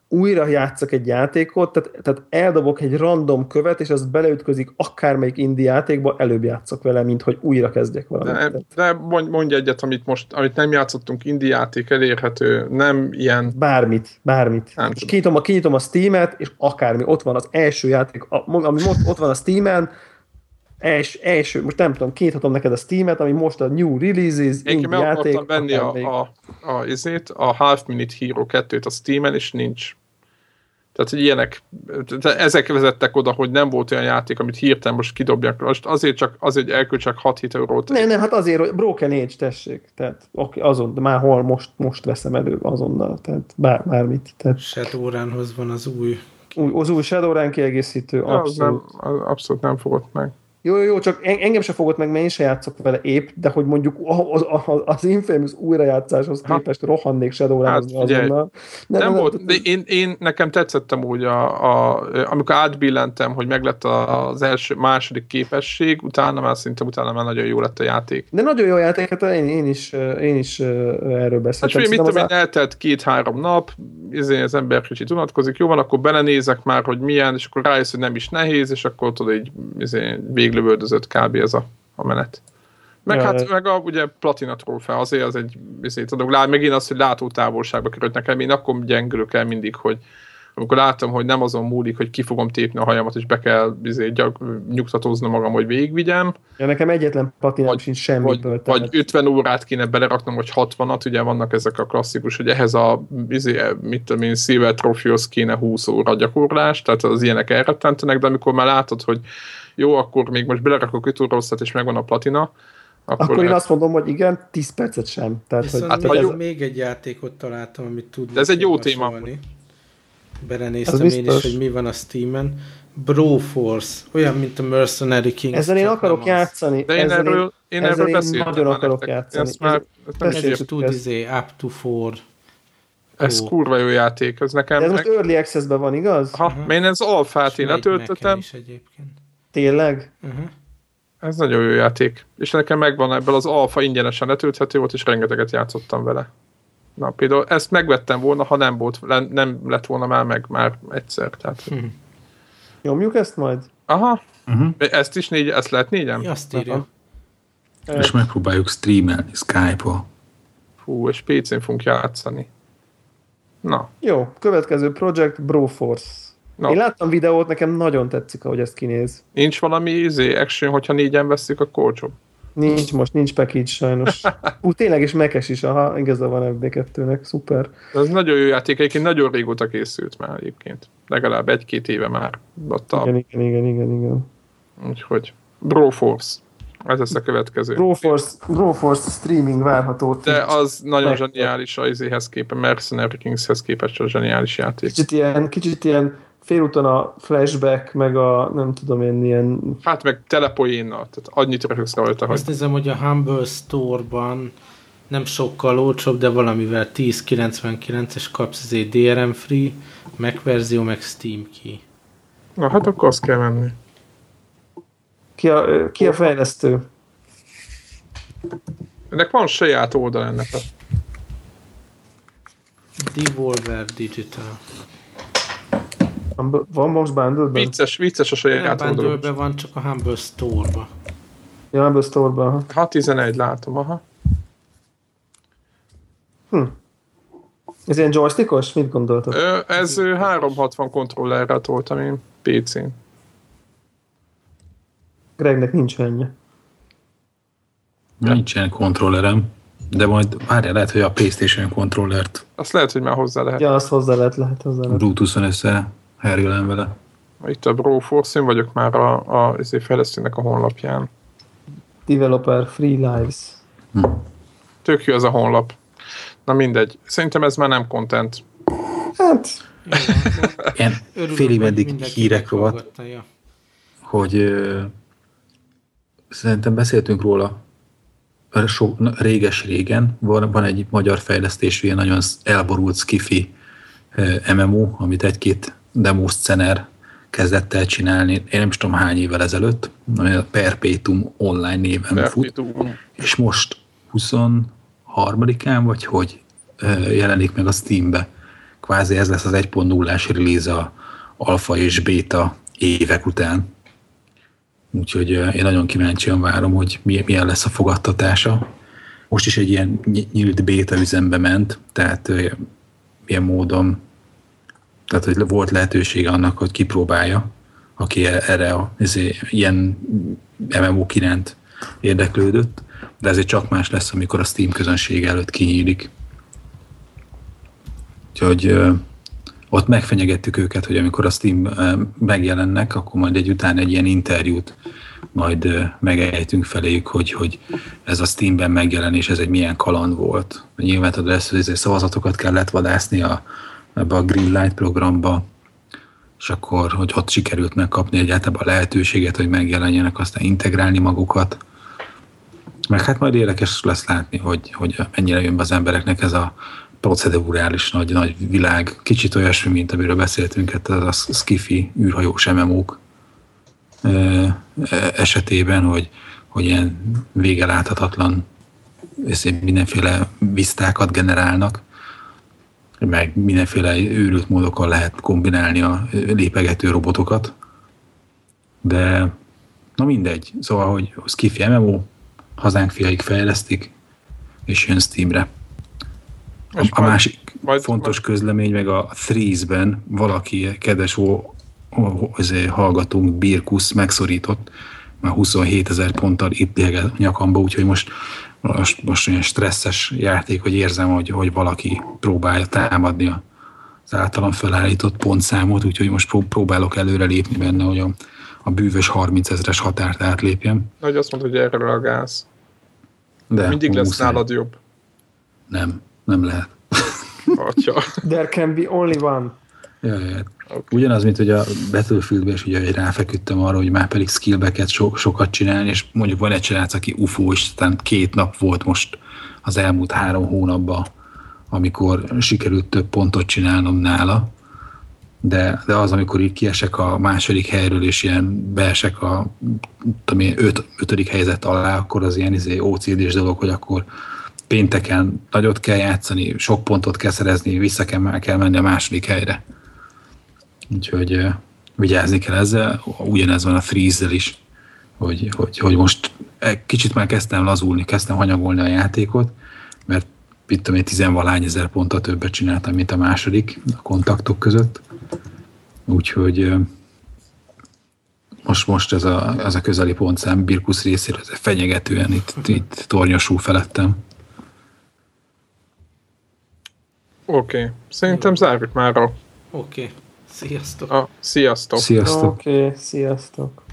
[SPEAKER 4] újra játszak egy játékot, tehát, tehát eldobok egy random követ, és az beleütközik akármelyik indie játékba, előbb játszok vele, mint hogy újra kezdjek valamit.
[SPEAKER 2] De, de mondj, mondj egyet, amit most, amit nem játszottunk, indie játék elérhető, nem ilyen,
[SPEAKER 4] Bármit, bármit.
[SPEAKER 2] Nem
[SPEAKER 4] És kinyitom a, kinyitom a Steam-et, és akármi, ott van az első játék, ami most ott van a Steam-en, els, első, most nem tudom, kinyithatom neked a Steam-et, ami most a New Releases,
[SPEAKER 2] én meg
[SPEAKER 4] játék,
[SPEAKER 2] akartam venni a, a, a, izét, a Half Minute Hero 2-t a Steam-en, és nincs. Tehát, hogy ilyenek, tehát ezek vezettek oda, hogy nem volt olyan játék, amit hirtelen most kidobják. Most azért csak, azért, hogy elköltsek 6-7 eurót.
[SPEAKER 4] Nem, nem, hát azért, hogy Broken Age, tessék. Tehát oké, azon, de már hol most, most veszem elő azonnal, tehát bár, bármit. Tehát
[SPEAKER 1] Shadowrunhoz van az új.
[SPEAKER 4] új, az új Shadowrun kiegészítő,
[SPEAKER 2] Ja, az nem,
[SPEAKER 4] abszolút.
[SPEAKER 2] az abszolút nem fogott meg.
[SPEAKER 4] Jó, jó, jó, csak en- engem se fogott meg, mert én se játszok vele épp, de hogy mondjuk az, az, az Infamous újrajátszáshoz képest rohannék Shadowrun-hozni
[SPEAKER 2] Hát, ugye,
[SPEAKER 4] azonnal.
[SPEAKER 2] Nem, nem volt, de én, én, nekem tetszettem úgy, a, a, amikor átbillentem, hogy meglett az első, második képesség, utána már szerintem utána már nagyon jó lett a játék.
[SPEAKER 4] De nagyon jó játék, hát én, én, is, én is erről
[SPEAKER 2] Hát
[SPEAKER 4] beszéltem.
[SPEAKER 2] mit
[SPEAKER 4] Szerintem
[SPEAKER 2] tudom én, eltelt két-három nap, izé az ember kicsit unatkozik, jó van, akkor belenézek már, hogy milyen, és akkor rájössz, hogy nem is nehéz, és akkor tudod, így izé, véglövöldözött kb. ez a, a menet. Meg
[SPEAKER 4] Ja,
[SPEAKER 2] hát, meg a ugye platina trófea, azért az egy, izé, tudod, lát, megint az, hogy látótávolságba került nekem, én akkor gyengülök el mindig, hogy amikor látom, hogy nem azon múlik, hogy ki fogom tépni a hajamat, és be kell izé, gyak, nyugtatóznom magam, hogy végigvigyem,
[SPEAKER 4] Ja, nekem egyetlen platinám
[SPEAKER 2] Vagy-
[SPEAKER 4] sincs
[SPEAKER 2] vagy,
[SPEAKER 4] semmiből.
[SPEAKER 2] vagy
[SPEAKER 4] tehát-
[SPEAKER 2] 50 órát kéne beleraknom, vagy 60-at, ugye vannak ezek a klasszikus, hogy ehhez a izé, mit tudom én, Silver Trophyhoz kéne 20 óra gyakorlás, tehát az ilyenek elrettentenek, de amikor már látod, hogy jó, akkor még most belerakok 5 óra hosszat, és megvan a platina, akkor,
[SPEAKER 4] Akkor én
[SPEAKER 2] lehet-
[SPEAKER 4] azt mondom, hogy igen, 10 percet sem. Tehát, hogy,
[SPEAKER 1] még,
[SPEAKER 2] jó-
[SPEAKER 4] ez,
[SPEAKER 1] még egy játékot találtam, amit tudnék
[SPEAKER 2] De ez egy jó téma.
[SPEAKER 4] Az
[SPEAKER 1] Belenéztem én is, hogy mi van a Steam-en. Broforce, olyan, mint a Mercenary Kings.
[SPEAKER 4] ezzel én akarok
[SPEAKER 1] az.
[SPEAKER 4] játszani.
[SPEAKER 2] de én
[SPEAKER 4] ezzel
[SPEAKER 2] erről, én
[SPEAKER 4] ezzel
[SPEAKER 2] erről
[SPEAKER 4] én
[SPEAKER 2] beszéltem
[SPEAKER 4] nagyon
[SPEAKER 2] már
[SPEAKER 4] akarok
[SPEAKER 2] nektek.
[SPEAKER 4] játszani.
[SPEAKER 2] Ezt már,
[SPEAKER 4] Ez-
[SPEAKER 2] ezt nem is
[SPEAKER 1] Ez
[SPEAKER 2] értem.
[SPEAKER 1] tud izé, up to four.
[SPEAKER 2] Ez
[SPEAKER 1] Ó.
[SPEAKER 2] kurva jó játék, ez nekem...
[SPEAKER 4] De ez most Early Access-ben van, igaz?
[SPEAKER 2] ha, én ez alfát én
[SPEAKER 1] És megy Mac-en
[SPEAKER 2] letöltöttem,
[SPEAKER 1] is egyébként.
[SPEAKER 4] Tényleg?
[SPEAKER 1] Uh-huh.
[SPEAKER 2] Ez nagyon jó játék. És nekem megvan ebből az alfa ingyenesen letölthető volt, és rengeteget játszottam vele. Na, például ezt megvettem volna, ha nem, volt, nem lett volna már meg már egyszer. Tehát.
[SPEAKER 1] Hm.
[SPEAKER 4] Nyomjuk ezt majd?
[SPEAKER 2] Aha,
[SPEAKER 3] Uh-huh.
[SPEAKER 2] ezt is négy, ezt lehet négyen?
[SPEAKER 1] Azt írja?
[SPEAKER 4] Aha.
[SPEAKER 3] És megpróbáljuk streamelni Skype-ol.
[SPEAKER 2] Fú, és PC-n fogunk játszani. Na,
[SPEAKER 4] Jó, következő projekt Broforce.
[SPEAKER 2] Na.
[SPEAKER 4] Én láttam videót, nekem nagyon tetszik, ahogy ezt kinéz.
[SPEAKER 2] nincs valami izé, action, hogyha négyen veszik, akkor olcsóbb.
[SPEAKER 4] Nincs most, nincs package sajnos. Ú, tényleg is mekes is, aha, igaza van FB2-nek, szuper.
[SPEAKER 2] Ez nagyon jó játék, egyébként nagyon régóta készült már egyébként. Legalább egy-két éve már ott a...
[SPEAKER 4] Igen, igen, igen, igen, igen.
[SPEAKER 2] Úgyhogy Broforce. Ez lesz a következő.
[SPEAKER 4] Broforce, Broforce streaming várható.
[SPEAKER 2] De az nagyon zseniális a izéhez képest, Mercenary Kingshez képest a zseniális játék.
[SPEAKER 4] Kicsit ilyen, kicsit ilyen félúton a flashback, meg a nem tudom én ilyen
[SPEAKER 2] Hát meg telepoénnal, tehát annyit röhögsz rajta, hogy
[SPEAKER 1] Azt nézem, hogy a Humble Store-ban nem sokkal olcsóbb, de valamivel 10.99 és kapsz azért DRM free, Mac verzió, meg Steam key.
[SPEAKER 2] na hát akkor azt kell venni.
[SPEAKER 4] ki a, ki a fejlesztő.
[SPEAKER 2] Ennek van saját oldal ennek a
[SPEAKER 1] Devolver Digital.
[SPEAKER 4] Van- Van most bundle
[SPEAKER 2] vicces, vicces a
[SPEAKER 1] Nem
[SPEAKER 2] saját oldal.
[SPEAKER 1] bundle van, csak a Humble Store-ba.
[SPEAKER 4] Ja, ebből store-ban. aha.
[SPEAKER 2] Ha 11 látom, aha.
[SPEAKER 4] Ez ilyen joystickos? Mit gondoltok?
[SPEAKER 2] Ö, ez ö, 360 kontrollerrel toltam én PC-n.
[SPEAKER 4] Gregnek nincs ennyi.
[SPEAKER 3] Nincs ilyen kontrollerem, de majd várjál, lehet, hogy a Playstation kontrollert
[SPEAKER 2] Azt lehet, hogy már hozzá lehet.
[SPEAKER 4] Ja, azt hozzá lehet, lehet hozzá lehet.
[SPEAKER 3] Bluetooth-on össze herélem vele.
[SPEAKER 2] Itt a Broforce, én vagyok már a, a, a fejlesztőnek a honlapján.
[SPEAKER 4] Developer Free Lives.
[SPEAKER 2] Hm. Tök jó ez a honlap. Na mindegy. Szerintem ez már nem content.
[SPEAKER 4] Hát...
[SPEAKER 3] Ilyen félig meddig hírek rovat, ja. hogy ö, szerintem beszéltünk róla so, réges-régen. Van, van egy magyar fejlesztésű, ilyen nagyon elborult skifi MMO, amit egy-két demoscener kezdett el csinálni, én nem is tudom hány évvel ezelőtt, ami a Perpetuum online néven Perpetuum. fut, és most 23-án, vagy hogy jelenik meg a Steambe. Kvázi ez lesz az 1.0-ás release a alfa és beta évek után. Úgyhogy én nagyon kíváncsian várom, hogy milyen lesz a fogadtatása. Most is egy ilyen nyílt beta üzembe ment, tehát ilyen módon tehát, hogy volt lehetősége annak, hogy kipróbálja, aki e- erre a ezért, ilyen MMO iránt érdeklődött, de ezért csak más lesz, amikor a Steam közönség előtt kinyílik. Úgyhogy ott megfenyegettük őket, hogy amikor a Steam megjelennek, akkor majd egy után egy ilyen interjút majd megejtünk feléjük, hogy, hogy ez a Steamben megjelenés, ez egy milyen kaland volt. Nyilván tudod, ezt, hogy szavazatokat kellett vadászni a, ebbe a Greenlight programba, és akkor, hogy ott sikerült megkapni egyáltalán a lehetőséget, hogy megjelenjenek, aztán integrálni magukat. Meg hát majd érdekes lesz látni, hogy, hogy mennyire jön be az embereknek ez a procedurális nagy, nagy világ, kicsit olyasmi, mint amiről beszéltünk, hát az a skifi űrhajós MMO-k esetében, hogy, hogy ilyen vége láthatatlan mindenféle visztákat generálnak, meg mindenféle őrült módokkal lehet kombinálni a lépegető robotokat. De na mindegy. Szóval, hogy Skiffy MMO, hazánk fiaik fejlesztik, és jön Steamre. A, a másik majd, fontos majd... közlemény, meg a Threes-ben valaki, kedves ó, ó, hallgatónk, Birkusz megszorított, már 27 ezer ponttal itt a nyakamba, úgyhogy most most, most olyan stresszes játék, hogy érzem, hogy, hogy valaki próbálja támadni az általam felállított pontszámot, úgyhogy most próbálok előre lépni benne, hogy a, a bűvös 30 ezeres határt átlépjem.
[SPEAKER 2] Nagy azt mondod, hogy erre reagálsz. De Mindig lesz muszáj. nálad jobb.
[SPEAKER 3] Nem, nem lehet.
[SPEAKER 2] Atya.
[SPEAKER 4] There can be only one.
[SPEAKER 3] Ja, ja. Ugyanaz, mint hogy a Battlefieldben is ugye ráfeküdtem arra, hogy már pedig skillbeket so, sokat csinálni, és mondjuk van egy csinálsz, aki UFO, és aztán két nap volt most az elmúlt három hónapban, amikor sikerült több pontot csinálnom nála, de, de az, amikor így kiesek a második helyről, és ilyen beesek a tudom én, öt, ötödik helyzet alá, akkor az ilyen izé, OCD-s dolog, hogy akkor pénteken nagyot kell játszani, sok pontot kell szerezni, vissza kell, kell menni a második helyre. Úgyhogy vigyázni kell ezzel. Ugyanez van a freeze is, hogy, hogy, hogy most kicsit már kezdtem lazulni, kezdtem hanyagolni a játékot, mert itt tudom én, tizenvalány ezer pontot többet csináltam, mint a második a kontaktok között. Úgyhogy most, most ez a, ez a közeli pontszám Birkusz részéről, ez fenyegetően itt, itt tornyosul felettem.
[SPEAKER 2] Oké, okay. szerintem zárjuk már a
[SPEAKER 1] Oké. Okay. Sziasztok!
[SPEAKER 2] Ah, sziasztok!
[SPEAKER 3] Sziasztok!
[SPEAKER 4] Oké, okay, sziasztok!